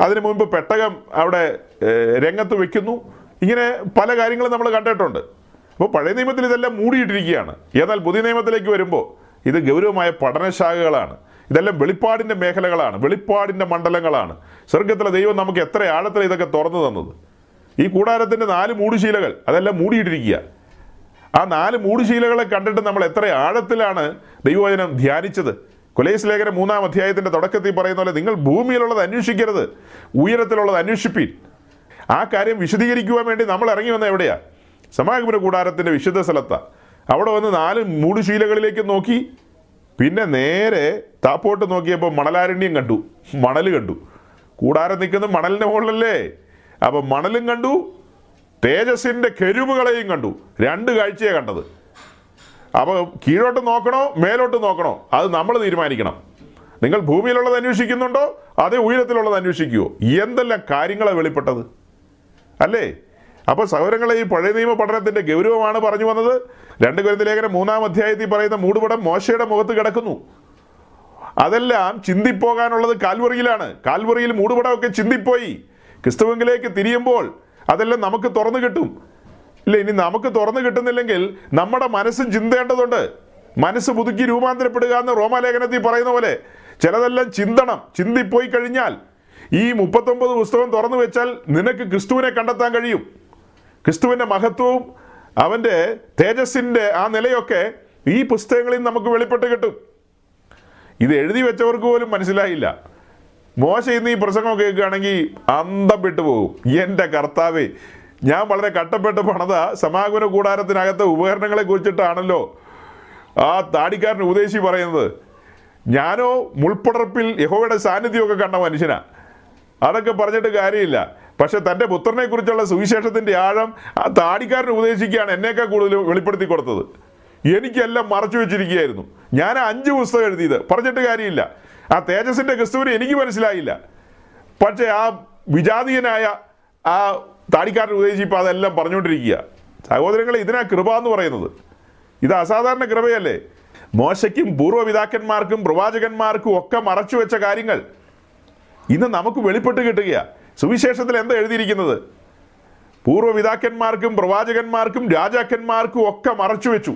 അതിനു മുൻപ് പെട്ടകം അവിടെ രംഗത്ത് വെക്കുന്നു. ഇങ്ങനെ പല കാര്യങ്ങളും നമ്മൾ കണ്ടിട്ടുണ്ട്. അപ്പോൾ പഴയ നിയമത്തിൽ ഇതെല്ലാം മൂടിയിട്ടിരിക്കുകയാണ്. എന്നാൽ പുതിയ നിയമത്തിലേക്ക് വരുമ്പോൾ ഇത് ഗൗരവമായ പഠനശാഖകളാണ്. ഇതെല്ലാം വെളിപ്പാടിന്റെ മേഖലകളാണ്. വെളിപ്പാടിന്റെ മണ്ഡലങ്ങളാണ്. സ്വർഗത്തിലെ ദൈവം നമുക്ക് എത്ര ആഴത്തിൽ ഇതൊക്കെ തുറന്നു തന്നത്. ഈ കൂടാരത്തിന്റെ നാല് മൂടുശീലകൾ അതെല്ലാം മൂടിയിട്ടിരിക്കുക. ആ നാല് മൂടുശീലകളെ കണ്ടിട്ട് നമ്മൾ എത്ര ആഴത്തിലാണ് ദൈവവചനം ധ്യാനിച്ചത്. കൊലേസ് ലേഖനം മൂന്നാം അധ്യായത്തിന്റെ തുടക്കത്തിൽ പറയുന്ന പോലെ നിങ്ങൾ ഭൂമിയിലുള്ളത് അന്വേഷിക്കരുത്. ഉയരത്തിലുള്ളത് അന്വേഷിപ്പീൻ. ആ കാര്യം വിശദീകരിക്കുവാൻ വേണ്ടി നമ്മൾ ഇറങ്ങി വന്ന എവിടെയാ? സമാഗമന കൂടാരത്തിന്റെ വിശുദ്ധ സ്ഥലത്താ. അവിടെ വന്ന് നാല് മൂടുശീലകളിലേക്ക് നോക്കി പിന്നെ നേരെ താപ്പോട്ട് നോക്കിയപ്പോൾ മണലാരണ്യം കണ്ടു. മണൽ കണ്ടു. കൂടാരം നിൽക്കുന്ന മണലിന്റെ മുകളിലല്ലേ? അപ്പം മണലും കണ്ടു തേജസ്സിന്റെ കെരുവുകളെയും കണ്ടു. രണ്ട് കാഴ്ചയെ കണ്ടത്. അപ്പോൾ കീഴോട്ട് നോക്കണോ മേലോട്ട് നോക്കണോ? അത് നമ്മൾ തീരുമാനിക്കണം. നിങ്ങൾ ഭൂമിയിലുള്ളത് അന്വേഷിക്കുന്നുണ്ടോ അതേ ഉയരത്തിലുള്ളത് അന്വേഷിക്കുവോ? എന്തെല്ലാം കാര്യങ്ങളാണ് വെളിപ്പെട്ടത്? അല്ലേ? അപ്പോൾ സൗരങ്ങളെ ഈ പഴയ നിയമ പഠനത്തിന്റെ ഗൗരവമാണ് പറഞ്ഞു വന്നത്. രണ്ട് കുരുന്ന മൂന്നാം അധ്യായത്തിൽ പറയുന്ന മൂടുപടം മോശയുടെ മുഖത്ത് കിടക്കുന്നു. അതെല്ലാം ചിന്തിപ്പോകാനുള്ളത് കാൽവറിയിലാണ്. കാൽവറിയിൽ മൂടുപടമൊക്കെ ചിന്തിപ്പോയി. ക്രിസ്തുവെങ്കിലേക്ക് തിരിയുമ്പോൾ അതെല്ലാം നമുക്ക് തുറന്നു കിട്ടും. ഇല്ല ഇനി നമുക്ക് തുറന്നു കിട്ടുന്നില്ലെങ്കിൽ നമ്മുടെ മനസ്സ് ചിന്തേണ്ടതുണ്ട്. മനസ്സ് പുതുക്കി രൂപാന്തരപ്പെടുക എന്ന് റോമാലേഖനത്തിൽ പറയുന്ന പോലെ ചിലതെല്ലാം ചിന്തണം ചിന്തിപ്പോയി കഴിഞ്ഞാൽ ഈ മുപ്പത്തൊമ്പത് പുസ്തകം തുറന്നു വെച്ചാൽ നിനക്ക് ക്രിസ്തുവിനെ കണ്ടെത്താൻ കഴിയും. ക്രിസ്തുവിന്റെ മഹത്വവും അവന്റെ തേജസ്സിന്റെ ആ നിലയൊക്കെ ഈ പുസ്തകങ്ങളിൽ നമുക്ക് വെളിപ്പെട്ട് കിട്ടും. ഇത് എഴുതി വെച്ചവർക്ക് പോലും മനസ്സിലായില്ല. മോശ ഇന്ന് ഈ പ്രസംഗം കേൾക്കുകയാണെങ്കിൽ അന്തം വിട്ടുപോകും എന്റെ കർത്താവേ ഞാൻ വളരെ കട്ടപ്പെട്ട് പണത സമാഗമന കൂടാരത്തിനകത്തെ ഉപകരണങ്ങളെ കുറിച്ചിട്ടാണല്ലോ ആ താടിക്കാരൻ ഉപദേശി പറയുന്നത്. ഞാനോ മുൾപ്പടർപ്പിൽ യഹോയുടെ സാന്നിധ്യമൊക്കെ കണ്ട മനുഷ്യനാ. അതൊക്കെ പറഞ്ഞിട്ട് കാര്യമില്ല. പക്ഷെ തന്റെ പുത്രനെ കുറിച്ചുള്ള സുവിശേഷത്തിന്റെ ആഴം ആ താടിക്കാരൻ ഉപദേശിക്കുകയാണ് എന്നേക്കാൾ കൂടുതൽ വെളിപ്പെടുത്തി കൊടുത്തത്. എനിക്കെല്ലാം മറച്ചു വെച്ചിരിക്കുകയായിരുന്നു. ഞാൻ അഞ്ച് പുസ്തകം എഴുതിയത്. പറഞ്ഞിട്ട് കാര്യമില്ല. ആ തേജസിന്റെ ക്രിസ്തുവിനെ എനിക്ക് മനസ്സിലായില്ല. പക്ഷേ ആ വിജാതീയനായ ആ താടിക്കാരൻ ഉപദേശിപ്പോൾ അതെല്ലാം പറഞ്ഞുകൊണ്ടിരിക്കുക. സഹോദരങ്ങളെ ഇതിനാ കൃപ എന്ന് പറയുന്നത്. ഇത് അസാധാരണ കൃപയല്ലേ? മോശയ്ക്കും പൂർവപിതാക്കന്മാർക്കും പ്രവാചകന്മാർക്കും ഒക്കെ മറച്ചു വെച്ച കാര്യങ്ങൾ. ഇന്ന് നമുക്ക് വെളിപ്പെട്ട് കിട്ടുക സുവിശേഷത്തിൽ എന്താ എഴുതിയിരിക്കുന്നത്? പൂർവപിതാക്കന്മാർക്കും പ്രവാചകന്മാർക്കും രാജാക്കന്മാർക്കും ഒക്കെ മറച്ചു വെച്ചു.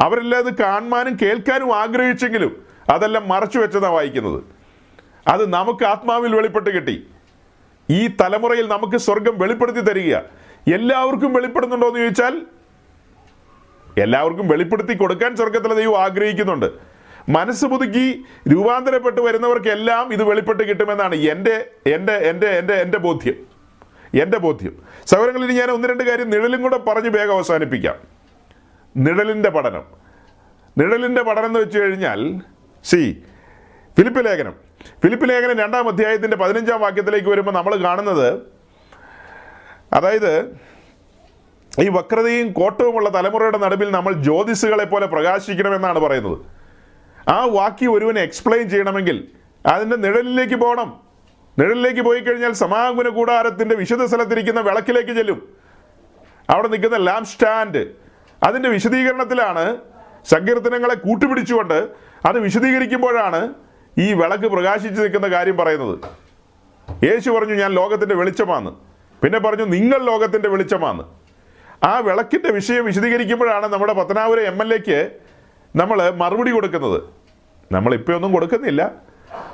അവരെല്ലാം അത് കാണാനും കേൾക്കാനും ആഗ്രഹിച്ചെങ്കിലും അതെല്ലാം മറച്ചു വെച്ചതാണ് വായിക്കുന്നത്. അത് നമുക്ക് ആത്മാവിൽ വെളിപ്പെട്ട് കിട്ടി. ഈ തലമുറയിൽ നമുക്ക് സ്വർഗം വെളിപ്പെടുത്തി തരിക എല്ലാവർക്കും വെളിപ്പെടുന്നുണ്ടോ എന്ന് ചോദിച്ചാൽ എല്ലാവർക്കും വെളിപ്പെടുത്തി കൊടുക്കാൻ സ്വർഗത്തിലെ ദൈവം ആഗ്രഹിക്കുന്നുണ്ട്. മനസ്സ് പുതുക്കി രൂപാന്തരപ്പെട്ട് വരുന്നവർക്കെല്ലാം ഇത് വെളിപ്പെട്ട് കിട്ടുമെന്നാണ് എന്റെ എന്റെ എന്റെ എന്റെ എന്റെ ബോധ്യം. എന്റെ ബോധ്യം. സൗകര്യങ്ങളിൽ ഞാൻ ഒന്ന് രണ്ട് കാര്യം നിഴലും കൂടെ പറഞ്ഞ് വേഗം അവസാനിപ്പിക്കാം. നിഴലിന്റെ പഠനം. നിഴലിന്റെ പഠനം എന്ന് വെച്ച് കഴിഞ്ഞാൽ സി ഫിലിപ്പ് ലേഖനം. ഫിലിപ്പ് ലേഖനം രണ്ടാം അധ്യായത്തിന്റെ പതിനഞ്ചാം വാക്യത്തിലേക്ക് വരുമ്പോൾ നമ്മൾ കാണുന്നത് അതായത് ഈ വക്രതയും കോട്ടവുമുള്ള തലമുറയുടെ നടുവിൽ നമ്മൾ ജ്യോതിസുകളെ പോലെ പ്രകാശിക്കണമെന്നാണ് പറയുന്നത്. ആ വാക്യം ഒരുവനെ എക്സ്പ്ലെയിൻ ചെയ്യണമെങ്കിൽ അതിന്റെ നിഴലിലേക്ക് പോകണം. നിഴലിലേക്ക് പോയി കഴിഞ്ഞാൽ സമാഗമന കൂടാരത്തിന്റെ വിശുദ്ധ സ്ഥലത്തിരിക്കുന്ന വിളക്കിലേക്ക് ചെല്ലും. അവിടെ നിൽക്കുന്ന ലാംപ് സ്റ്റാൻഡ് അതിന്റെ വിശദീകരണത്തിലാണ് സങ്കീർത്തനങ്ങളെ കൂട്ടുപിടിച്ചുകൊണ്ട് അത് വിശദീകരിക്കുമ്പോഴാണ് ഈ വിളക്ക് പ്രകാശിച്ച് നിൽക്കുന്ന കാര്യം പറയുന്നത്. യേശു പറഞ്ഞു ഞാൻ ലോകത്തിന്റെ വെളിച്ചമാണ്. പിന്നെ പറഞ്ഞു നിങ്ങൾ ലോകത്തിന്റെ വെളിച്ചമാണ്. ആ വിളക്കിന്റെ വിഷയം വിശദീകരിക്കുമ്പോഴാണ് നമ്മുടെ പത്തനാപുരം എം എൽ എക്ക് നമ്മൾ മറുപടി കൊടുക്കുന്നത്. നമ്മളിപ്പോൾ ഒന്നും കൊടുക്കുന്നില്ല.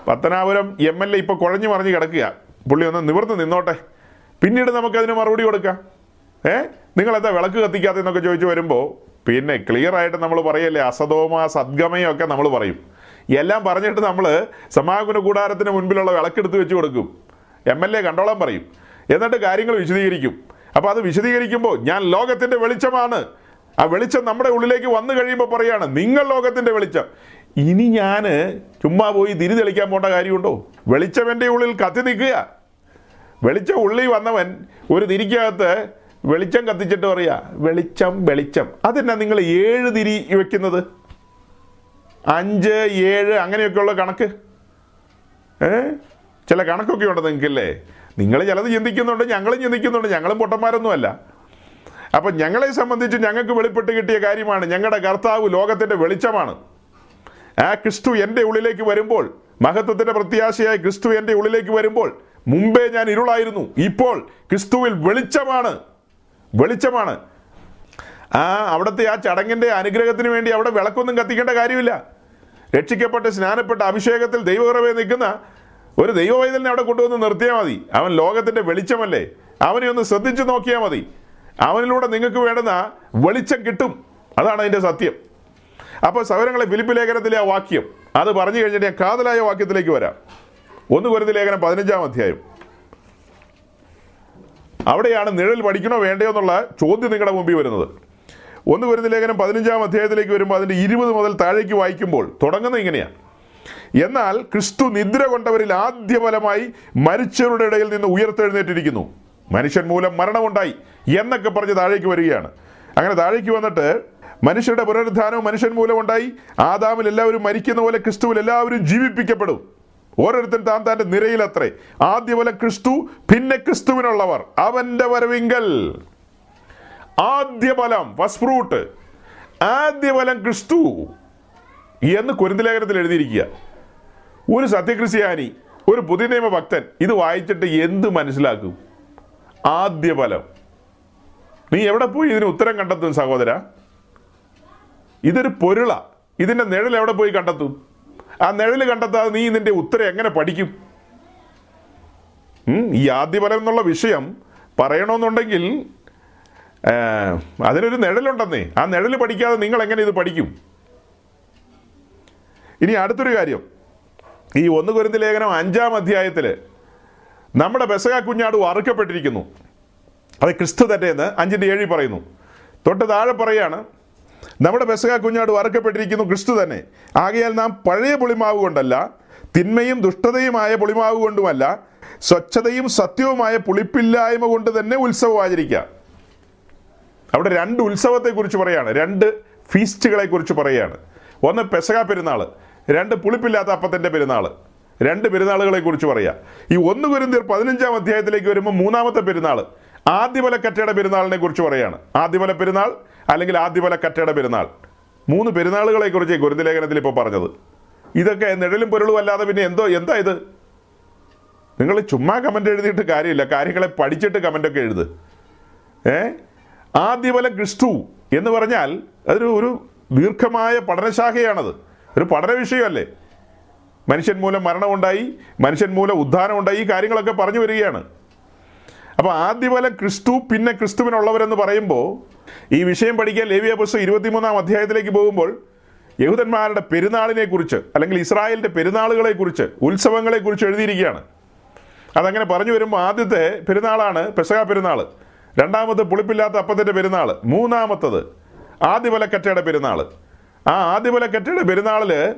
പത്തനാപുരം എം എൽ എ ഇപ്പോൾ കുഴഞ്ഞു മറിഞ്ഞ് കിടക്കുക. പുള്ളി ഒന്ന് നിവർന്ന് നിന്നോട്ടെ. പിന്നീട് നമുക്കതിന് മറുപടി കൊടുക്കാം. ഏ? നിങ്ങളെന്താ വിളക്ക് കത്തിക്കാത്ത എന്നൊക്കെ ചോദിച്ചു വരുമ്പോൾ പിന്നെ ക്ലിയർ ആയിട്ട് നമ്മൾ പറയല്ലേ അസതോമ സദ്ഗമയോ ഒക്കെ നമ്മൾ പറയും. എല്ലാം പറഞ്ഞിട്ട് നമ്മൾ സമാഗമന കൂടാരത്തിന് മുൻപിലുള്ള വിളക്കെടുത്ത് വെച്ച് കൊടുക്കും. എം എൽ എ കണ്ടോളാൻ പറയും. എന്നിട്ട് കാര്യങ്ങൾ വിശദീകരിക്കും. അപ്പോൾ അത് വിശദീകരിക്കുമ്പോൾ ഞാൻ ലോകത്തിന്റെ വെളിച്ചമാണ്. ആ വെളിച്ചം നമ്മുടെ ഉള്ളിലേക്ക് വന്നു കഴിയുമ്പോൾ പറയാണ് നിങ്ങൾ ലോകത്തിന്റെ വെളിച്ചം. ഇനി ഞാൻ ചുമ്മാ പോയി തിരി തെളിക്കാൻ പോകേണ്ട കാര്യമുണ്ടോ? വെളിച്ചം എന്റെ ഉള്ളിൽ കത്തി നിൽക്കുക. വെളിച്ചം ഉള്ളിൽ വന്നവൻ ഒരു തിരിക്കകത്ത് വെളിച്ചം കത്തിച്ചിട്ട് പറയാ വെളിച്ചം വെളിച്ചം. അതെന്നാ നിങ്ങൾ ഏഴ് തിരി വെക്കുന്നത്? അഞ്ച് ഏഴ് അങ്ങനെയൊക്കെയുള്ള കണക്ക്? ഏ? ചില കണക്കൊക്കെ ഉണ്ട് നിങ്ങൾക്കല്ലേ? നിങ്ങൾ ചിലത് ചിന്തിക്കുന്നുണ്ട് ഞങ്ങളും ചിന്തിക്കുന്നുണ്ട് ഞങ്ങളും പൊട്ടന്മാരൊന്നുമല്ല. അപ്പം ഞങ്ങളെ സംബന്ധിച്ച് ഞങ്ങൾക്ക് വെളിപ്പെട്ട് കിട്ടിയ കാര്യമാണ് ഞങ്ങളുടെ കർത്താവ് ലോകത്തിന്റെ വെളിച്ചമാണ്. ആ ക്രിസ്തു എന്റെ ഉള്ളിലേക്ക് വരുമ്പോൾ മഹത്വത്തിന്റെ പ്രത്യാശയായി ക്രിസ്തു എന്റെ ഉള്ളിലേക്ക് വരുമ്പോൾ മുമ്പേ ഞാൻ ഇരുളായിരുന്നു ഇപ്പോൾ ക്രിസ്തുവിൽ വെളിച്ചമാണ്. വെളിച്ചമാണ്. ആ അവിടുത്തെ ആ ചടങ്ങിന്റെ അനുഗ്രഹത്തിന് വേണ്ടി അവിടെ വിളക്കൊന്നും കത്തിക്കേണ്ട കാര്യമില്ല. രക്ഷിക്കപ്പെട്ട് സ്നാനപ്പെട്ട അഭിഷേകത്തിൽ ദൈവകുറവേ നിൽക്കുന്ന ഒരു ദൈവവൈതലിനെ അവിടെ കൊണ്ടുവന്ന് നിർത്തിയാൽ മതി. അവൻ ലോകത്തിന്റെ വെളിച്ചമല്ലേ? അവനെ ഒന്ന് ശ്രദ്ധിച്ചു നോക്കിയാൽ മതി. അവനിലൂടെ നിങ്ങൾക്ക് വേണ്ടുന്ന വെളിച്ചം കിട്ടും. അതാണ് അതിന്റെ സത്യം. അപ്പോൾ സൗരങ്ങളെ ഫിലിപ്പ് ലേഖനത്തിലെ ആ വാക്യം അത് പറഞ്ഞു കഴിഞ്ഞിട്ട് ഞാൻ കാതലായ വാക്യത്തിലേക്ക് വരാം. ഒന്ന് കുരുതി ലേഖനം പതിനഞ്ചാം അധ്യായം. അവിടെയാണ് നിഴൽ പഠിക്കണോ വേണ്ടയോ എന്നുള്ള ചോദ്യം നിങ്ങളുടെ മുമ്പിൽ വരുന്നത്. ഒന്ന് കുരുതി ലേഖനം പതിനഞ്ചാം അധ്യായത്തിലേക്ക് വരുമ്പോൾ അതിന്റെ ഇരുപത് മുതൽ താഴേക്ക് വായിക്കുമ്പോൾ തുടങ്ങുന്നത് ഇങ്ങനെയാണ് എന്നാൽ ക്രിസ്തു നിദ്ര കൊണ്ടവരിൽ ആദ്യഫലമായി മരിച്ചവരുടെ ഇടയിൽ നിന്ന് ഉയർത്തെഴുന്നേറ്റിരിക്കുന്നു. മനുഷ്യൻ മൂലം മരണമുണ്ടായി എന്നൊക്കെ പറഞ്ഞ് താഴേക്ക് വരികയാണ്. അങ്ങനെ താഴേക്ക് വന്നിട്ട് മനുഷ്യരുടെ പുനരുദ്ധാനവും മനുഷ്യൻ മൂലമുണ്ടായി. ആദാമിൽ എല്ലാവരും മരിക്കുന്ന പോലെ ക്രിസ്തുവിൽ എല്ലാവരും ജീവിപ്പിക്കപ്പെടും. ഓരോരുത്തൻ താൻ താന്റെ നിരയിലത്രേ. പോലെ ക്രിസ്തു പിന്നെ ക്രിസ്തുവിനുള്ളവർ. അവന്റെ വരവിങ്കൽ. ആദ്യ ഫലം ഫസ്റ്റ് ഫ്രൂട്ട് ആദ്യഫലം ക്രിസ്തു എന്ന് കുരുന്തലേഖനത്തിൽ എഴുതിയിരിക്കുക. ഒരു സത്യക്രിസ്ത്യാനി ഒരു പുതിയ നിയമ ഭക്തൻ ഇത് വായിച്ചിട്ട് എന്ത് മനസ്സിലാക്കും? ആദ്യ ഫലം. നീ എവിടെ പോയി ഇതിന് ഉത്തരം കണ്ടെത്തും സഹോദര? ഇതൊരു പൊരുള. ഇതിന്റെ നിഴൽ എവിടെ പോയി കണ്ടെത്തും? ആ നിഴൽ കണ്ടെത്താതെ നീ ഇതിന്റെ ഉത്തരം എങ്ങനെ പഠിക്കും? ഈ ആദ്യ ഫലം എന്നുള്ള വിഷയം പറയണമെന്നുണ്ടെങ്കിൽ അതിനൊരു നിഴലുണ്ടെന്നേ. ആ നിഴൽ പഠിക്കാതെ നിങ്ങൾ എങ്ങനെ ഇത് പഠിക്കും? ഇനി അടുത്തൊരു കാര്യം. ഈ ഒന്ന് കുരുന്ന ലേഖനം അഞ്ചാം അധ്യായത്തിൽ നമ്മുടെ ബെസക കുഞ്ഞാട് അറുക്കപ്പെട്ടിരിക്കുന്നു. അത് ക്രിസ്തു തന്നെ എന്ന് അഞ്ചിന്റെ ഏഴിൽ പറയുന്നു. തൊട്ട് താഴെ പറയാണ് നമ്മുടെ ബെസക കുഞ്ഞാട് അറുക്കപ്പെട്ടിരിക്കുന്നു ക്രിസ്തു തന്നെ. ആകയാൽ നാം പഴയ പുളിമാവ് കൊണ്ടല്ല തിന്മയും ദുഷ്ടതയുമായ പുളിമാവ് കൊണ്ടുമല്ല സ്വച്ഛതയും സത്യവുമായ പുളിപ്പില്ലായ്മ കൊണ്ട് തന്നെ ഉത്സവം ആചരിക്കാം അവിടെ രണ്ട് ഉത്സവത്തെക്കുറിച്ച് പറയാണ് രണ്ട് ഫീസ്റ്റുകളെക്കുറിച്ച് കുറിച്ച് പറയാണ്. ഒന്ന് പെസക പെരുന്നാൾ രണ്ട് പുളിപ്പില്ലാത്ത അപ്പത്തിന്റെ പെരുന്നാൾ രണ്ട് പെരുന്നാളുകളെ കുറിച്ച് പറയാം. ഈ ഒന്ന് കുരുന്തീർ പതിനഞ്ചാം അധ്യായത്തിലേക്ക് വരുമ്പോൾ മൂന്നാമത്തെ പെരുന്നാൾ ആദ്യമലക്കറ്റയുടെ പെരുന്നാളിനെ കുറിച്ച് പറയാണ്. ആദ്യമല പെരുന്നാൾ അല്ലെങ്കിൽ ആദ്യമലക്കറ്റയുടെ പെരുന്നാൾ. മൂന്ന് പെരുന്നാളുകളെ കുറിച്ച് ഗുരുന്തലേഖനത്തിൽ ഇപ്പോൾ പറഞ്ഞത്. ഇതൊക്കെ നിഴലും പൊരുളും അല്ലാതെ പിന്നെ എന്തോ എന്താ ഇത്? നിങ്ങൾ ചുമ്മാ കമന്റ് എഴുതിയിട്ട് കാര്യമില്ല. കാര്യങ്ങളെ പഠിച്ചിട്ട് കമന്റൊക്കെ എഴുത്. ഏ? ആദ്യപല ക്രിസ്തു എന്ന് പറഞ്ഞാൽ അതൊരു ഒരു ദീർഘമായ പഠനശാഖയാണത്. ഒരു പഠന വിഷയമല്ലേ മനുഷ്യൻ മൂലം മരണമുണ്ടായി മനുഷ്യൻ മൂലം ഉദ്ധാനമുണ്ടായി ഈ കാര്യങ്ങളൊക്കെ പറഞ്ഞു വരികയാണ്. അപ്പോൾ ആദ്യഫലം ക്രിസ്തു പിന്നെ ക്രിസ്തുവിനുള്ളവരെന്ന് പറയുമ്പോൾ ഈ വിഷയം പഠിക്കാൻ ലേവിയ പുസ്തകം ഇരുപത്തിമൂന്നാം അധ്യായത്തിലേക്ക് പോകുമ്പോൾ യഹൂദന്മാരുടെ പെരുന്നാളിനെക്കുറിച്ച് അല്ലെങ്കിൽ ഇസ്രായേലിന്റെ പെരുന്നാളുകളെക്കുറിച്ച് ഉത്സവങ്ങളെക്കുറിച്ച് ഉത്സവങ്ങളെ കുറിച്ച് എഴുതിയിരിക്കുകയാണ്. അതങ്ങനെ പറഞ്ഞു വരുമ്പോൾ ആദ്യത്തെ പെരുന്നാളാണ് പെസക പെരുന്നാൾ രണ്ടാമത്തെ പുളിപ്പില്ലാത്ത അപ്പത്തിന്റെ പെരുന്നാൾ മൂന്നാമത്തത് ആദ്യഫലക്കറ്റയുടെ പെരുന്നാൾ ആ ആദ്യഫലക്കറ്റയുടെ പെരുന്നാളിൽ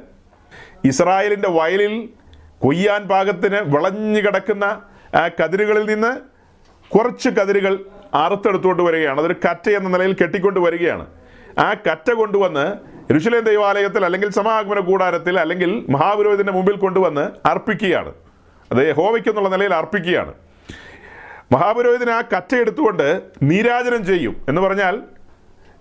ഇസ്രായേലിന്റെ വയലിൽ കൊയ്യാൻ പാകത്തിന് വിളഞ്ഞു കിടക്കുന്ന കതിരുകളിൽ നിന്ന് കുറച്ച് കതിരുകൾ അറുത്തെടുത്തുകൊണ്ട് വരികയാണ്. അതൊരു കറ്റ എന്ന നിലയിൽ കെട്ടിക്കൊണ്ട് വരികയാണ്. ആ കറ്റ കൊണ്ടുവന്ന് ഋഷുലേൻ ദൈവാലയത്തിൽ അല്ലെങ്കിൽ സമാഗമന കൂടാരത്തിൽ അല്ലെങ്കിൽ മഹാപുരോഹിതന്റെ മുമ്പിൽ കൊണ്ടുവന്ന് അർപ്പിക്കുകയാണ്. അത് ഹോവയ്ക്കെന്നുള്ള നിലയിൽ അർപ്പിക്കുകയാണ്. മഹാപുരോഹിതൻ ആ കറ്റ എടുത്തുകൊണ്ട് നീരാജനം ചെയ്യും എന്ന് പറഞ്ഞാൽ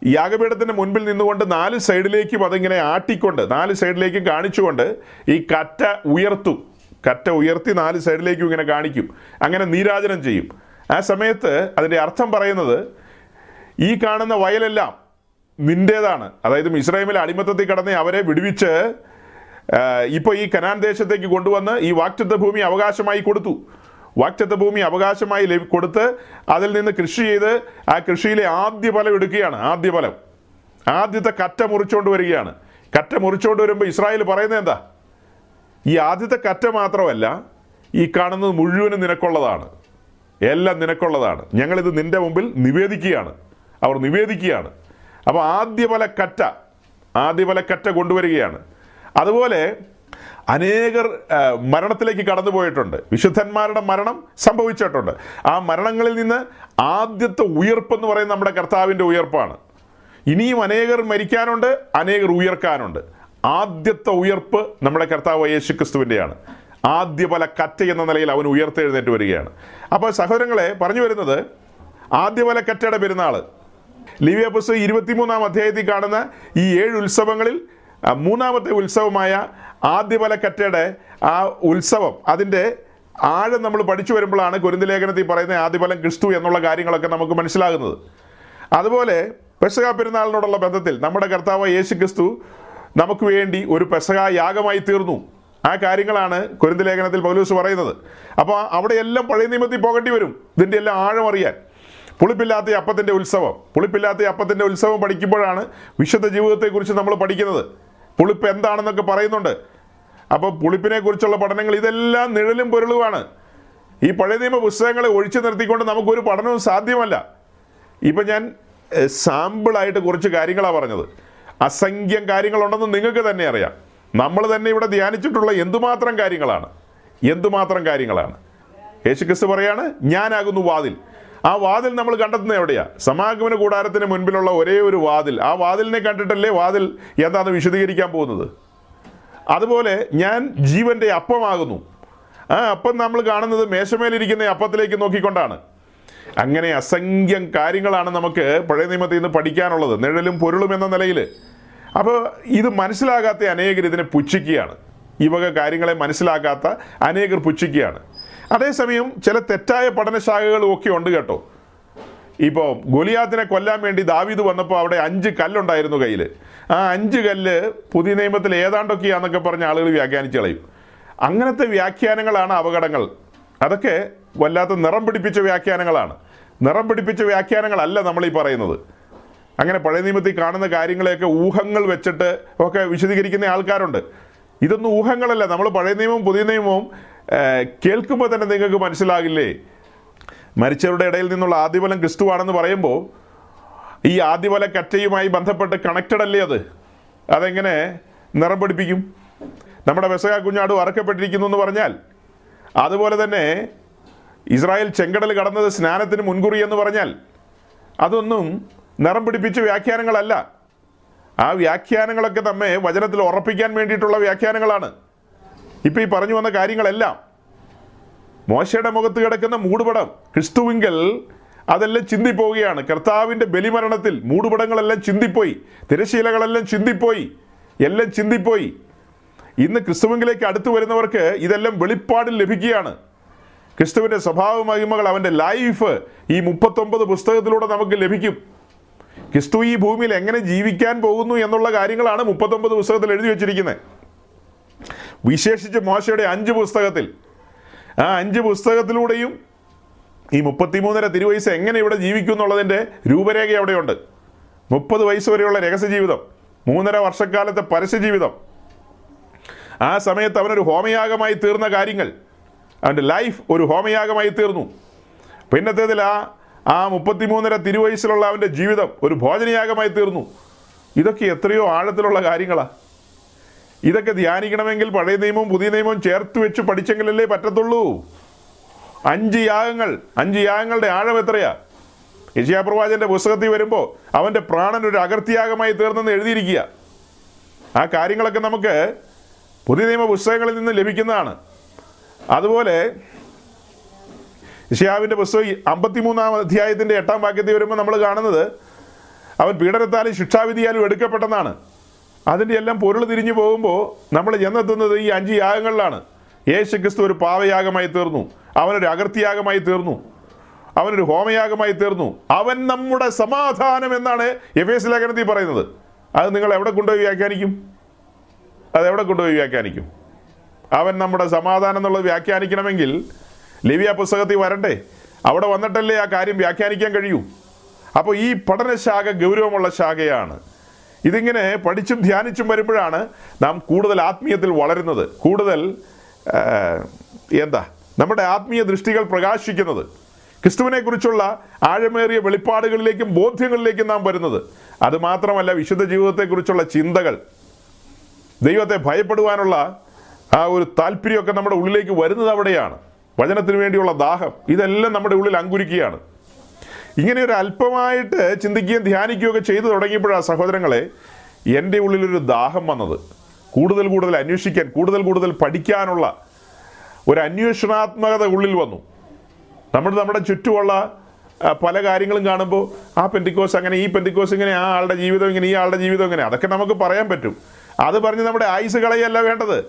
യാഗപീഠത്തിന്റെ മുൻപിൽ നിന്നുകൊണ്ട് നാല് സൈഡിലേക്കും അതിങ്ങനെ ആട്ടിക്കൊണ്ട് നാല് സൈഡിലേക്കും കാണിച്ചുകൊണ്ട് ഈ കറ്റ ഉയർത്തും. കറ്റ ഉയർത്തി നാല് സൈഡിലേക്കും ഇങ്ങനെ കാണിക്കും. അങ്ങനെ നീരാജനം ചെയ്യും. ആ സമയത്ത് അതിന്റെ അർത്ഥം പറയുന്നത് ഈ കാണുന്ന വയലെല്ലാം നിന്റേതാണ് അതായത് ഇസ്രായേമിലെ അടിമത്തത്തിൽ കടന്ന് അവരെ വിടുവിച്ച് ഇപ്പോൾ ഈ കനാൻ ദേശത്തേക്ക് കൊണ്ടുവന്ന് ഈ വാക്റ്റത്ത ഭൂമി അവകാശമായി കൊടുത്തു. വാക്റ്റത്ത ഭൂമി അവകാശമായി കൊടുത്ത് അതിൽ നിന്ന് കൃഷി ചെയ്ത് ആ കൃഷിയിലെ ആദ്യ ഫലം എടുക്കുകയാണ്. ആദ്യ ഫലം. ആദ്യത്തെ കറ്റ മുറിച്ചുകൊണ്ട് വരികയാണ്. കറ്റ മുറിച്ചുകൊണ്ട് വരുമ്പോൾ ഇസ്രായേൽ പറയുന്നത് എന്താ? ഈ ആദ്യത്തെ കറ്റ മാത്രമല്ല ഈ കാണുന്നത് മുഴുവനും നിനക്കുള്ളതാണ്. എല്ലാം നിനക്കുള്ളതാണ്. ഞങ്ങളിത് നിന്റെ മുമ്പിൽ നിവേദിക്കുകയാണ്. അവർ നിവേദിക്കുകയാണ്. അപ്പോൾ ആദ്യ ഫല കറ്റ. ആദ്യ ഫല കറ്റ കൊണ്ടുവരികയാണ്. അതുപോലെ അനേകർ മരണത്തിലേക്ക് കടന്നു പോയിട്ടുണ്ട് വിശുദ്ധന്മാരുടെ മരണം സംഭവിച്ചിട്ടുണ്ട്. ആ മരണങ്ങളിൽ നിന്ന് ആദ്യത്തെ ഉയർപ്പ് എന്ന് പറയുന്നത് നമ്മുടെ കർത്താവിന്റെ ഉയർപ്പാണ്. ഇനിയും അനേകർ മരിക്കാനുണ്ട് അനേകർ ഉയർക്കാനുണ്ട്. ആദ്യത്തെ ഉയർപ്പ് നമ്മുടെ കർത്താവ് യേശു ക്രിസ്തുവിന്റെയാണ് ആദ്യ പല കറ്റ എന്ന നിലയിൽ അവൻ ഉയർത്തെഴുന്നേറ്റ് വരികയാണ്. അപ്പോൾ സഹോദരങ്ങളെ പറഞ്ഞു വരുന്നത് ആദ്യ പല കറ്റയുടെ പെരുന്നാൾ. ലിവിയ പുസ്തകം ഇരുപത്തിമൂന്നാം അധ്യായത്തിൽ കാണുന്ന ഈ ഏഴ് ഉത്സവങ്ങളിൽ മൂന്നാമത്തെ ഉത്സവമായ ആദ്യപല കറ്റയുടെ ആ ഉത്സവം അതിന്റെ ആഴം നമ്മൾ പഠിച്ചു വരുമ്പോഴാണ് കുരുന്തലേഖനത്തിൽ പറയുന്ന ആദ്യഫലം ക്രിസ്തു എന്നുള്ള കാര്യങ്ങളൊക്കെ നമുക്ക് മനസ്സിലാകുന്നത്. അതുപോലെ പെസക പെരുന്നാളിനോടുള്ള ബന്ധത്തിൽ നമ്മുടെ കർത്താവ് യേശു ക്രിസ്തു നമുക്ക് വേണ്ടി ഒരു പെസക യാഗമായി തീർന്നു. ആ കാര്യങ്ങളാണ് കുരുന്തലേഖനത്തിൽ പൗലൂസ് പറയുന്നത്. അപ്പോൾ അവിടെയെല്ലാം പഴയ നിയമത്തിൽ പോകേണ്ടി വരും. ഇതിന്റെ എല്ലാം ആഴം അറിയാൻ. പുളിപ്പില്ലാത്ത അപ്പത്തിന്റെ ഉത്സവം. പുളിപ്പില്ലാത്ത അപ്പത്തിന്റെ ഉത്സവം പഠിക്കുമ്പോഴാണ് വിശുദ്ധ ജീവിതത്തെക്കുറിച്ച് നമ്മൾ പഠിക്കുന്നത്. പുളിപ്പ് എന്താണെന്നൊക്കെ പറയുന്നുണ്ട്. അപ്പോൾ പുളിപ്പിനെ കുറിച്ചുള്ള പഠനങ്ങൾ ഇതെല്ലാം നിഴലും പൊരുളുമാണ്. ഈ പഴയ നിയമ പുസ്തകങ്ങളെ ഒഴിച്ചു നിർത്തിക്കൊണ്ട് നമുക്കൊരു പഠനവും സാധ്യമല്ല. ഇപ്പം ഞാൻ സാമ്പിളായിട്ട് കുറച്ച് കാര്യങ്ങളാണ് പറഞ്ഞത്. അസംഖ്യം കാര്യങ്ങളുണ്ടെന്ന് നിങ്ങൾക്ക് തന്നെ അറിയാം. നമ്മൾ തന്നെ ഇവിടെ ധ്യാനിച്ചിട്ടുള്ള എന്തുമാത്രം കാര്യങ്ങളാണ്. എന്തുമാത്രം കാര്യങ്ങളാണ്. യേശുക്രിസ്തു പറയാണ് ഞാനാകുന്നു വാതിൽ. ആ വാതിൽ നമ്മൾ കണ്ടെത്തുന്നത് എവിടെയാ? സമാഗമന കൂടാരത്തിന് മുൻപിലുള്ള ഒരേ ഒരു വാതിൽ. ആ വാതിലിനെ കണ്ടിട്ടല്ലേ വാതിൽ എന്താണ് വിശദീകരിക്കാൻ പോകുന്നത്? അതുപോലെ ഞാൻ ജീവന്റെ അപ്പമാകുന്നു. ആ അപ്പം നമ്മൾ കാണുന്നത് മേശമേലിരിക്കുന്ന അപ്പത്തിലേക്ക് നോക്കിക്കൊണ്ടാണ്. അങ്ങനെ അസംഖ്യം കാര്യങ്ങളാണ് നമുക്ക് പഴയ നിയമത്തിൽ നിന്ന് പഠിക്കാനുള്ളത്. നിഴലും പൊരുളും എന്ന നിലയിൽ അപ്പോൾ ഇത് മനസ്സിലാകാത്ത അനേകർ ഇതിനെ പുച്ഛിക്കുകയാണ്. ഈ വക കാര്യങ്ങളെ മനസ്സിലാക്കാത്ത അനേകർ പുച്ഛിക്കുകയാണ്. അതേസമയം ചില തെറ്റായ പഠനശാഖകളും ഒക്കെ ഉണ്ട് കേട്ടോ. ഇപ്പോൾ ഗൊലിയാത്തിനെ കൊല്ലാൻ വേണ്ടി ദാവീദ് വന്നപ്പോൾ അവിടെ അഞ്ച് കല്ലുണ്ടായിരുന്നു കയ്യിൽ ആ അഞ്ച് കല്ല് പുതിയ നിയമത്തിൽ ഏതാണ്ടൊക്കെയാന്നൊക്കെ പറഞ്ഞ ആളുകൾ വ്യാഖ്യാനിച്ചു കളയും. അങ്ങനത്തെ വ്യാഖ്യാനങ്ങളാണ് അപകടങ്ങൾ. അതൊക്കെ വല്ലാത്ത നിറം പിടിപ്പിച്ച വ്യാഖ്യാനങ്ങളാണ്. നിറം പിടിപ്പിച്ച വ്യാഖ്യാനങ്ങളല്ല നമ്മൾ ഈ പറയുന്നത്. അങ്ങനെ പഴയ നിയമത്തിൽ കാണുന്ന കാര്യങ്ങളെയൊക്കെ ഊഹങ്ങൾ വെച്ചിട്ട് ഒക്കെ വിശദീകരിക്കുന്ന ആൾക്കാരുണ്ട്. ഇതൊന്നും ഊഹങ്ങളല്ല. നമ്മൾ പഴയ നിയമവും പുതിയ നിയമവും കേൾക്കുമ്പോൾ തന്നെ നിങ്ങൾക്ക് മനസ്സിലാകില്ലേ? മരിച്ചവരുടെ ഇടയിൽ നിന്നുള്ള ആദ്യഫലം ക്രിസ്തുവാണെന്ന് പറയുമ്പോൾ ഈ ആദ്യഫല കറ്റയുമായി ബന്ധപ്പെട്ട് കണക്റ്റഡ് അല്ലേ അത്? അതെങ്ങനെ നിറം പിടിപ്പിക്കും? നമ്മുടെ വെസക കുഞ്ഞാട് അറക്കപ്പെട്ടിരിക്കുന്നു എന്ന് പറഞ്ഞാൽ അതുപോലെ തന്നെ ഇസ്രായേൽ ചെങ്കടൽ കടന്നത് സ്നാനത്തിന് മുൻകുറി എന്ന് പറഞ്ഞാൽ അതൊന്നും നിറം പിടിപ്പിച്ച വ്യാഖ്യാനങ്ങളല്ല. ആ വ്യാഖ്യാനങ്ങളൊക്കെ നമ്മെ വചനത്തിൽ ഉറപ്പിക്കാൻ വേണ്ടിയിട്ടുള്ള വ്യാഖ്യാനങ്ങളാണ്. ഇപ്പം ഈ പറഞ്ഞു വന്ന കാര്യങ്ങളെല്ലാം മോശയുടെ മുഖത്ത് കിടക്കുന്ന മൂടുപടം ക്രിസ്തുവിങ്കൽ അതെല്ലാം ചിന്തിപ്പോവുകയാണ്. കർത്താവിന്റെ ബലിമരണത്തിൽ മൂടുപടങ്ങളെല്ലാം ചിന്തിപ്പോയി. തിരശീലകളെല്ലാം ചിന്തിപ്പോയി. എല്ലാം ചിന്തിപ്പോയി. ഇന്ന് ക്രിസ്തുവിങ്കിലേക്ക് അടുത്തു വരുന്നവർക്ക് ഇതെല്ലാം വെളിപ്പാടിൽ ലഭിക്കുകയാണ്. ക്രിസ്തുവിന്റെ സ്വഭാവ മഹിമകൾ അവന്റെ ലൈഫ് ഈ മുപ്പത്തൊമ്പത് പുസ്തകത്തിലൂടെ നമുക്ക് ലഭിക്കും. ക്രിസ്തു ഈ ഭൂമിയിൽ എങ്ങനെ ജീവിക്കാൻ പോകുന്നു എന്നുള്ള കാര്യങ്ങളാണ് മുപ്പത്തൊമ്പത് പുസ്തകത്തിൽ എഴുതി വച്ചിരിക്കുന്നത്. വിശേഷിച്ച് മോശയുടെ അഞ്ച് പുസ്തകത്തിൽ. ആ അഞ്ച് പുസ്തകത്തിലൂടെയും ഈ മുപ്പത്തിമൂന്നര തിരുവയസ്സ് എങ്ങനെ ഇവിടെ ജീവിക്കും എന്നുള്ളതിന്റെ രൂപരേഖ അവിടെയുണ്ട്. മുപ്പത് വയസ്സ് വരെയുള്ള രഹസ്യ ജീവിതം മൂന്നര വർഷക്കാലത്തെ പരസ്യ ജീവിതം. ആ സമയത്ത് അവനൊരു ഹോമയാഗമായി തീർന്ന കാര്യങ്ങൾ അവന്റെ ലൈഫ് ഒരു ഹോമയാഗമായി തീർന്നു. പിന്നത്തേതിൽ ആ ആ മുപ്പത്തിമൂന്നര തിരുവയസ്സിലുള്ള അവന്റെ ജീവിതം ഒരു ഭോജനയാഗമായി തീർന്നു. ഇതൊക്കെ എത്രയോ ആഴത്തിലുള്ള കാര്യങ്ങളാണ് ഇതൊക്കെ ധ്യാനിക്കണമെങ്കിൽ പഴയ നിയമവും പുതിയ നിയമവും ചേർത്ത് വെച്ച് പഠിച്ചെങ്കിലല്ലേ പറ്റത്തുള്ളൂ. അഞ്ച് യാഗങ്ങൾ അഞ്ച് യാഗങ്ങളുടെ ആഴം എത്രയാ? യശയാപ്രവാചന്റെ പുസ്തകത്തിൽ വരുമ്പോൾ അവന്റെ പ്രാണൻ ഒരു അകർത്തിയാഗമായി തീർന്നെന്ന് എഴുതിയിരിക്കുക. ആ കാര്യങ്ങളൊക്കെ നമുക്ക് പുതിയ നിയമ പുസ്തകങ്ങളിൽ നിന്ന് ലഭിക്കുന്നതാണ്. അതുപോലെ ഇഷയാവിന്റെ പുസ്തകം അമ്പത്തിമൂന്നാം അധ്യായത്തിന്റെ എട്ടാം വാക്യത്തിൽ വരുമ്പോൾ നമ്മൾ കാണുന്നത് അവൻ പീഡനത്താലും ശിക്ഷാവിധിയാലും എടുക്കപ്പെട്ടെന്നാണ്. അതിന്റെ എല്ലാം പൊരുൾ തിരിഞ്ഞു പോകുമ്പോൾ നമ്മൾ ചെന്നെത്തുന്നത് ഈ അഞ്ച് യാഗങ്ങളിലാണ്. യേശു ക്രിസ്തു ഒരു പാവയാഗമായി തീർന്നു. അവനൊരു അകർത്തിയാഗമായി തീർന്നു. അവനൊരു ഹോമയാഗമായി തീർന്നു. അവൻ നമ്മുടെ സമാധാനം എന്നാണ് എഫ് എസ് ലേഖനത്തിൽ പറയുന്നത്. അത് നിങ്ങൾ എവിടെ കൊണ്ടുപോയി വ്യാഖ്യാനിക്കും? അത് എവിടെ കൊണ്ടുപോയി വ്യാഖ്യാനിക്കും? അവൻ നമ്മുടെ സമാധാനം എന്നുള്ളത് വ്യാഖ്യാനിക്കണമെങ്കിൽ ലിവിയ പുസ്തകത്തിൽ വരണ്ടേ? അവിടെ വന്നിട്ടല്ലേ ആ കാര്യം വ്യാഖ്യാനിക്കാൻ കഴിയൂ? അപ്പോൾ ഈ പഠനശാഖ ഗൗരവമുള്ള ശാഖയാണ്. ഇതിങ്ങനെ പഠിച്ചും ധ്യാനിച്ചും വരുമ്പോഴാണ് നാം കൂടുതൽ ആത്മീയത്തിൽ വളരുന്നത്. കൂടുതൽ എന്താ നമ്മുടെ ആത്മീയ ദൃഷ്ടികൾ പ്രകാശിക്കുന്നത്. ക്രിസ്തുവിനെക്കുറിച്ചുള്ള ആഴമേറിയ വെളിപ്പാടുകളിലേക്കും ബോധ്യങ്ങളിലേക്കും നാം വരുന്നത്. അതുമാത്രമല്ല വിശുദ്ധ ജീവിതത്തെക്കുറിച്ചുള്ള ചിന്തകൾ. ദൈവത്തെ ഭയപ്പെടുവാനുള്ള ആ ഒരു താല്പര്യമൊക്കെ നമ്മുടെ ഉള്ളിലേക്ക് വരുന്നത് അവിടെയാണ്. വചനത്തിന് വേണ്ടിയുള്ള ദാഹം ഇതെല്ലാം നമ്മുടെ ഉള്ളിൽ അങ്കുരിക്കുകയാണ്. ഇങ്ങനെ ഒരു അല്പമായിട്ട് ചിന്തിക്കുകയും ധ്യാനിക്കുകയൊക്കെ ചെയ്തു തുടങ്ങിയപ്പോഴാണ് സഹോദരങ്ങളെ എന്റെ ഉള്ളിലൊരു ദാഹം വന്നത്. കൂടുതൽ കൂടുതൽ അന്വേഷിക്കാൻ കൂടുതൽ കൂടുതൽ പഠിക്കാനുള്ള ഒരു അന്വേഷണാത്മകത ഉള്ളിൽ വന്നു. നമ്മൾ നമ്മുടെ ചുറ്റുമുള്ള പല കാര്യങ്ങളും കാണുമ്പോൾ ആ പെന്തിക്കോസ് അങ്ങനെ ഈ പെന്തിക്കോസ് ഇങ്ങനെ ആ ആളുടെ ജീവിതം ഇങ്ങനെ ഈ ആളുടെ ജീവിതം ഇങ്ങനെ അതൊക്കെ നമുക്ക് പറയാൻ പറ്റും. അത് പറഞ്ഞ് നമ്മുടെ ആയുസ് കളയല്ല വേണ്ടത്.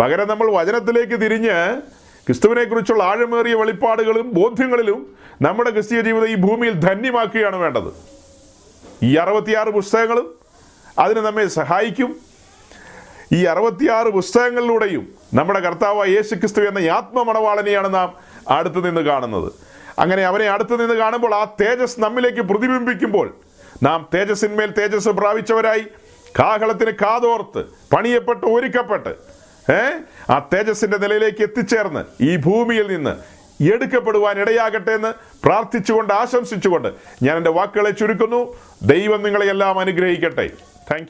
പകരം നമ്മൾ വചനത്തിലേക്ക് തിരിഞ്ഞ് ക്രിസ്തുവിനെ കുറിച്ചുള്ള ആഴമേറിയ വെളിപ്പാടുകളും ബോധ്യങ്ങളിലും നമ്മുടെ ക്രിസ്തീയ ജീവിതം ഈ ഭൂമിയിൽ ധന്യമാക്കുകയാണ് വേണ്ടത്. ഈ അറുപത്തിയാറ് പുസ്തകങ്ങളും അതിന് നമ്മെ സഹായിക്കും. ഈ അറുപത്തിയാറ് പുസ്തകങ്ങളിലൂടെയും നമ്മുടെ കർത്താവ് യേശു ക്രിസ്തു എന്ന ആത്മമണവാളനെയാണ് നാം അടുത്ത് നിന്ന് കാണുന്നത്. അങ്ങനെ അവനെ അടുത്ത് നിന്ന് കാണുമ്പോൾ ആ തേജസ് നമ്മിലേക്ക് പ്രതിബിംബിക്കുമ്പോൾ നാം തേജസ്സിന്മേൽ തേജസ് പ്രാപിച്ചവരായി. കാഹളത്തിന് കാതോർത്ത് പണിയപ്പെട്ട് ഒരുക്കപ്പെട്ട് ഏ? ആ തേജസ്സിന്റെ നിലയിലേക്ക് എത്തിച്ചേർന്ന് ഈ ഭൂമിയിൽ നിന്ന് എടുക്കപ്പെടുവാൻ ഇടയാകട്ടെ എന്ന് പ്രാർത്ഥിച്ചുകൊണ്ട് ആശംസിച്ചുകൊണ്ട് ഞാൻ എന്റെ വാക്കുകളെ ചുരുക്കുന്നു. ദൈവം നിങ്ങളെയെല്ലാം അനുഗ്രഹിക്കട്ടെ. താങ്ക്